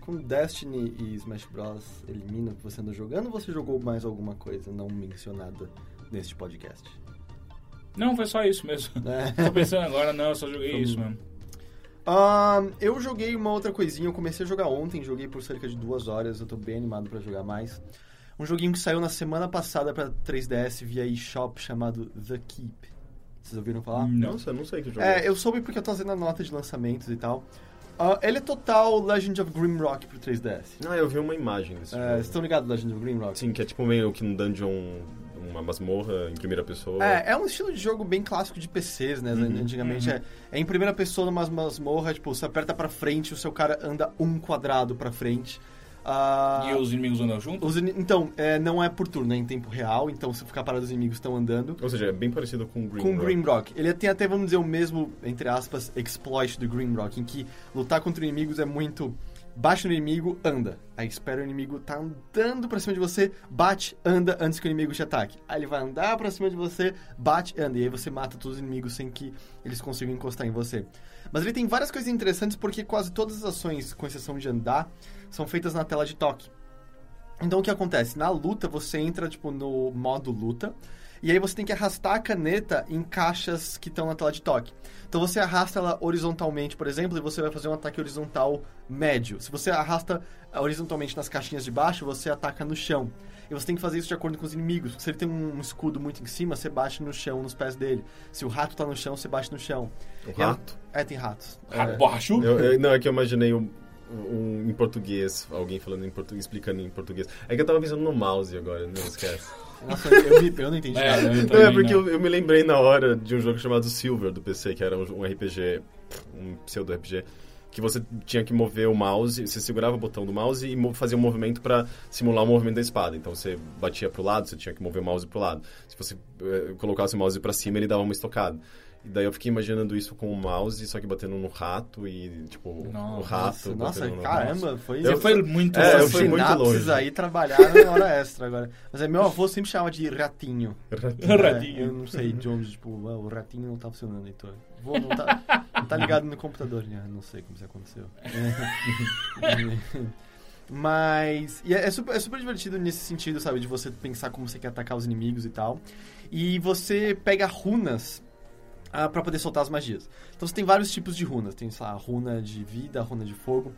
com Destiny e Smash Bros. elimina que você anda jogando ou você jogou mais alguma coisa não mencionada neste podcast? Não, foi só isso mesmo. É. Tô pensando agora, não, eu só joguei isso mesmo. Ahn, eu joguei uma outra coisinha, eu comecei a jogar ontem, joguei por cerca de duas horas, eu tô bem animado pra jogar mais. Um joguinho que saiu na semana passada pra 3DS via eShop chamado The Keep. Vocês ouviram falar? Nossa, eu não sei que jogo É, eu soube porque eu tô fazendo a nota de lançamentos e tal. Ah, ele é total Legend of Grimrock pro 3DS. Ah, eu vi uma imagem desse É, jogo. vocês estão ligados Legend of Grimrock? Sim, que é tipo meio que um dungeon, uma masmorra em primeira pessoa. É, é um estilo de jogo bem clássico de PCs, né? Uhum. Antigamente é, é em primeira pessoa numa masmorra, tipo, você aperta pra frente, o seu cara anda um quadrado pra frente. Ah, E os inimigos andam juntos? os ini- então, é, não é por turno, é em tempo real, então se ficar parado os inimigos estão andando. Ou seja, é bem parecido com Green com Rock. Grimrock. Ele tem até, vamos dizer, o mesmo, entre aspas, exploit do Grimrock, em que lutar contra inimigos é muito bate no inimigo, anda. Aí espera o inimigo tá andando pra cima de você, bate, anda antes que o inimigo te ataque. Aí ele vai andar pra cima de você, bate, anda. E aí você mata todos os inimigos sem que eles consigam encostar em você. Mas ele tem várias coisas interessantes porque quase todas as ações, com exceção de andar, são feitas na tela de toque. Então o que acontece? Na luta você entra tipo no modo luta e aí você tem que arrastar a caneta em caixas que estão na tela de toque. Então você arrasta ela horizontalmente, por exemplo, e você vai fazer um ataque horizontal médio. Se você arrasta ah, horizontalmente nas caixinhas de baixo, você ataca no chão. E você tem que fazer isso de acordo com os inimigos. Se ele tem um escudo muito em cima, você bate no chão, nos pés dele. Se o rato tá no chão, você bate no chão. O E ela- rato? É, tem ratos. Rato É. borrachudo? Eu- eu- não, é que eu imaginei um, um- em português, alguém falando em português, explicando em português. É que eu tava pensando no mouse agora, não esquece. Nossa, eu, vi- eu não entendi É, nada. eu Não, é porque não. eu, eu me lembrei na hora de um jogo chamado Silver do PC, que era um, um RPG, um pseudo-RPG, que você tinha que mover o mouse, você segurava o botão do mouse e fazia um movimento pra simular o movimento da espada. Então você batia pro lado, você tinha que mover o mouse pro lado. Se você eh, colocasse o mouse pra cima, ele dava uma estocada. E daí eu fiquei imaginando isso com o mouse, só que batendo no rato e, tipo, o Nossa, rato Nossa, caramba, foi... Você foi muito É, longe. eu fui muito longe. aí trabalharam na hora extra agora. Mas é, meu avô sempre chamava de ratinho. Ratinho. É, eu não sei de onde, tipo, o ratinho não tá funcionando, Heitor. Vô, não tá, não tá ligado no computador. Ah, não sei como isso aconteceu. Mas. E é, é super, é super divertido nesse sentido, sabe? De você pensar como você quer atacar os inimigos e tal. E você pega runas ah, para poder soltar as magias. Então você tem vários tipos de runas. Tem, lá, runa de vida, runa de fogo.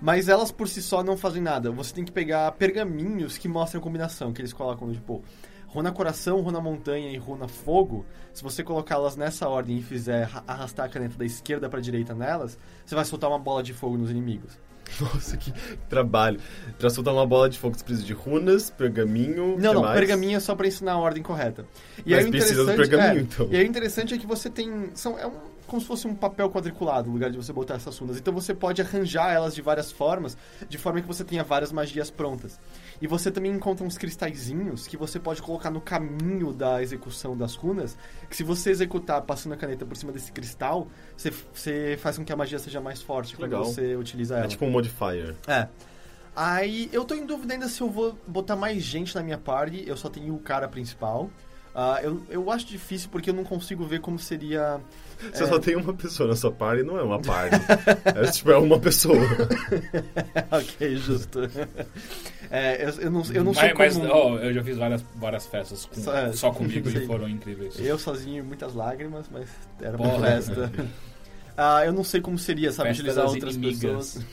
Mas elas por si só não fazem nada. Você tem que pegar pergaminhos que mostram a combinação, que eles colocam, tipo, runa coração, runa montanha e runa fogo. Se você colocá-las nessa ordem e fizer ra- arrastar a caneta da esquerda para direita nelas, você vai soltar uma bola de fogo nos inimigos. Nossa, que trabalho. Pra soltar uma bola de fogo, você precisa de runas, pergaminho. Não, não, mais? pergaminho é só pra ensinar a ordem correta. E Mas aí precisa do interessante- pergaminho, é, então. E aí o interessante é que você tem. São, é um, como se fosse um papel quadriculado no lugar de você botar essas runas. Então você pode arranjar elas de várias formas, de forma que você tenha várias magias prontas. E você também encontra uns cristalzinhos que você pode colocar no caminho da execução das runas, que se você executar passando a caneta por cima desse cristal, você, você faz com que a magia seja mais forte quando Legal. você utiliza ela. É tipo um modifier. É. Aí eu tô em dúvida ainda se eu vou botar mais gente na minha party. Eu só tenho o cara principal. Ah, eu, eu acho difícil porque eu não consigo ver como seria. Você É. só tem uma pessoa na sua party, não é uma party. é tipo, é uma pessoa. ok, justo. É, eu, eu não, eu não mas, sou mas, ó, eu já fiz várias, várias festas com- Só- é, só comigo sim. e foram incríveis. Eu sozinho, muitas lágrimas, mas era uma Porra. festa. Ah, eu não sei como seria, sabe, Festa utilizar outras inimigas. pessoas.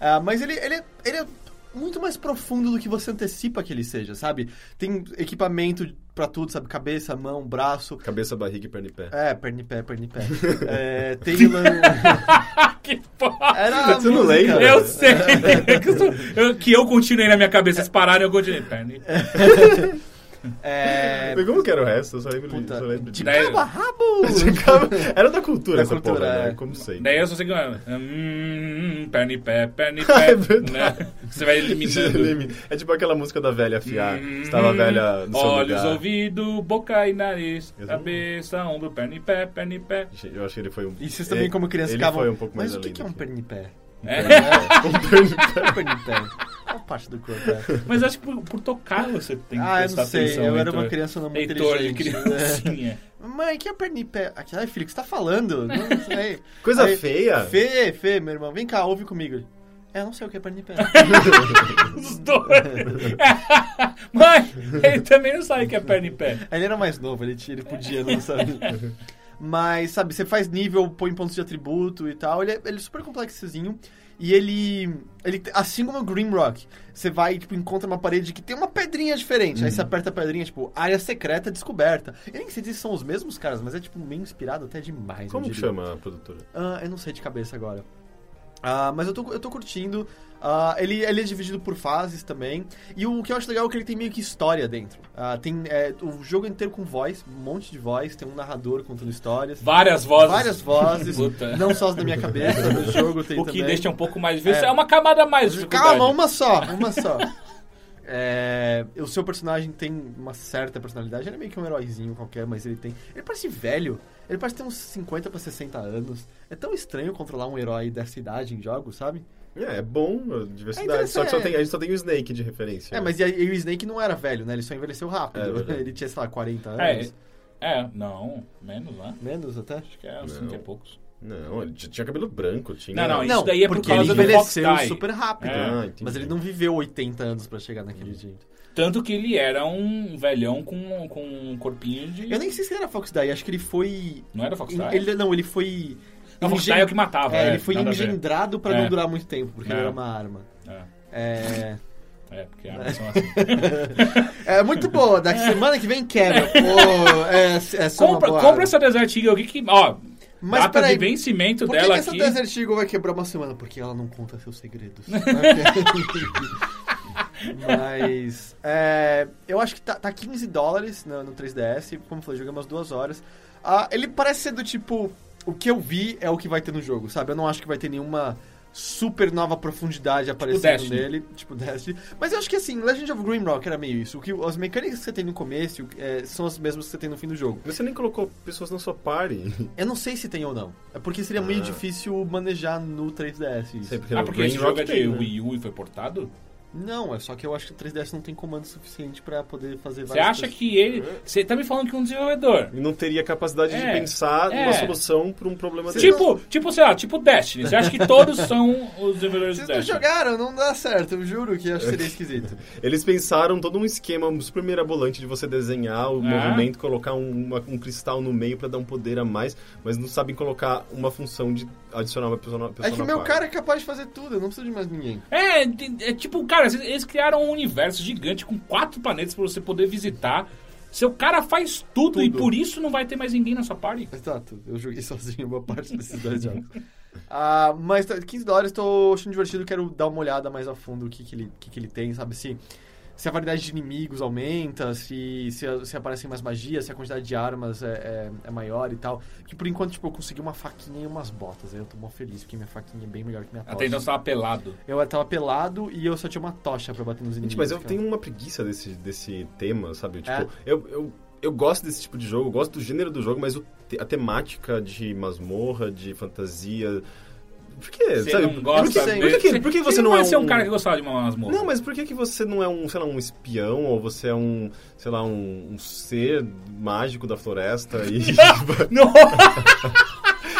Ah, mas ele, ele, é- ele é muito mais profundo do que você antecipa que ele seja, sabe? Tem equipamento pra tudo, sabe? Cabeça, mão, braço. Cabeça, barriga e perna e pé. É, perna e pé, perna e pé. É, lan- que porra! Era Você não lembra? Eu sei! que, eu, que eu continuei na minha cabeça. Eles pararam eu continuei. Perna. É, como que era o resto? Eu só lembro, de, puta, só lembro de de... Cabo a rabo! Era da cultura Da essa cultura, porra, é. né? Como sei. Daí eu só sei que. Hum, perna e pé, perna e Ah, pé. é verdade. né? Você vai eliminando. É tipo aquela música da velha afiar. Hum, Estava velha no seu Olhos, lugar. ouvido, boca e nariz. Cabeça, ombro, perna e pé, perna e pé. Eu acho que ele foi um... E vocês também, como criança, ele ficavam... foi um pouco mais Mas o que, que é um do perna e pé? É. Um perna e pé. Qual parte do corpo é? Mas acho que por, por tocar você tem que Ah, eu prestar não sei. atenção. Eu era Heitor. uma criança não muito Heitor de inteligente. criancinha. Mãe, que é perna e pé? Ai, filho, o que você tá falando? Não sei. Coisa Aí, feia. Fê, Fê, meu irmão, vem cá, ouve comigo. É, eu não sei o que é perna e pé. Os dois. Mãe, ele também não sabe que é perna e pé. Ele era mais novo, ele, tinha- ele podia não saber. Mas, sabe, você faz nível, põe pontos de atributo e tal. Ele é, ele é super complexozinho. E ele, ele. Assim como o Grimrock, você vai, tipo, encontra uma parede que tem uma pedrinha diferente. Aí você aperta a pedrinha, tipo, área secreta descoberta. Eu nem sei se são os mesmos caras, mas é, tipo, meio inspirado até demais. Como chama a produtora? Ah, eu não sei de cabeça agora. Ah, mas eu tô, eu tô curtindo. Ah, ele, ele é dividido por fases também. E o que eu acho legal é que ele tem meio que história dentro. Ah, tem é, o jogo inteiro com voz, um monte de voz, tem um narrador contando histórias. Várias vozes. Várias vozes, Puta. não só as da minha cabeça, no jogo tem O que também. deixa um pouco mais difícil. É. É, uma camada mais. Calma, uma só, uma só. É, o seu personagem tem uma certa personalidade, ele é meio que um heróizinho qualquer, mas ele tem. Ele parece velho, ele parece ter uns 50 pra 60 anos. É tão estranho controlar um herói dessa idade em jogos, sabe? É, é bom, a É diversidade. interessante, só que só é. tem, a gente só tem o Snake de referência. É, né? mas e, aí o Snake não era velho, né? Ele só envelheceu É rápido. verdade. ele tinha, sei lá, 40 anos. É, é, não, menos, né? Menos até. Acho que é uns Não. 30 e poucos. Não, ele já tinha cabelo branco, tinha... Não, não, Não, isso daí é por porque causa ele do envelheceu super rápido. É. Ah, entendi. Mas ele não viveu 80 anos pra chegar naquele jeito. Tanto que ele era um velhão com, com um corpinho de... Eu nem sei se ele era Fox Die, acho que ele foi. Não era Fox Die? Ele, não, ele foi. Não, engen- é o que matava. É, é, ele foi a ver. engendrado pra É. não durar muito tempo, porque ele É. era uma arma. É, É. é, porque armas são assim. É muito boa, daqui semana que vem quebra. Pô, é, é só compra, uma compra essa Desert Eagle aqui que, ó, Mas data peraí, de vencimento Por que, dela que essa aqui... Desert Eagle vai quebrar uma semana? Porque ela não conta seus segredos. Mas. é, eu acho que tá, tá 15 dólares no, no 3DS. Como eu falei, joguei umas duas horas. Ah, ele parece ser do tipo. O que eu vi é o que vai ter no jogo, sabe? Eu não acho que vai ter nenhuma super nova profundidade aparecendo Destiny. nele, tipo Destiny. Mas eu acho que assim, Legend of Grimrock era meio isso. O que, as mecânicas que você tem no começo é, são as mesmas que você tem no fim do jogo. Você nem colocou pessoas na sua party. Eu não sei se tem ou não. É porque seria meio Ah. difícil manejar no 3DS isso. Sei, porque Ah, porque esse Brain jogo é de tem, né? Wii U e foi portado? Não, é só que eu acho que o 3DS não tem comando suficiente pra poder fazer Você acha coisas. que ele... Você tá me falando que um desenvolvedor... E não teria capacidade de É, pensar é. numa solução pra um problema desse. Tipo, tipo, sei lá, tipo Destiny. Você acha que todos são os desenvolvedores Vocês do não Destiny? jogaram, não dá certo, eu juro que acho que seria esquisito. Eles pensaram todo um esquema super mirabolante de você desenhar o É. movimento, colocar um, uma- um cristal no meio pra dar um poder a mais, mas não sabem colocar uma função de adicionar uma pessoa, na- pessoa É que na meu cara é capaz de fazer tudo, eu não preciso de mais ninguém. É, é tipo, cara, eles- eles criaram um universo gigante com quatro planetas pra você poder visitar. Seu cara faz tudo, e Tudo. por isso não vai ter mais ninguém na sua party. Exato, eu joguei sozinho boa parte desses dois jogos. Ah, mas tá, 15 dólares, tô achando divertido, quero dar uma olhada mais a fundo o que, que, ele, que, que ele tem, sabe? Se, se a variedade de inimigos aumenta, se, se, se aparecem mais magias, se a quantidade de armas é, é, é maior e tal. Que por enquanto, tipo, eu consegui uma faquinha e umas botas. Aí eu tô mó feliz, porque minha faquinha é bem melhor que minha tocha. Até então você tava pelado. Eu tava pelado e eu só tinha uma tocha pra bater nos inimigos. Gente, mas eu cara. tenho uma preguiça desse, desse tema, sabe? Tipo, É. eu, eu, eu gosto desse tipo de jogo, eu gosto do gênero do jogo, mas a temática de masmorra, de fantasia. Por quê? Você sabe? não gosta por que, sei. por que, que- por que você não é ser um... um cara que gostava de uma masmorra? Não, mas por que, que você não é um, sei lá, um espião, ou você é um, sei lá, um, um ser mágico da floresta e... Não,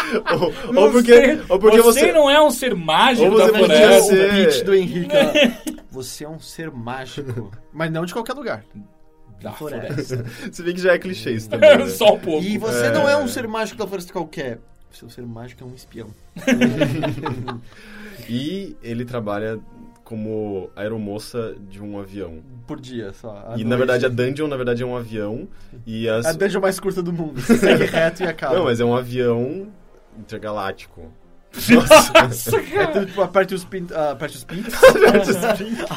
ou, não ou porque, sei. ou porque você... não é um ser mágico Ou da você floresta. ser o pitch do Henrique. Você é um ser mágico. Mas não de qualquer lugar. Da floresta. Se bem que já é clichê isso também, né? Só um pouco. E você É. não é um ser mágico da floresta qualquer. Seu ser mágico é um espião. E ele trabalha como aeromoça de um avião. Por dia só. E na noite. verdade a dungeon, na verdade, é um avião. E as... É a dungeon mais curta do mundo. Segue reto e acaba. Não, mas é um avião intergaláctico. É tudo tipo, aperte os pintos. Ah, aperte os pintos. Aperte os pintos.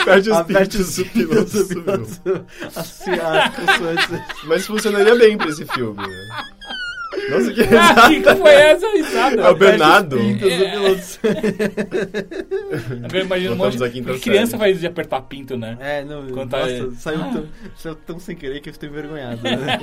Aperte os pintos, o piloto subiu. Assim, as consoantes. Mas funcionaria bem pra esse filme, né? Nossa, que Ah, que que foi essa risada? É o Bernardo. Pintos, o piloto. Agora imagina um monte de... Criança faz de apertar pinto, né? É, não, Quando tá- nossa, saiu, Ah. tão, saiu tão sem querer que eu estou envergonhado. né?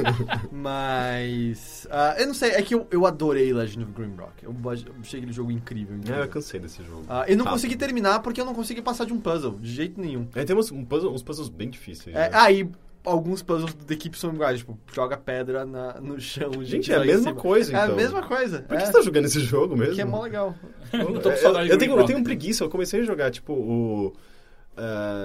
Mas. ah, eu não sei, é que eu, eu adorei Legend of Grimrock. Eu achei aquele jogo incrível. incrível. É, eu cansei desse jogo. Ah, eu não Rápido. consegui terminar porque eu não consegui passar de um puzzle, de jeito nenhum. É, tem uns, um puzzle- uns puzzles bem difíceis. É, né? ah, e alguns puzzles da equipe são iguais, tipo, joga pedra na- no chão. Gente, é a mesma coisa, É então. a mesma coisa. Por que é, você tá jogando esse jogo mesmo? que é mó legal. Eu É, eu, de tenho, eu tenho preguiça, eu comecei a jogar, tipo, o...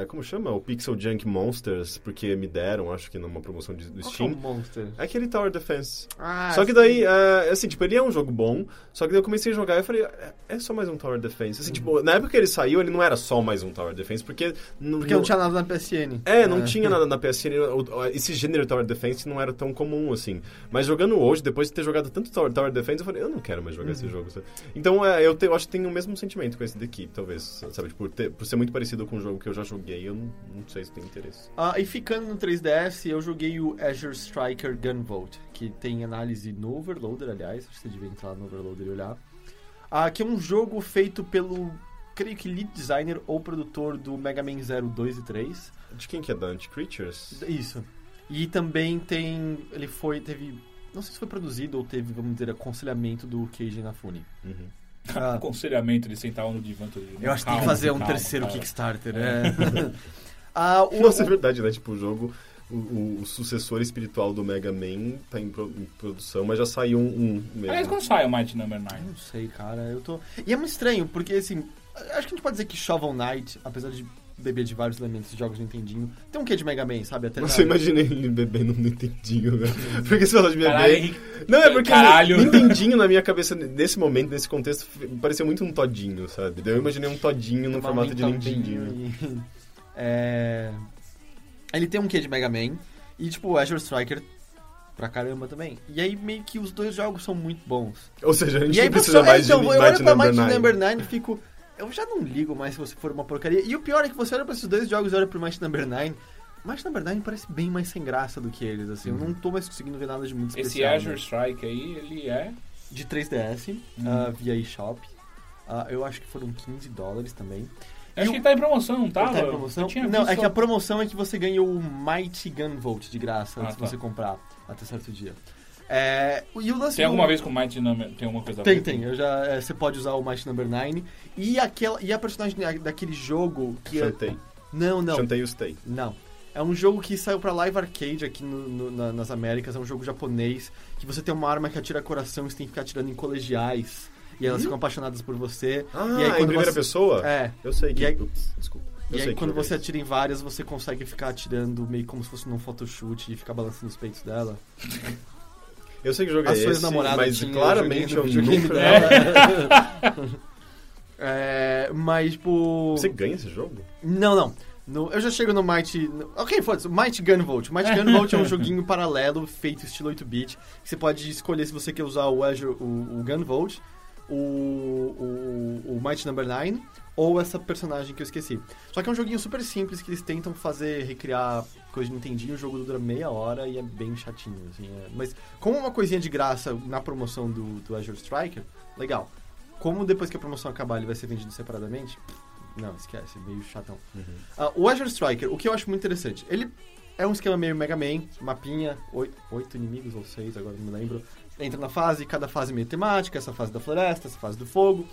é, como chama? O Pixel Junk Monsters, porque me deram, acho que numa promoção de, do Qual que é o Steam. Monster? É aquele Tower Defense. Ah, só que daí, é, assim, tipo, ele é um jogo bom, só que daí eu comecei a jogar e eu falei, é, é só mais um Tower Defense. Assim, tipo, na época que ele saiu, ele não era só mais um Tower Defense, porque... Não, Porque não tinha nada na PSN. É, não tinha nada na PSN, o- o- esse gênero Tower Defense não era tão comum, assim. Mas jogando hoje, depois de ter jogado tanto Tower, Tower Defense, eu falei, eu não quero mais jogar esse jogo. sabe? Então, é, eu, te- eu acho que tem o mesmo sentimento com esse daqui, talvez, sabe? Tipo, por, ter- por ser muito parecido com um jogo que eu já joguei, eu não, não sei se tem interesse. Ah, e ficando no 3DS, eu joguei o Azure Striker Gunvolt, que tem análise no Overloader, aliás, você devia entrar no Overloader e olhar. Ah, que é um jogo feito pelo, creio que lead designer ou produtor do Mega Man 0, 2 e 3. De quem que é da Anti-Creatures? Isso. E também tem, ele foi, teve, não sei se foi produzido ou teve, vamos dizer, aconselhamento do Keiji Inafune. Uhum. Ah, Aconselhamento de sentar no divã todo dia. eu acho que tem que fazer um calma, terceiro calma. Kickstarter, é. ah, o, Nossa, é verdade, né? Tipo, o jogo, o, o- sucessor espiritual do Mega Man tá em, pro- em produção, mas já saiu um, um mesmo. Aliás, quando sai o Mighty Number 9? Não sei, cara, eu tô... E é muito estranho, porque, assim, acho que a gente pode dizer que Shovel Knight, apesar de beber de vários elementos de jogos do Nintendinho, tem um quê de Mega Man, sabe? Até Nossa, eu imaginei ele bebendo no Nintendinho, velho. Porque você falou de Henrique. Não, é porque Caralho. Nintendinho na minha cabeça, nesse momento, nesse contexto, pareceu muito um todinho, sabe? Eu imaginei um todinho no tomar formato um de Nintendinho e- é... Ele tem um quê de Mega Man, e, tipo, o Azure Striker pra caramba também. E aí, meio que os dois jogos são muito bons. Ou seja, a gente E aí, não precisa mais então, de eu olho Mighty pra Number Mighty 9. Number 9 e fico... Eu já não ligo mais se você for uma porcaria. E o pior é que você olha pra esses dois jogos e olha pro Mighty Number 9... Mighty Number 9 parece bem mais sem graça do que eles, assim. Eu não tô mais conseguindo ver nada de muito Esse especial. Azure né? Strike aí, ele é... De 3DS, ah, via eShop. Ah, eu acho que foram 15 dólares também. Acho E que o- tá em promoção, não tava? Tá em promoção? Eu Não, é que a promoção é que você ganha o Mighty Gunvolt de graça Ah, antes de tá. você comprar até certo dia. É, e o lance Tem do- alguma vez com o Mighty Number... Tem alguma coisa Tem, tem. Eu já, é, você pode usar o Mighty Number 9. E, aquela, e a personagem da- daquele jogo que... é- Chantei. Não, não. Chantei o Stay. Não. É um jogo que saiu pra Live Arcade aqui no- no- na- nas Américas. É um jogo japonês. Que você tem uma arma que atira coração e você tem que ficar atirando em colegiais. E elas ficam apaixonadas por você. Ah, e aí, em quando primeira você... pessoa? É. Eu sei que... E aí- Ups, desculpa. Eu E sei aí, que quando é você atira em várias, você consegue ficar atirando meio como se fosse num photoshoot e ficar balançando os peitos dela. Eu sei que jogo é esse, mas tinha, claramente eu eu, joguei no nunca... dela. é, mas, tipo... Você ganha esse jogo? Não, não. No- eu já chego no Mighty... no- ok, foda-se. Mighty Gunvolt. Mighty Gunvolt é um joguinho paralelo feito estilo 8-bit. que Você pode escolher se você quer usar o Azure, o, o Gunvolt, o, o, o Mighty Number 9 ou essa personagem que eu esqueci. Só que é um joguinho super simples que eles tentam fazer, recriar coisa de Nintendinho. O jogo dura meia hora e é bem chatinho, assim. é- Mas como uma coisinha de graça na promoção do, do Azure Striker, legal. Como depois que a promoção acabar ele vai ser vendido separadamente, não, esquece, meio chatão. Ah, o Azure Striker, o que eu acho muito interessante, ele é um esquema meio Mega Man, mapinha, oito, oito inimigos ou seis, agora não me lembro. Entra na fase, cada fase meio temática, essa fase da floresta, essa fase do fogo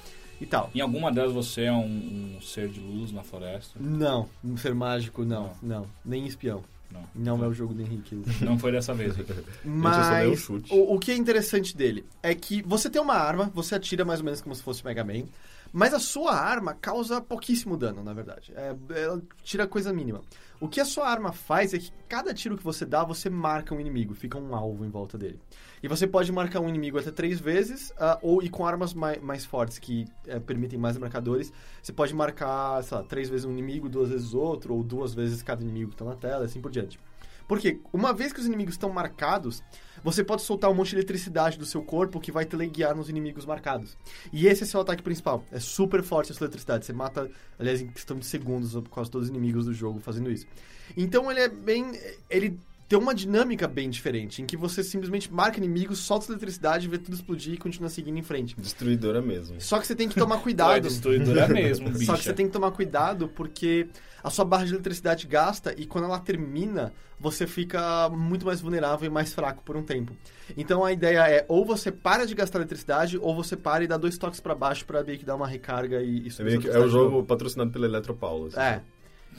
e tal. Em alguma delas você é um, um ser de luz na floresta? Não, um ser mágico, não, não, nem espião. Não. Não é o jogo do Henrique. Não foi dessa vez. Rick. só dei Mas chute. o, o que é interessante dele é que você tem uma arma, você atira mais ou menos como se fosse Mega Man, mas a sua arma causa pouquíssimo dano, na verdade. É, ela tira coisa mínima. O que a sua arma faz é que cada tiro que você dá, você marca um inimigo, fica um alvo em volta dele. E você pode marcar um inimigo até três vezes, ah, ou e com armas mai- mais, fortes que eh, permitem mais marcadores, você pode marcar, sei lá, três vezes um inimigo, duas vezes outro, ou duas vezes cada inimigo que está na tela, assim por diante. Porque uma vez que os inimigos estão marcados, você pode soltar um monte de eletricidade do seu corpo que vai teleguiar nos inimigos marcados. E esse é seu ataque principal. É super forte essa eletricidade. Você mata, aliás, em questão de segundos, quase todos os inimigos do jogo fazendo isso. Então ele é bem. Ele tem uma dinâmica bem diferente, em que você simplesmente marca inimigos, solta eletricidade, vê tudo explodir e continua seguindo em frente. Destruidora mesmo. Só que você tem que tomar é cuidado. destruidora mesmo, bicho. Só que você tem que tomar cuidado porque a sua barra de eletricidade gasta e quando ela termina, você fica muito mais vulnerável e mais fraco por um tempo. Então a ideia é ou você para de gastar eletricidade ou você para e dá dois toques pra baixo pra meio que dar uma recarga e, sua que é o jogo patrocinado pela Eletropaulo. assim. É.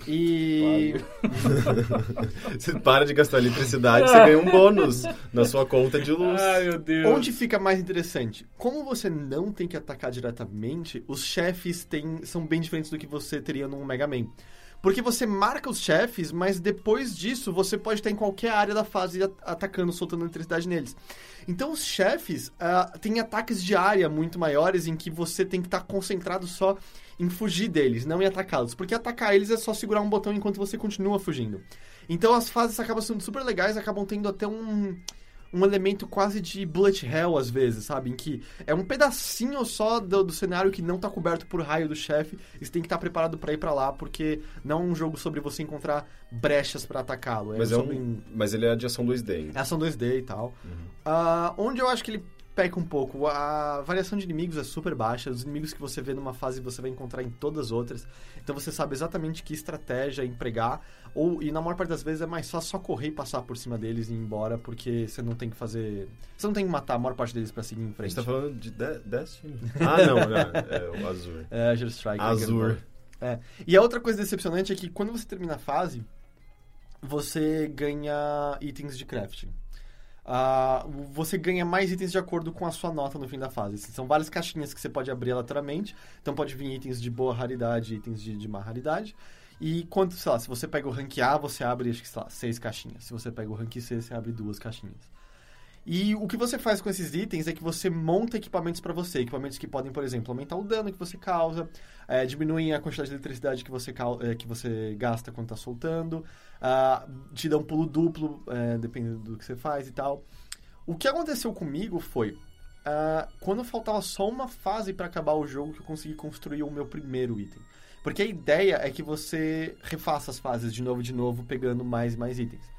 E Você para de gastar eletricidade, você ganha um bônus na sua conta de luz. Ai, meu Deus. onde fica mais interessante? Como você não tem que atacar diretamente, os chefes têm, são bem diferentes do que você teria num Mega Man. Porque você marca os chefes, mas depois disso você pode estar em qualquer área da fase at- atacando, soltando eletricidade neles. Então os chefes ah, têm ataques de área muito maiores em que você tem que estar concentrado só em fugir deles, não em atacá-los. Porque atacar eles é só segurar um botão enquanto você continua fugindo. Então as fases acabam sendo super legais, acabam tendo até um, um elemento quase de bullet hell às vezes, sabe? Em que é um pedacinho só do, do cenário que não tá coberto por raio do chefe e você tem que estar preparado pra ir pra lá, porque não é um jogo sobre você encontrar brechas pra atacá-lo. É Mas, é um, mas ele é de ação 2D. é ação 2D e tal. Ah, onde eu acho que ele peca um pouco, a variação de inimigos é super baixa. Os inimigos que você vê numa fase você vai encontrar em todas as outras. Então você sabe exatamente que estratégia empregar. Ou, e na maior parte das vezes é mais fácil só correr e passar por cima deles e ir embora, porque você não tem que fazer. Você não tem que matar a maior parte deles pra seguir em A frente. gente tá falando de De Destiny? Ah, não, não, é o Azur. É, Azure Strike. Azur. É. E a outra coisa decepcionante é que quando você termina a fase, você ganha itens de crafting. Ah, você ganha mais itens de acordo com a sua nota no fim da fase. São várias caixinhas que você pode abrir aleatoriamente. Então pode vir itens de boa raridade, itens de, de má raridade. E quanto, sei lá, se você pega o rank A, você abre, acho que, sei lá, seis caixinhas. Se você pega o rank C, você abre duas caixinhas. E o que você faz com esses itens é que você monta equipamentos para você. Equipamentos que podem, por exemplo, aumentar o dano que você causa, é, diminuem a quantidade de eletricidade que você, é, que você gasta quando está soltando, ah, te dá um pulo duplo, é, dependendo do que você faz e tal. O que aconteceu comigo foi, ah, quando faltava só uma fase para acabar o jogo, que eu consegui construir o meu primeiro item. Porque a ideia é que você refaça as fases de novo de novo, pegando mais e mais itens.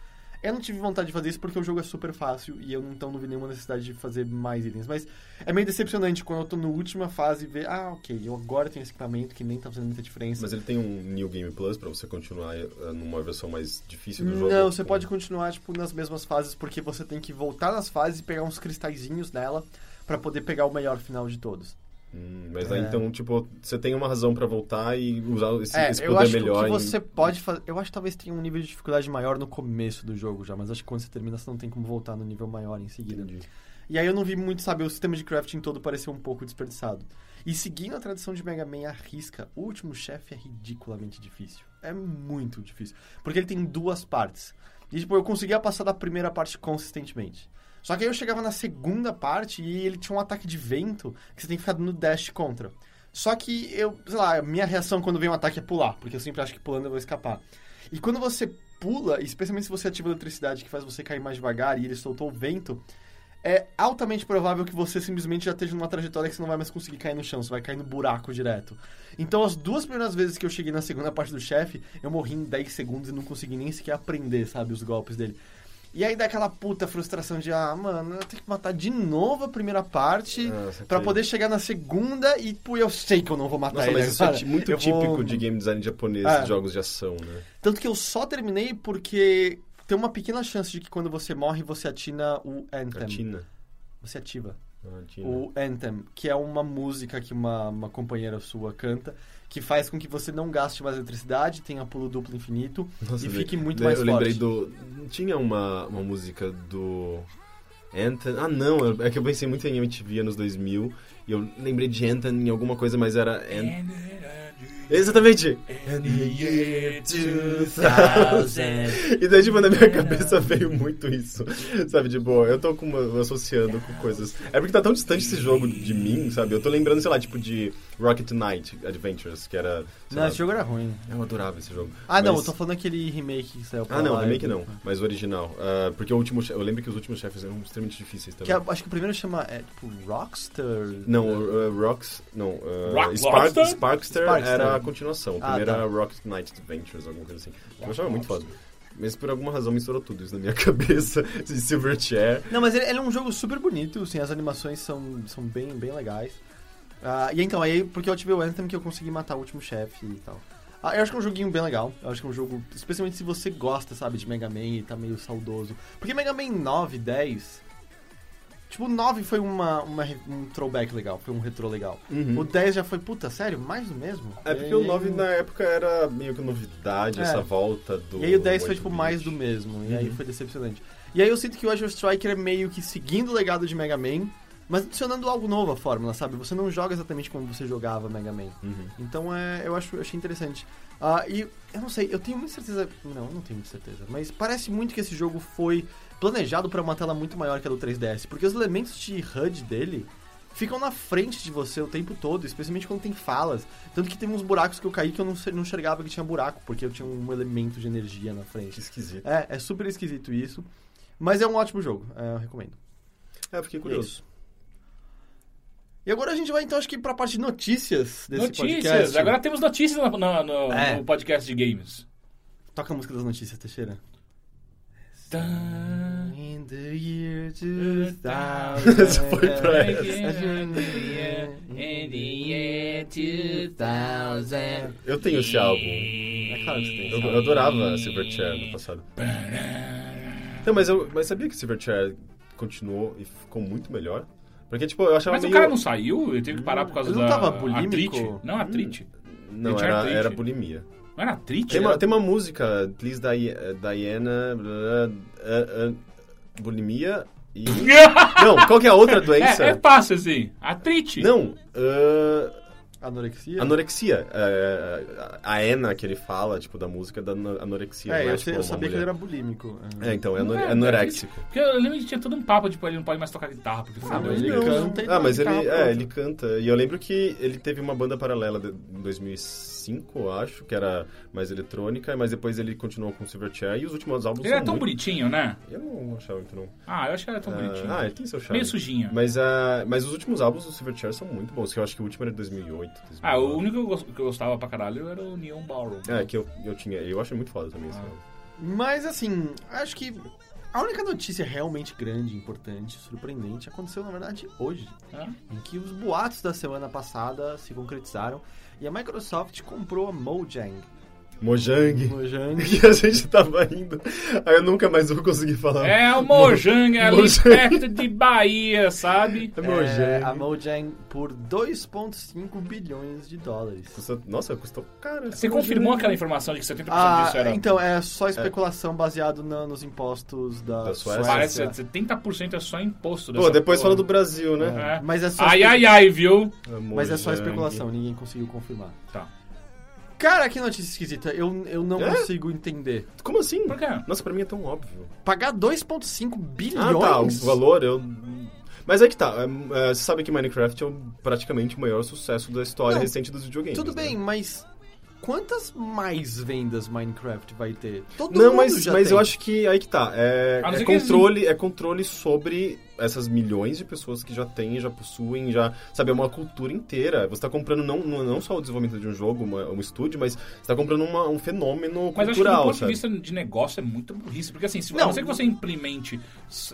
Eu não tive vontade de fazer isso porque o jogo é super fácil e eu então não vi nenhuma necessidade de fazer mais itens. Mas é meio decepcionante quando eu tô na última fase e ver, ah, ok, eu agora tenho esse equipamento que nem tá fazendo muita diferença. Mas ele tem um New Game Plus pra você continuar eh, numa versão mais difícil do jogo? Não, você Com- pode continuar, tipo, nas mesmas fases, porque você tem que voltar nas fases e pegar uns cristalzinhos nela pra poder pegar o melhor final de todos. Hum, mas aí, É. então, tipo, você tem uma razão pra voltar e usar esse, é, esse eu poder acho melhor. que você pode fazer... Eu acho que talvez tenha um nível de dificuldade maior no começo do jogo já, mas acho que quando você termina, você não tem como voltar no nível maior em seguida. Entendi. E aí eu não vi muito, sabe, o sistema de crafting todo pareceu um pouco desperdiçado. E seguindo a tradição de Mega Man à risca, o último chefe é ridiculamente difícil. É muito difícil. Porque ele tem duas partes. E, tipo, eu conseguia passar da primeira parte consistentemente. Só que aí eu chegava na segunda parte e ele tinha um ataque de vento que você tem que ficar no dash contra. Só que eu, sei lá, minha reação quando vem um ataque é pular, porque eu sempre acho que pulando eu vou escapar. E quando você pula, especialmente se você ativa a eletricidade que faz você cair mais devagar e ele soltou o vento, é altamente provável que você simplesmente já esteja numa trajetória que você não vai mais conseguir cair no chão, você vai cair no buraco direto. Então, as duas primeiras vezes que eu cheguei na segunda parte do chefe, eu morri em 10 segundos e não consegui nem sequer aprender, sabe, os golpes dele. E aí dá aquela puta frustração de, ah, mano, eu tenho que matar de novo a primeira parte Ah, saquei. pra poder chegar na segunda e, pô, eu sei que eu não vou matar Nossa, ele mas isso é muito Eu típico vou- de game design japonês, É. jogos de ação, né? Tanto que eu só terminei porque tem uma pequena chance de que quando você morre, você atina o Anthem. Atina. Você ativa. Atina. o Anthem, que é uma música que uma, uma companheira sua canta, que faz com que você não gaste mais eletricidade, tenha pulo duplo infinito Nossa, e eu fique muito eu mais lembrei forte. do... Tinha uma, uma música do... Anthem... Ah, não, é que eu pensei muito em MTV anos 2000 e eu lembrei de Anthem em alguma coisa, mas era... An- Exatamente! And the year 2000. E daí, tipo, na minha cabeça veio muito isso. Sabe, de boa, eu tô com uma- associando com coisas. É porque tá tão distante esse jogo de mim, sabe? Eu tô lembrando, sei lá, tipo, de Rocket Knight Adventures, que era. Não, lá, esse jogo era ruim. Eu adorava esse jogo. Ah, não, Mas- eu tô falando aquele remake que saiu pra Ah, não, lá, remake não, mas o original. Ah, porque o último. Eu lembro que os últimos chefes eram extremamente difíceis também. Que é- acho que o primeiro chama, é, tipo, Rockstar? Não, uh, Rocks. Não, uh, Rock- Spark, Rockstar? Sparkster, Sparkster. era a continuação. O Ah, tá. era Rocket Knight Adventures, alguma coisa assim. Eu achava muito foda. Mas por alguma razão misturou tudo isso na minha cabeça. Esse Silverchair. Não, mas ele, ele é um jogo super bonito, assim, as animações são, são bem, bem legais. Ah, e então, aí, porque eu tive o Anthem que eu consegui matar o último chefe e tal. Ah, eu acho que é um joguinho bem legal. Eu acho que é um jogo, especialmente se você gosta, sabe, de Mega Man e tá meio saudoso. Porque Mega Man 9, 10. Tipo, o 9 foi uma, uma um throwback legal, foi um retrô legal. Uhum. O 10 já foi, puta, sério? Mais do mesmo? É porque E o aí- 9 na época era meio que novidade, É. essa volta do. E aí o 10 foi 8 tipo mais do mesmo, e aí Uhum. foi decepcionante. E aí eu sinto que o Azure Striker é meio que seguindo o legado de Mega Man, mas adicionando algo novo à fórmula, sabe? Você não joga exatamente como você jogava Mega Man. Uhum. Então é, eu acho, eu achei interessante. Ah, e eu não sei, eu tenho muita certeza. Não, não tenho muita certeza. Mas parece muito que esse jogo foi planejado para uma tela muito maior que a do 3DS. Porque os elementos de HUD dele ficam na frente de você o tempo todo, especialmente quando tem falas. Tanto que tem uns buracos que eu caí que eu não, não enxergava que tinha buraco, porque eu tinha um elemento de energia na Que frente. esquisito. É, é super esquisito isso. Mas é um ótimo jogo, é, eu recomendo. É, eu fiquei curioso. isso. E agora a gente vai então, acho que pra parte de notícias desse Notícias. podcast. Agora temos notícias no, no- no- É. no podcast de games. Toca a música das notícias, Teixeira. In the year Essa foi pra Eu tenho esse álbum. É claro que você tem. Eu, eu adorava Silverchair no passado. Não, mas, eu, mas sabia que Silverchair continuou e ficou muito melhor? Porque, tipo, eu achava Mas o meio... cara não saiu? Ele teve que parar por causa não da tava bulímico? artrite? Não, artrite. Não, Ele tinha era, era bulimia. Não era artrite? Tem uma, tem uma música, Please Di- Diana... blá, ah, ah, bulimia e... não, qual que é a outra doença? É, é fácil assim. Artrite. Não, ah, Anorexia? anorexia. É, a Ena que ele fala, tipo, da música da ano- anorexia. É, eu, é, sei- tipo, eu sabia que mulher. ele era bulímico. É, então, é, Não anore- é, anoréxico. Porque eu lembro que tinha todo um papo, tipo, ele não pode mais tocar guitarra, porque Ah, ele Não. canta e Ah, mas ele, é, pronto. ele canta. E eu lembro que ele teve uma banda paralela de- em 2005, eu acho, que era mais eletrônica, mas depois ele continuou com Silverchair e os últimos álbuns Ele são era tão muito... bonitinho, né? Eu não achava muito, não. Ah, eu acho que era tão bonitinho. Ah, ele tem seu charme. Meio sujinho. Mas, ah, mas os últimos álbuns do Silverchair são muito bons, que eu acho que o último era de 2008. 2009. Ah, o único que eu, gostava pra caralho era o Neon Ballroom. É, que eu, eu tinha. Eu acho muito foda também esse Ah. álbum. Mas assim, acho que a única notícia realmente grande, importante, surpreendente aconteceu na verdade hoje, Ah, em que os boatos da semana passada se concretizaram e a Microsoft comprou a Mojang. Mojang. Mojang. Que a gente tava indo. Aí eu nunca mais vou conseguir falar. É o Mojang ali Mojang. perto de Bahia, sabe? É É, Mojang. a Mojang por 2,5 bilhões de dólares. Custa- Nossa, custou caro. Você Mojang. confirmou aquela informação de que 70% Ah, disso era... então, é só especulação baseado na- nos impostos da, Da Suécia? Parece que 70% é só imposto Pô, depois porra. fala do Brasil, né? É. Mas é só Ai, ai, ai, viu? Mas é só Mojang. especulação, ninguém conseguiu confirmar. Tá. Cara, que notícia esquisita. Eu, eu não É? consigo entender. Como assim? Por quê? Nossa, pra mim é tão óbvio. Pagar 2,5 bilhões? Ah, tá. O valor, eu. Mas é que tá. é, é, você sabe que Minecraft é o- praticamente o maior sucesso da história Não, recente dos videogames. Tudo né? bem, mas quantas mais vendas Minecraft vai ter? Todo Não, mundo mas, já mas tem. eu acho que aí que tá. É, A não é ser que eles- controle, é controle sobre essas milhões de pessoas que já têm, já possuem, já. Sabe, é uma cultura inteira. Você tá comprando não, não, não só o desenvolvimento de um jogo, uma- um estúdio, mas você tá comprando uma- um fenômeno Mas acho que do cultural, ponto sabe? de vista de negócio é muito burrice. Porque assim, se, a Não. não ser que você implemente,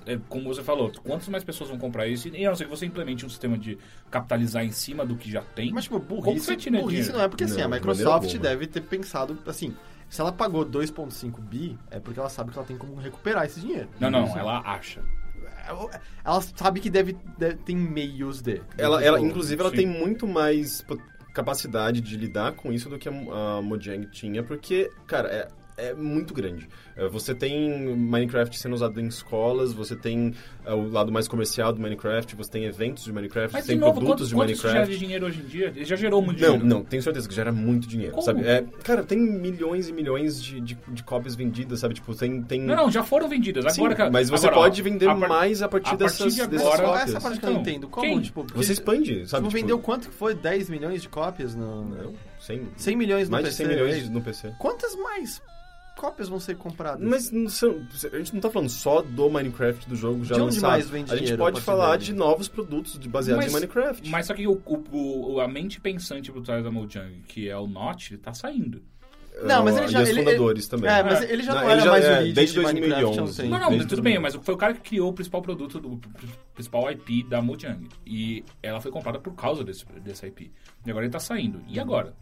é, como você falou, quantas mais pessoas vão comprar isso, e a não ser que você implemente um sistema de capitalizar em cima do que já tem. Mas, tipo, Como burrice, burrice não é porque, assim, Não, a de maneira Microsoft deve ter pensado, assim, se ela pagou 2,5 bi, é porque ela sabe que ela tem como recuperar esse dinheiro. Não, não, ela acha. Ela sabe que deve, deve tem meios de. Ela, ela, inclusive, ela sim. tem muito mais capacidade de lidar com isso do que a, a Mojang tinha, porque, cara, é, é muito grande. É, Você tem Minecraft sendo usado em escolas, você tem é, o lado mais comercial do Minecraft, você tem eventos de Minecraft, Mas você de tem novo, produtos quanto, de quanto isso gera Minecraft. de dinheiro hoje em dia? Ele já gerou muito Não, dinheiro. não, tenho certeza que gera muito dinheiro, Como? sabe? É, cara, tem milhões e milhões de, de, de cópias vendidas, sabe? Tipo, tem... tem... Não, não, já foram vendidas. Sim, Agora, cara, mas você agora, pode vender a par- mais a partir, a partir dessas, de dessas agora- Só cópias. essa parte que eu não Então, entendo. Como, quem? tipo... Você expande, sabe? Tipo, vendeu quanto que foi? 10 milhões de cópias no... Não, 100, 100 milhões no mais PC. de 100 milhões é? no PC. Quantas mais cópias vão ser compradas? Mas não são- a gente não tá falando só do Minecraft do jogo já De onde lançado. mais vem a gente dinheiro pode falar de novos produtos de- baseados em Minecraft. Mas só que o, o- o- a mente pensante por trás da Mojang, que é o Notch, tá saindo. Não, mas ele E já- os ele- fundadores também. É, mas É. ele já Não, não, ele era já- mais é, o lead desde de Minecraft há um 2011. tempo. Não, não, desde tudo bem, mas foi o cara que criou o principal produto, do, o principal IP da Mojang. E ela foi comprada por causa desse, dessa IP. E agora ele tá saindo. E agora?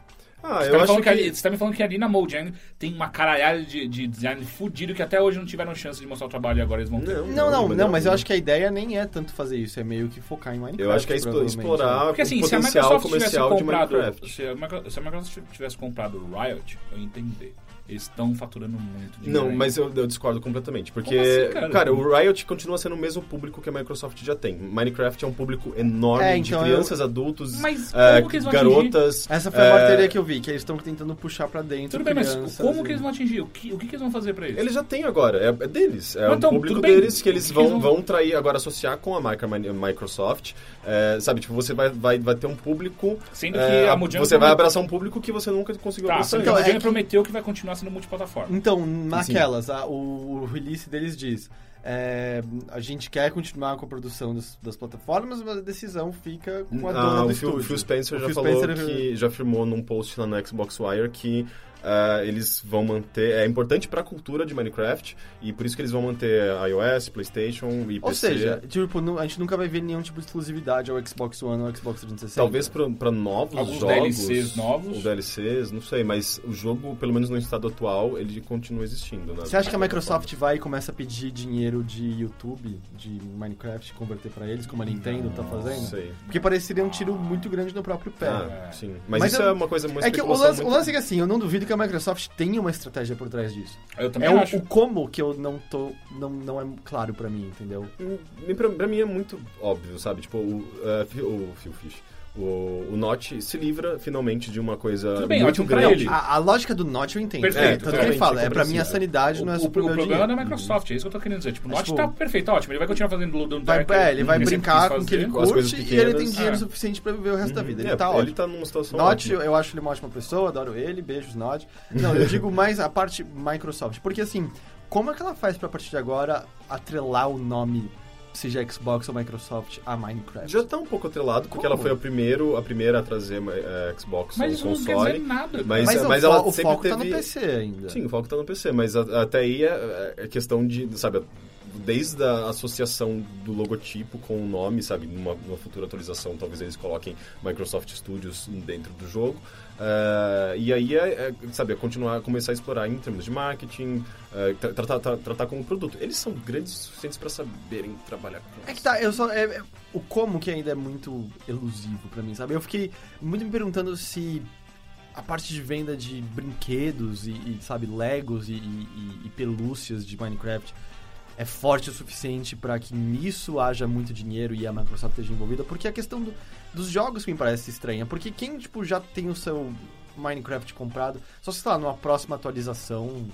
Ah, Você eu tá, me que... que... ali, você tá me falando que ali na Mojang tem uma caralhada de, de design fudido que até hoje não tiveram chance de mostrar o trabalho e agora eles vão ter. Não, Não, não, de não, mas eu acho que a ideia nem é tanto fazer isso, é meio que focar em Minecraft. Eu acho que é provavelmente, explorar né? Porque assim, o se a potencial Microsoft tivesse comercial de comprado. Minecraft. Se a, Micro- se a Microsoft tivesse comprado o Riot, eu ia entender. Eles estão faturando muito dinheiro. Não, aí. mas eu, eu discordo completamente. Porque, assim, cara? o Riot continua sendo o mesmo público que a Microsoft já tem. Minecraft é um público enorme É, de então crianças, adultos, Mas é, como que eles vão garotas. Essa foi a é, teoria que eu vi, que eles estão tentando puxar pra dentro Tudo bem, mas como e- que eles vão atingir? O que, o que, que eles vão fazer pra eles? Eles já têm agora, é, é deles. É Mas o então, público deles que eles que vão, eles vão- vão trair agora, associar com a marca Mi- Microsoft. É, sabe, tipo, você vai, vai, vai ter um público. Sendo que é, a Mojang você vai abraçar um público que você nunca conseguiu Tá, abraçar. sendo que Então, a é Mojang que- prometeu que vai continuar sendo multiplataforma. Então, naquelas, a- o, o release deles diz: é, a gente quer continuar com a produção das, das plataformas, mas a decisão fica com a dona Ah, do o Phil, estúdio. Phil Spencer O já Phil falou Spencer- que já afirmou num post lá no Xbox Wire que ah, eles vão manter é importante para a cultura de Minecraft e por isso que eles vão manter iOS, PlayStation e Ou PC. seja, tipo, a gente nunca vai ver nenhum tipo de exclusividade ao Xbox One ou ao Xbox 360. Talvez para novos Alguns jogos, DLCs novos. ou DLCs, não sei, mas o jogo, pelo menos no estado atual, ele continua existindo. né? Você acha que a Microsoft vai e começa a pedir dinheiro de YouTube, de Minecraft, converter pra eles, como a Nintendo tá Não fazendo? sei. Porque pareceria um tiro muito grande no próprio pé. Ah, sim. Mas, Mas isso eu- é uma coisa muito É que o lance, o lance é que assim, eu não duvido que a Microsoft tenha uma estratégia por trás disso. Eu também É o, acho. o como que eu não tô. Não, não é claro pra mim, entendeu? Hum, Pra, pra mim é muito óbvio, sabe? Tipo, o, uh, o Phil Fish. O, o Notch se livra finalmente de uma coisa Tudo bem, muito ótimo pra grande. ele. A, a lógica do Notch eu entendo. Perfeito, é, tanto que ele fala, é pra mim a compreensível. sanidade O, não é o- o meu problema é dinheiro. da Microsoft, é isso que eu tô querendo dizer. Tipo, o Notch tipo- tá perfeito, ótimo. Ele vai continuar fazendo Ludo Vai, é, ele vai brincar com o que ele fazer. Com as coisas curte e ele tem dinheiro Ah. suficiente pra viver o resto da vida. Ele É, tá ele ótimo. tá numa situação Notch, ótima. eu acho ele uma ótima pessoa, adoro ele, beijos, Notch. Não, eu digo mais a parte Microsoft. Porque assim, como é que ela faz pra a partir de agora atrelar o nome, seja Xbox ou Microsoft, a Minecraft? Já tá um pouco atrelado, porque Como? ela foi a, primeiro, a primeira a trazer eh, Xbox Mas no isso não quer console. dizer nada. Mas- Mas, o, mas fo- ela o sempre foco tá no teve- PC ainda. Sim, o foco tá no PC, mas a- até aí é, é questão de, sabe, desde a associação do logotipo com o nome, sabe, numa, numa futura atualização talvez eles coloquem Microsoft Studios dentro do jogo. Ah, e aí é, é, sabe, é continuar, começar a explorar em termos de marketing, ah, tra- tratar, tra- tratar como produto. Eles são grandes o suficientes para saberem trabalhar com É que tá, eu só. é- é- o como que ainda é muito elusivo pra mim, sabe? Eu fiquei muito me perguntando se a parte de venda de brinquedos e, e, sabe, Legos e, e- e pelúcias de Minecraft é forte o suficiente pra que nisso haja muito dinheiro e a Microsoft esteja envolvida, porque a questão do- dos jogos me parece estranha, porque quem, tipo, já tem o seu Minecraft comprado, só se, sei lá, numa próxima atualização...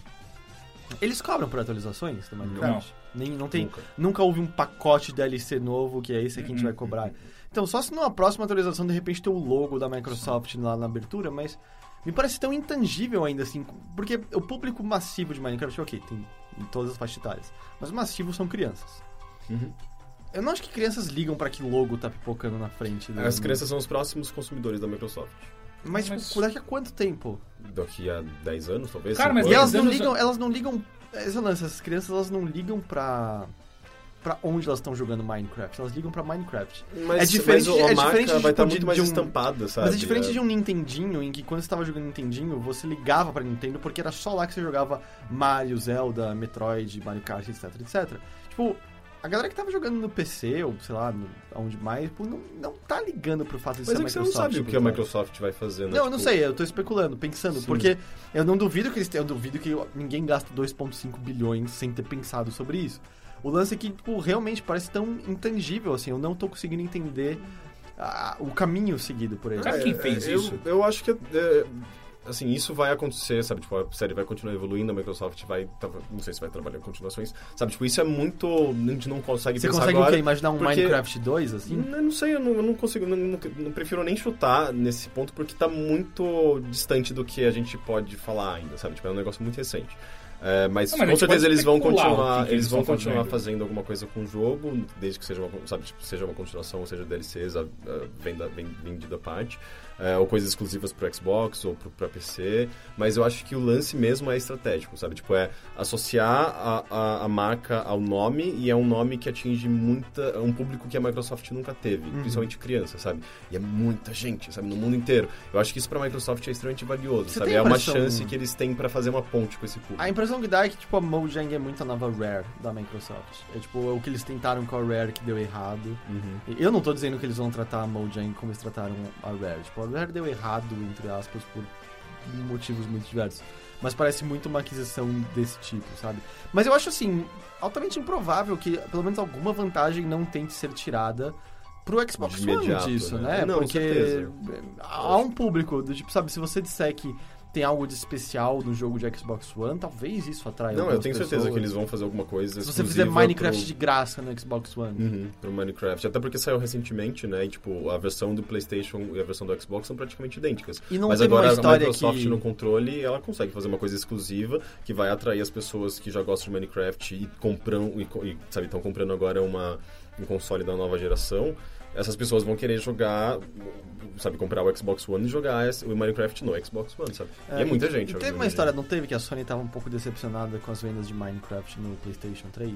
Eles cobram por atualizações do Minecraft? Nem, não tem, Nunca. nunca houve um pacote DLC novo que é esse aqui que a gente vai cobrar. Então, só se numa próxima atualização de repente ter o logo da Microsoft lá na abertura, mas me parece tão intangível ainda assim, porque o público massivo de Minecraft, ok, tem em todas as faixas etárias, mas o massivo são crianças. Uhum. Eu não acho que crianças ligam pra que logo tá pipocando na frente. do- As crianças são os próximos consumidores da Microsoft. Mas, tipo, Mas- daqui a quanto tempo? Daqui a 10 anos, talvez? Cara, mas E elas não ligam, elas não ligam. Esse é lance, essas crianças elas não ligam pra. pra onde elas estão jogando Minecraft, elas ligam pra Minecraft. Mas, é diferente mas de- é marca diferente de, vai estar tipo, muito de- mais de um- estampada, sabe? Mas é diferente de um Nintendinho, em que quando você tava jogando Nintendinho, você ligava pra Nintendo porque era só lá que você jogava Mario, Zelda, Metroid, Mario Kart, etc, etc. Tipo, a galera que tava jogando no PC, ou sei lá, no, onde mais, tipo, não, não tá ligando pro fato de Mas ser é a que você Microsoft. não sabe o por que a. Microsoft vai fazer, né? Não, eu não Tipo, sei, eu tô especulando, pensando, Sim. porque eu não duvido que eles tenham, eu duvido que ninguém gasta 2.5 bilhões sem ter pensado sobre isso. O lance é que, tipo, realmente parece tão intangível, assim, eu não tô conseguindo entender ah, o caminho seguido por eles. Sabe quem fez eu, isso? Eu acho que, é, assim, isso vai acontecer, sabe? Tipo, a série vai continuar evoluindo, a Microsoft vai, tá- não sei se vai trabalhar em continuações, sabe? Tipo, isso é muito, a gente não consegue Você pensar consegue o agora. quê? Imaginar um porque- Minecraft 2, assim? Eu não sei, eu não, eu não consigo, não, não- não prefiro nem chutar nesse ponto porque tá muito distante do que a gente pode falar ainda, sabe? Tipo, é um negócio muito recente. É, mas, Não, mas a com certeza eles vão o continuar, que eles vão continuar fazendo. fazendo alguma coisa com o jogo, desde que seja uma, sabe, tipo, seja uma continuação, ou seja DLCs, a, a venda ven- vendida à parte, é, ou coisas exclusivas pro Xbox ou pro, pra PC, mas eu acho que o lance mesmo é estratégico, sabe? Tipo, é associar a, a, a marca ao nome e é um nome que atinge muita, um público que a Microsoft nunca teve, Uhum. principalmente criança, sabe? E é muita gente, sabe? No mundo inteiro. Eu acho que isso pra Microsoft é extremamente valioso, Você sabe? a É uma chance que eles têm pra fazer uma ponte com esse público. A impressão que dá é que, tipo, a Mojang é muito a nova Rare da Microsoft. É, tipo, o que eles tentaram com a Rare que deu errado. Uhum. Eu não tô dizendo que eles vão tratar a Mojang como eles trataram a Rare. Tipo, Rare deu errado, entre aspas, por motivos muito diversos. mas parece muito uma aquisição desse tipo, sabe? Mas eu acho assim, altamente improvável que pelo menos alguma vantagem não tente ser tirada pro Xbox One disso, né? né? Não, Porque há um público, do tipo, sabe, se você disser que tem algo de especial no jogo de Xbox One, talvez isso atraia Não, eu tenho certeza pessoas. que eles vão fazer alguma coisa Se você fizer Minecraft pro... de graça no Xbox One. Uhum, pro Minecraft. Até porque saiu recentemente, né? E, tipo, a versão do PlayStation e a versão do Xbox são praticamente idênticas. E não Mas agora a Microsoft que- no controle, ela consegue fazer uma coisa exclusiva que vai atrair as pessoas que já gostam de Minecraft e compram e, e sabe, estão comprando agora uma um console da nova geração. Essas pessoas vão querer jogar, sabe, comprar o Xbox One e jogar o Minecraft no Xbox One, sabe? e é muita e- gente. Teve uma história, não teve que a Sony tava um pouco decepcionada com as vendas de Minecraft no PlayStation 3?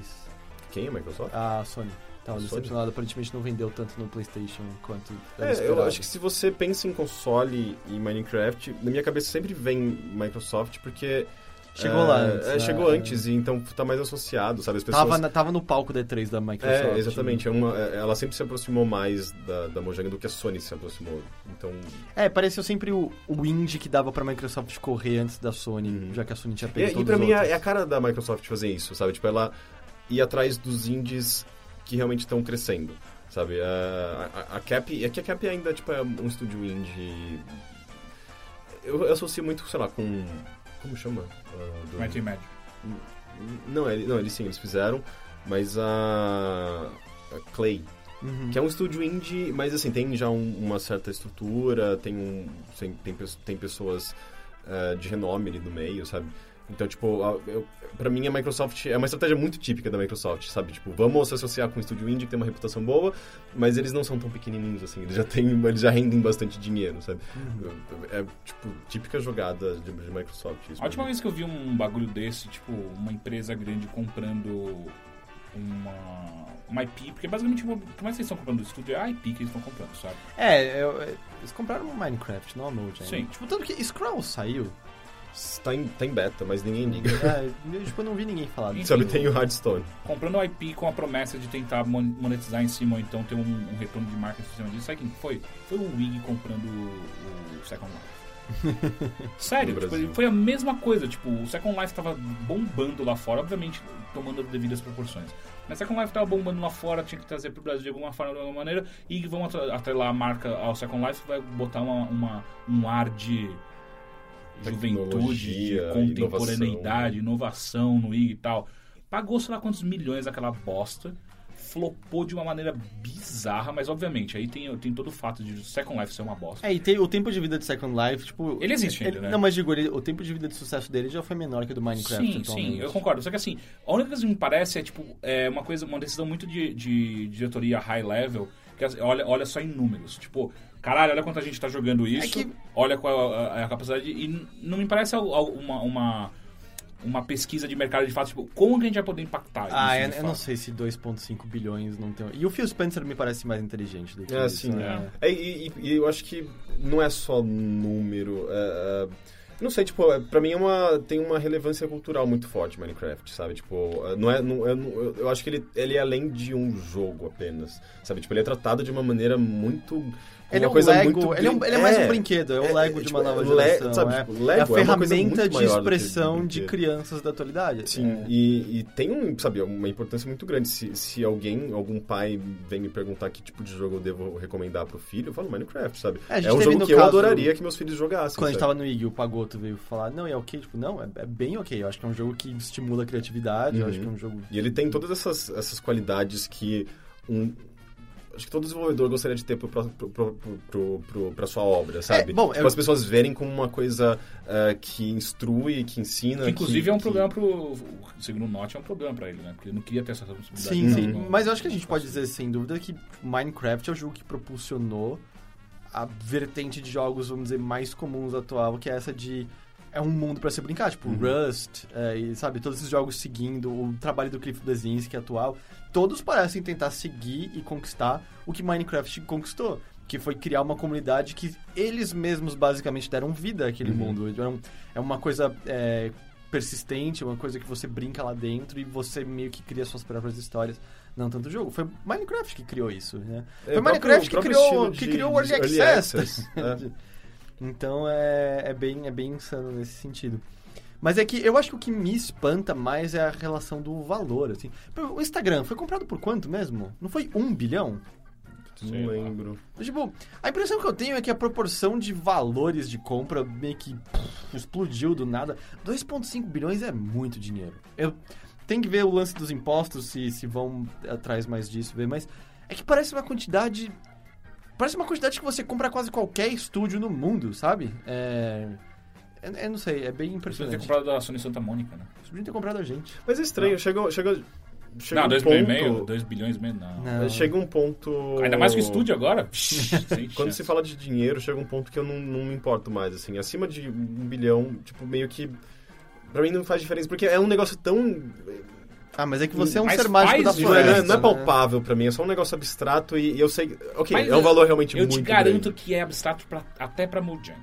Quem é a Microsoft? A Sony. Tava A Sony? decepcionada, aparentemente não vendeu tanto no PlayStation quanto É, eu acho que se você pensa em console e Minecraft, na minha cabeça sempre vem Microsoft, porque... Chegou lá antes, É, né? chegou antes, e então tá mais associado, sabe? As pessoas... Tava, na- tava no palco da E3 da Microsoft. É, exatamente. É uma, é- ela sempre se aproximou mais da, da Mojang do que a Sony se aproximou. Então, É, pareceu sempre o, o indie que dava pra Microsoft correr antes da Sony, Uhum. já que a Sony tinha e, pego e todos pra mim é, é a cara da Microsoft fazer isso, sabe? Tipo, ela ir atrás dos indies que realmente estão crescendo, sabe? A, a, a Cap, é que a Cap ainda tipo, é um estúdio indie... Eu, eu associo muito, sei lá, com... Como chama? Ah, do- Magic. Não, ele, não, eles sim, eles fizeram, mas a, a Clay, Uhum. que é um estúdio indie, mas assim, tem já um- uma certa estrutura, tem, um, tem, tem, tem pessoas eh, de renome ali no meio, sabe? Então, tipo, eu, pra mim a Microsoft é uma estratégia muito típica da Microsoft, sabe? Tipo, vamos se associar com um estúdio indie que tem uma reputação boa, mas eles não são tão pequenininhos assim, eles já têm, eles já rendem bastante dinheiro, sabe? É, tipo, típica jogada de, de Microsoft. Isso A última vez que eu vi um bagulho desse, tipo, uma empresa grande comprando uma, uma IP, porque basicamente, por mais que eles estão comprando o estúdio, é a IP que eles estão comprando, sabe? É, eu- é, eles compraram o Minecraft, não a Mojang. Sim. Tipo, tanto que Scroll saiu. Tá em, tá em beta, mas ninguém liga. é, eu, tipo, eu não vi ninguém falar disso. Sabe, tem o Hearthstone. Comprando a IP com a promessa de tentar mon- monetizar em cima, ou então ter um, um retorno de marketing em cima disso. Sabe quem foi? Foi o Wig comprando o, o Second Life. Sério, tipo, foi a mesma coisa. Tipo, o Second Life tava bombando lá fora, obviamente tomando as devidas proporções. Mas Second Life tava bombando lá fora, tinha que trazer pro Brasil de alguma forma, de alguma maneira, e vamos atre- atrelar a marca ao Second Life, vai botar uma, uma- um ar de juventude, contemporaneidade, inovação no IG e tal. Pagou sei lá quantos milhões aquela bosta. Flopou de uma maneira bizarra, mas obviamente aí tem, tem todo o fato de Second Life ser uma bosta. É, e tem o tempo de vida de Second Life, tipo... Ele existe ainda, ele- né? Não, mas digo, ele- o tempo de vida de sucesso dele já foi menor que o do Minecraft Sim, sim, eu concordo. Só que assim, a única coisa que me parece é tipo é uma coisa, uma decisão muito de, de diretoria high level, que assim, olha, olha só em números. Tipo, caralho, olha quanta gente tá jogando isso, que- olha qual é a, a capacidade. E não me parece uma, uma, uma pesquisa de mercado de fato, tipo, como que a gente vai poder impactar Ah, isso eu, de eu não sei se 2.5 bilhões não tem... E o Phil Spencer me parece mais inteligente do que É, isso, sim. né? É, e, e- e eu acho que não é só número. é, é, não sei, tipo, é, pra mim é uma, tem uma relevância cultural muito forte Minecraft, sabe? Tipo, é, não é, não, é- não- eu, eu acho que ele, ele é além de um jogo apenas, sabe? Tipo, ele é tratado de uma maneira muito... Ele é um Lego, muito ele é, um- ele é mais um brinquedo, é o é, Lego é, de uma tipo, nova le- geração. sabe, é, tipo, é Lego a é coisa ferramenta de expressão de crianças da atualidade. Sim, É. e, e tem um, sabe, uma importância muito grande. Se, se alguém, algum pai vem me perguntar que tipo de jogo eu devo recomendar pro filho, eu falo Minecraft, sabe? É, a É um jogo que eu adoraria que meus filhos jogassem. Quando a gente sabe? tava no IG, o Pagoto veio falar, não, é ok? Tipo, não, é, é bem ok. Eu acho que é um jogo que estimula a criatividade, eu Uhum. acho que é um jogo... E ele tem todas essas, essas qualidades que um. Acho que todo desenvolvedor gostaria de ter pro, pro, pro, pro, pro- pro- pra sua obra, sabe? bom, tipo, eu- as pessoas verem como uma coisa ah, que instrui, que ensina. Que, inclusive é um que- problema pro. Segundo o Note, é um problema pra ele, né? Porque ele não queria ter essa responsabilidade. Sim, sim. No- Mas eu acho que a gente pode dizer, sem dúvida, que Minecraft é o jogo que propulsionou a vertente de jogos, vamos dizer, mais comuns atual, que é essa de... É um mundo pra se brincar, tipo Rust, é, e sabe, todos esses jogos seguindo o trabalho do Cliff Bleszinski atual, todos parecem tentar seguir e conquistar o que Minecraft conquistou, que foi criar uma comunidade que eles mesmos basicamente deram vida àquele mundo. É, um- é uma coisa é, persistente, uma coisa que você brinca lá dentro e você meio que cria suas próprias histórias. Não tanto jogo. Foi Minecraft que criou isso, né? É, Foi Minecraft que próprio- criou, próprio que criou o Early de Access. é. Então é, é, bem, é bem insano nesse sentido. Mas é que eu acho que o que me espanta mais é a relação do valor, assim. O Instagram foi comprado por quanto mesmo? Não foi um bilhão? Não lembro. Tipo, a impressão que eu tenho é que a proporção de valores de compra meio que pff, explodiu do nada. 2,5 bilhões é muito dinheiro. Eu tenho que ver o lance dos impostos, se, se vão atrás mais disso, ver, mas é que parece uma quantidade. Parece uma quantidade que você compra quase qualquer estúdio no mundo, sabe? É. Eu, eu não sei, é bem Você ter impressionante. comprado da Sony Santa Mônica, né? Eles podiam ter comprado a gente. Mas é estranho, chega, chega, chega não, um 2 ponto... bilhões e meio, 2 bilhões e meio, não. Não. Chega um ponto... Ainda mais que o estúdio agora. Quando se fala de dinheiro, chega um ponto que eu não, não me importo mais, assim. Acima de um bilhão, tipo, meio que... Pra mim não faz diferença, porque é um negócio tão... Ah, mas é que você é um Mas ser mágico da faz Não é, floresta. não é- é né? palpável pra mim, é só um negócio abstrato e, e eu sei... Ok, Mas é um valor realmente Eu muito te garanto grande. que é abstrato pra- até pra Mojang.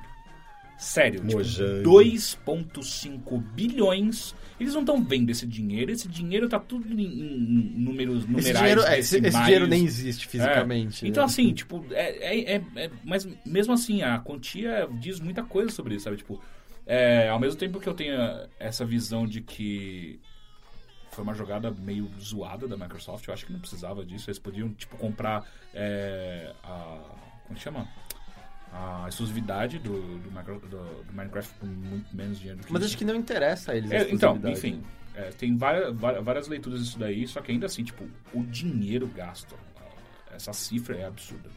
Sério, tipo, Mojang. 2,5 bilhões. Eles não estão vendo esse dinheiro. Esse dinheiro tá tudo em, em números Esse numerais. dinheiro, é, esse, esse dinheiro nem existe fisicamente. É. Então, né? assim, tipo, é, é, é- é- Mas mesmo assim, a quantia diz muita coisa sobre isso, sabe? Tipo, é, ao mesmo tempo que eu tenho essa visão de que foi uma jogada meio zoada da Microsoft, eu acho que não precisava disso. Eles podiam, tipo, comprar é, a. Como que chama? A exclusividade do, do, Micro- do- do Minecraft por muito menos dinheiro do que Mas acho que não interessa a eles. a É, então, exclusividade. enfim, é, tem várias, várias, várias leituras disso daí, só que ainda assim, tipo, o dinheiro gasto, essa cifra é absurda.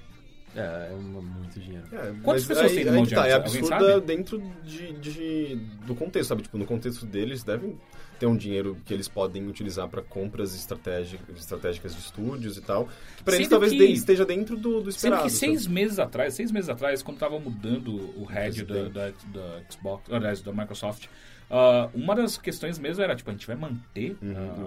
É, é muito dinheiro. É, Quantas pessoas aí- tem no tá, É absurda dentro de, de- do contexto, sabe? Tipo, no contexto deles, devem ter um dinheiro que eles podem utilizar para compras estratégicas, estratégicas de estúdios e tal. Que pra eles Sendo talvez que- de- esteja dentro do, do Sendo esperado. que seis sabe? meses atrás, seis meses atrás, quando tava mudando o head da, da, da Xbox, aliás, da Microsoft, ah, uma das questões mesmo era, tipo, a gente vai manter Uhum, ah,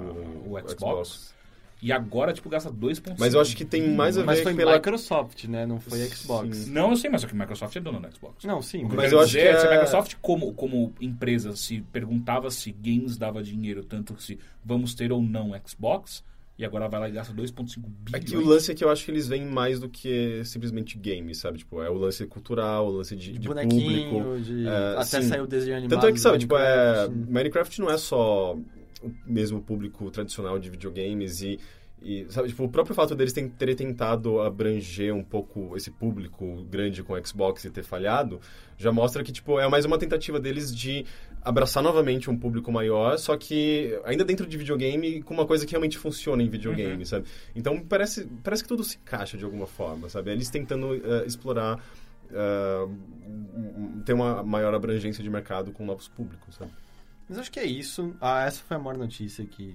o- o, o Xbox, Xbox. E agora, tipo, gasta 2.5 Mas eu acho que tem mais a ver Mas foi pela... Microsoft, né? Não foi Xbox. Sim. Não, eu sei, mas é que Microsoft é dona da Xbox. Não, sim. Mas quero eu acho dizer que se a é- Microsoft, como, como empresa, se perguntava se games dava dinheiro, tanto se vamos ter ou não Xbox, e agora vai lá e gasta 2,5 bilhões. Aqui o lance é que eu acho que eles veem mais do que simplesmente games, sabe? Tipo, é o lance cultural, o lance de, De de bonequinho, público. de... É, Até sim. saiu o desenho animado. Tanto é que, sabe, tipo, é... Minecraft. Não é só mesmo público tradicional de videogames e, e sabe, tipo, o próprio fato deles terem tentado abranger um pouco esse público grande com o Xbox e ter falhado, já mostra que, tipo, é mais uma tentativa deles de abraçar novamente um público maior, só que ainda dentro de videogame, com uma coisa que realmente funciona em videogame, Uhum. sabe? Então, parece, parece que tudo se encaixa de alguma forma, sabe? Eles tentando eh, explorar um- ter uma maior abrangência de mercado com novos públicos, sabe? Mas acho que é isso. Ah, essa foi a maior notícia que...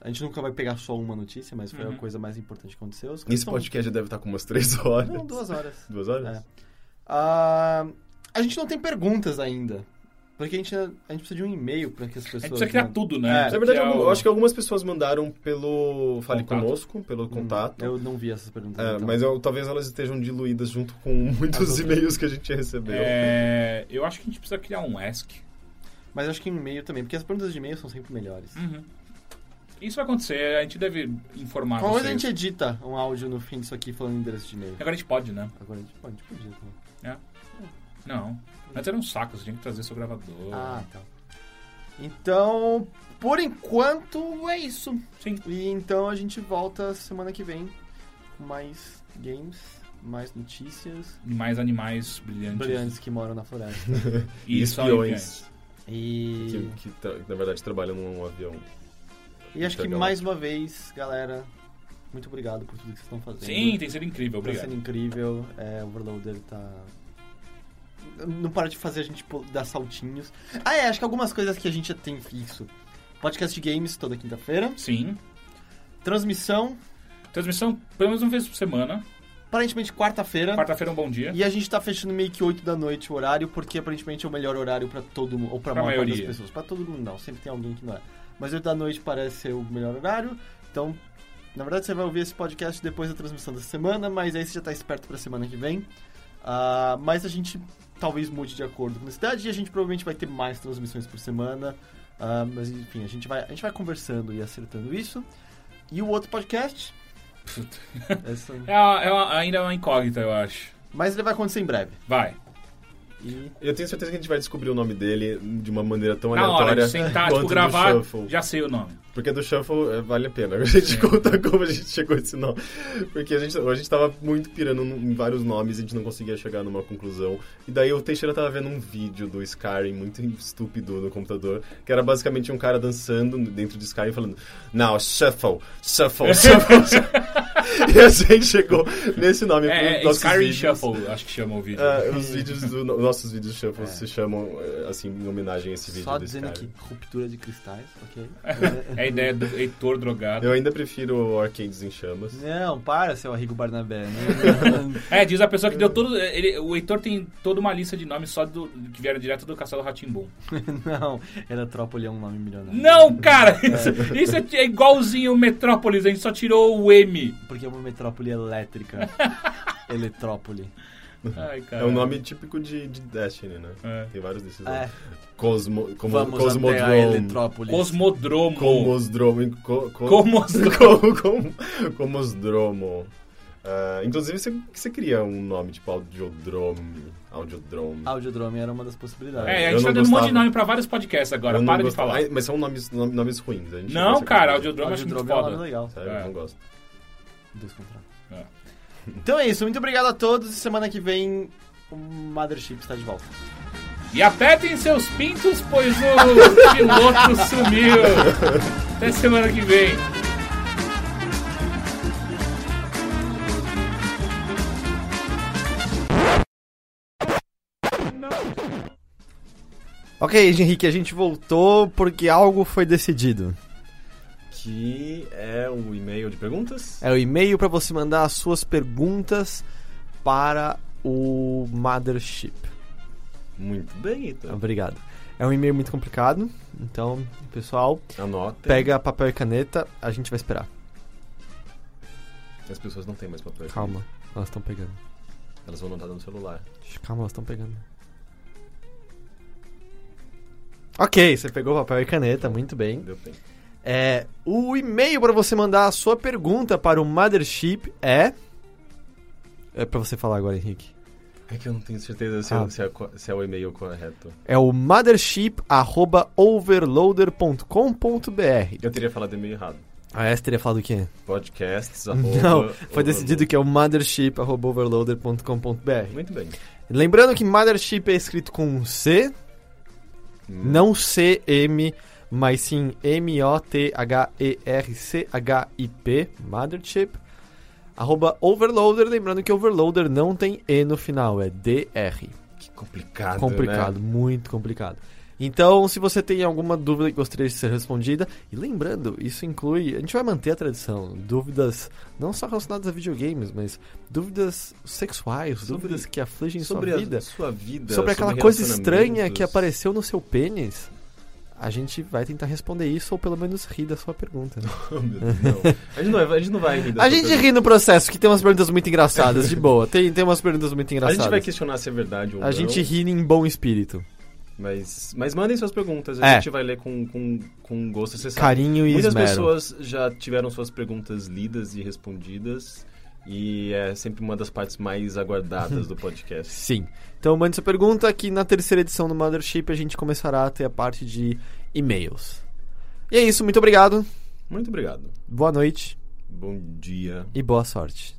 A gente nunca vai pegar só uma notícia, mas foi Uhum. a coisa mais importante que aconteceu. Os Esse estão- podcast já deve estar com umas três horas. Não, duas horas. Duas horas? É. Ah, a gente não tem perguntas ainda. Porque a gente, a gente precisa de um e-mail para que as A pessoas... gente precisa criar não- tudo, né? É. Na verdade, é eu, o- eu acho que algumas pessoas mandaram pelo Fale Contato. Conosco, pelo Hum, contato. Eu não vi essas perguntas. É, então. mas eu- talvez elas estejam diluídas junto com muitos e-mails que a gente recebeu. É, eu acho que a gente precisa criar um Ask. Mas acho que em e-mail também, porque as perguntas de e-mail são sempre melhores. Uhum. Isso vai acontecer, a gente deve informar Qualquer coisa a vocês. gente edita um áudio no fim disso aqui falando endereço de e-mail. Agora a gente pode, né? Agora a gente pode, a gente podia também. Não. Antes era um saco, você tinha que trazer seu gravador. Ah, tá. Então, por enquanto, é isso. Sim. E então a gente volta semana que vem com mais games, mais notícias Mais animais brilhantes. brilhantes que moram na floresta. E, E espiões. E, Que, que, tra- na verdade trabalham num avião. e acho que mais uma vez, galera, muito obrigado por tudo que vocês estão fazendo. Sim, tem sido incrível, Tá obrigado. sendo incrível. É, o Overloader tá. Não para de fazer a gente dar saltinhos. Ah, é, acho que algumas coisas que a gente já tem fixo. Podcast de games toda quinta-feira. Sim. Transmissão, Transmissão pelo menos uma vez por semana. Aparentemente quarta-feira. Quarta-feira é um bom dia. E a gente tá fechando meio que 8 da noite o horário, porque aparentemente é o melhor horário pra todo mundo, ou pra, Pra maior parte das maioria. pessoas. Pra todo mundo não, sempre tem alguém que não é. Mas 8 da noite parece ser o melhor horário, então, na verdade você vai ouvir esse podcast depois da transmissão dessa semana, mas aí você já tá esperto pra semana que vem. Ah, mas a gente talvez mude de acordo com a cidade e a gente provavelmente vai ter mais transmissões por semana. Ah, mas enfim, a gente, vai, a gente vai conversando e acertando isso. E o outro podcast? Essa- É, uma- é uma- ainda é uma incógnita, eu acho. Mas ele vai acontecer em breve. Vai. E Eu tenho certeza que a gente vai descobrir o nome dele de uma maneira tão Na hora aleatória de sentar, quanto tipo, do gravar, Shuffle. já sei o nome. Porque do Shuffle é, vale a pena. A gente conta como a gente chegou a esse nome. Porque a gente, a gente tava muito pirando em vários nomes e a gente não conseguia chegar numa conclusão. E daí o Teixeira tava vendo um vídeo do Skyrim muito estúpido no computador, que era basicamente um cara dançando dentro de Skyrim falando Now, Shuffle, Shuffle, Shuffle. e a gente chegou nesse nome. É, é Skyrim vídeos- Shuffle, acho que chama o vídeo. Ah, os vídeos do, no- nossos vídeos Shuffle se chamam eh, assim em homenagem a esse vídeo só do dizendo Skyrim. aqui, ruptura de cristais, ok? É a ideia do Heitor drogado. Eu ainda prefiro o Arcades em Chamas. Não, para, seu Arrigo Barnabé. né? É, diz a pessoa que deu todo. Ele, o Heitor tem toda uma lista de nomes só do, que vieram direto do Castelo Ratimbum. não, Eletrópole é um nome milionário. Não, cara! Isso, isso é, é igualzinho Metrópolis, a gente só tirou o M. Porque é uma metrópole elétrica. Eletrópole. Ai, cara. É um nome típico de, de Destiny, né? É. Tem vários desses. É, né? Cosmo, como, vamos até a Cosmodrome. Eletrópolis. Cosmodromo. Comosdromo. Co, co, Comosdromo. co- com- Comosdromo. Ah, inclusive, você, você cria um nome tipo Audiodrome. Audiodrome. Audiodrome era uma das possibilidades. É, a Eu gente tá dando um monte de nome pra vários podcasts agora, Eu não para de gostava- falar. Mas são nomes, nom- nomes ruins. A gente Não, cara. Audiodrome eu acho muito Audiodrome é um nome foda. legal. Sério, É. eu não gosto. Dois contratos. É. Então é isso, muito obrigado a todos e semana que vem o Mothership está de volta. E apertem seus pintos, pois o piloto sumiu. Até semana que vem. Ok, Henrique, a gente voltou porque algo foi decidido. Que é o e-mail de perguntas? É o e-mail para você mandar as suas perguntas para o Mothership. Muito bem, então. Obrigado. É um e-mail muito complicado, então, pessoal, Anota. pega papel e caneta, a gente vai esperar. As pessoas não têm mais papel. Calma, elas estão pegando. Elas vão anotar no celular. Calma, elas estão pegando. Ok, você pegou papel e caneta, muito bem. Deu tempo. É, o e-mail para você mandar a sua pergunta para o Mothership é. É para você falar agora, Henrique. É que eu não tenho certeza se, Ah. é, se, é, se é o e-mail correto. É o mothership@overloader.com.br. Eu teria falado e-mail errado. A Esther teria falado o quê? Podcasts. Não, foi decidido que é o mothership@overloader.com.br. Muito bem. Lembrando que Mothership é escrito com um C, não C-M, mas sim M-O-T-H-E-R-C-H-I-P, Mothership. Arroba Overloader, lembrando que Overloader não tem E no final, é DR. Que complicado, complicado, né? muito complicado. Então, se você tem alguma dúvida que gostaria de ser respondida, e lembrando, isso inclui, a gente vai manter a tradição, dúvidas não só relacionadas a videogames, mas dúvidas sexuais, Sobre- dúvidas que afligem Sobre sua a vida, sua vida. sobre aquela coisa estranha que apareceu no seu pênis. A gente vai tentar responder isso ou pelo menos rir da sua pergunta. né? Oh, meu Deus, não. A gente não vai, a gente não vai rir A gente pergunta. ri no processo, que tem umas perguntas muito engraçadas, de boa. Tem, tem umas perguntas muito A engraçadas. gente vai questionar se é verdade ou A não. gente ri em bom espírito. Mas, mas mandem suas perguntas, a É. gente vai ler com, com, com gosto. Você sabe. Carinho e Muitas esmero. pessoas já tiveram suas perguntas lidas e respondidas. E é sempre uma das partes mais aguardadas do podcast. Sim. Então mande sua pergunta que na terceira edição do Mothership a gente começará a ter a parte de e-mails. E é isso, muito obrigado. Muito obrigado. Boa noite Bom dia. e boa sorte.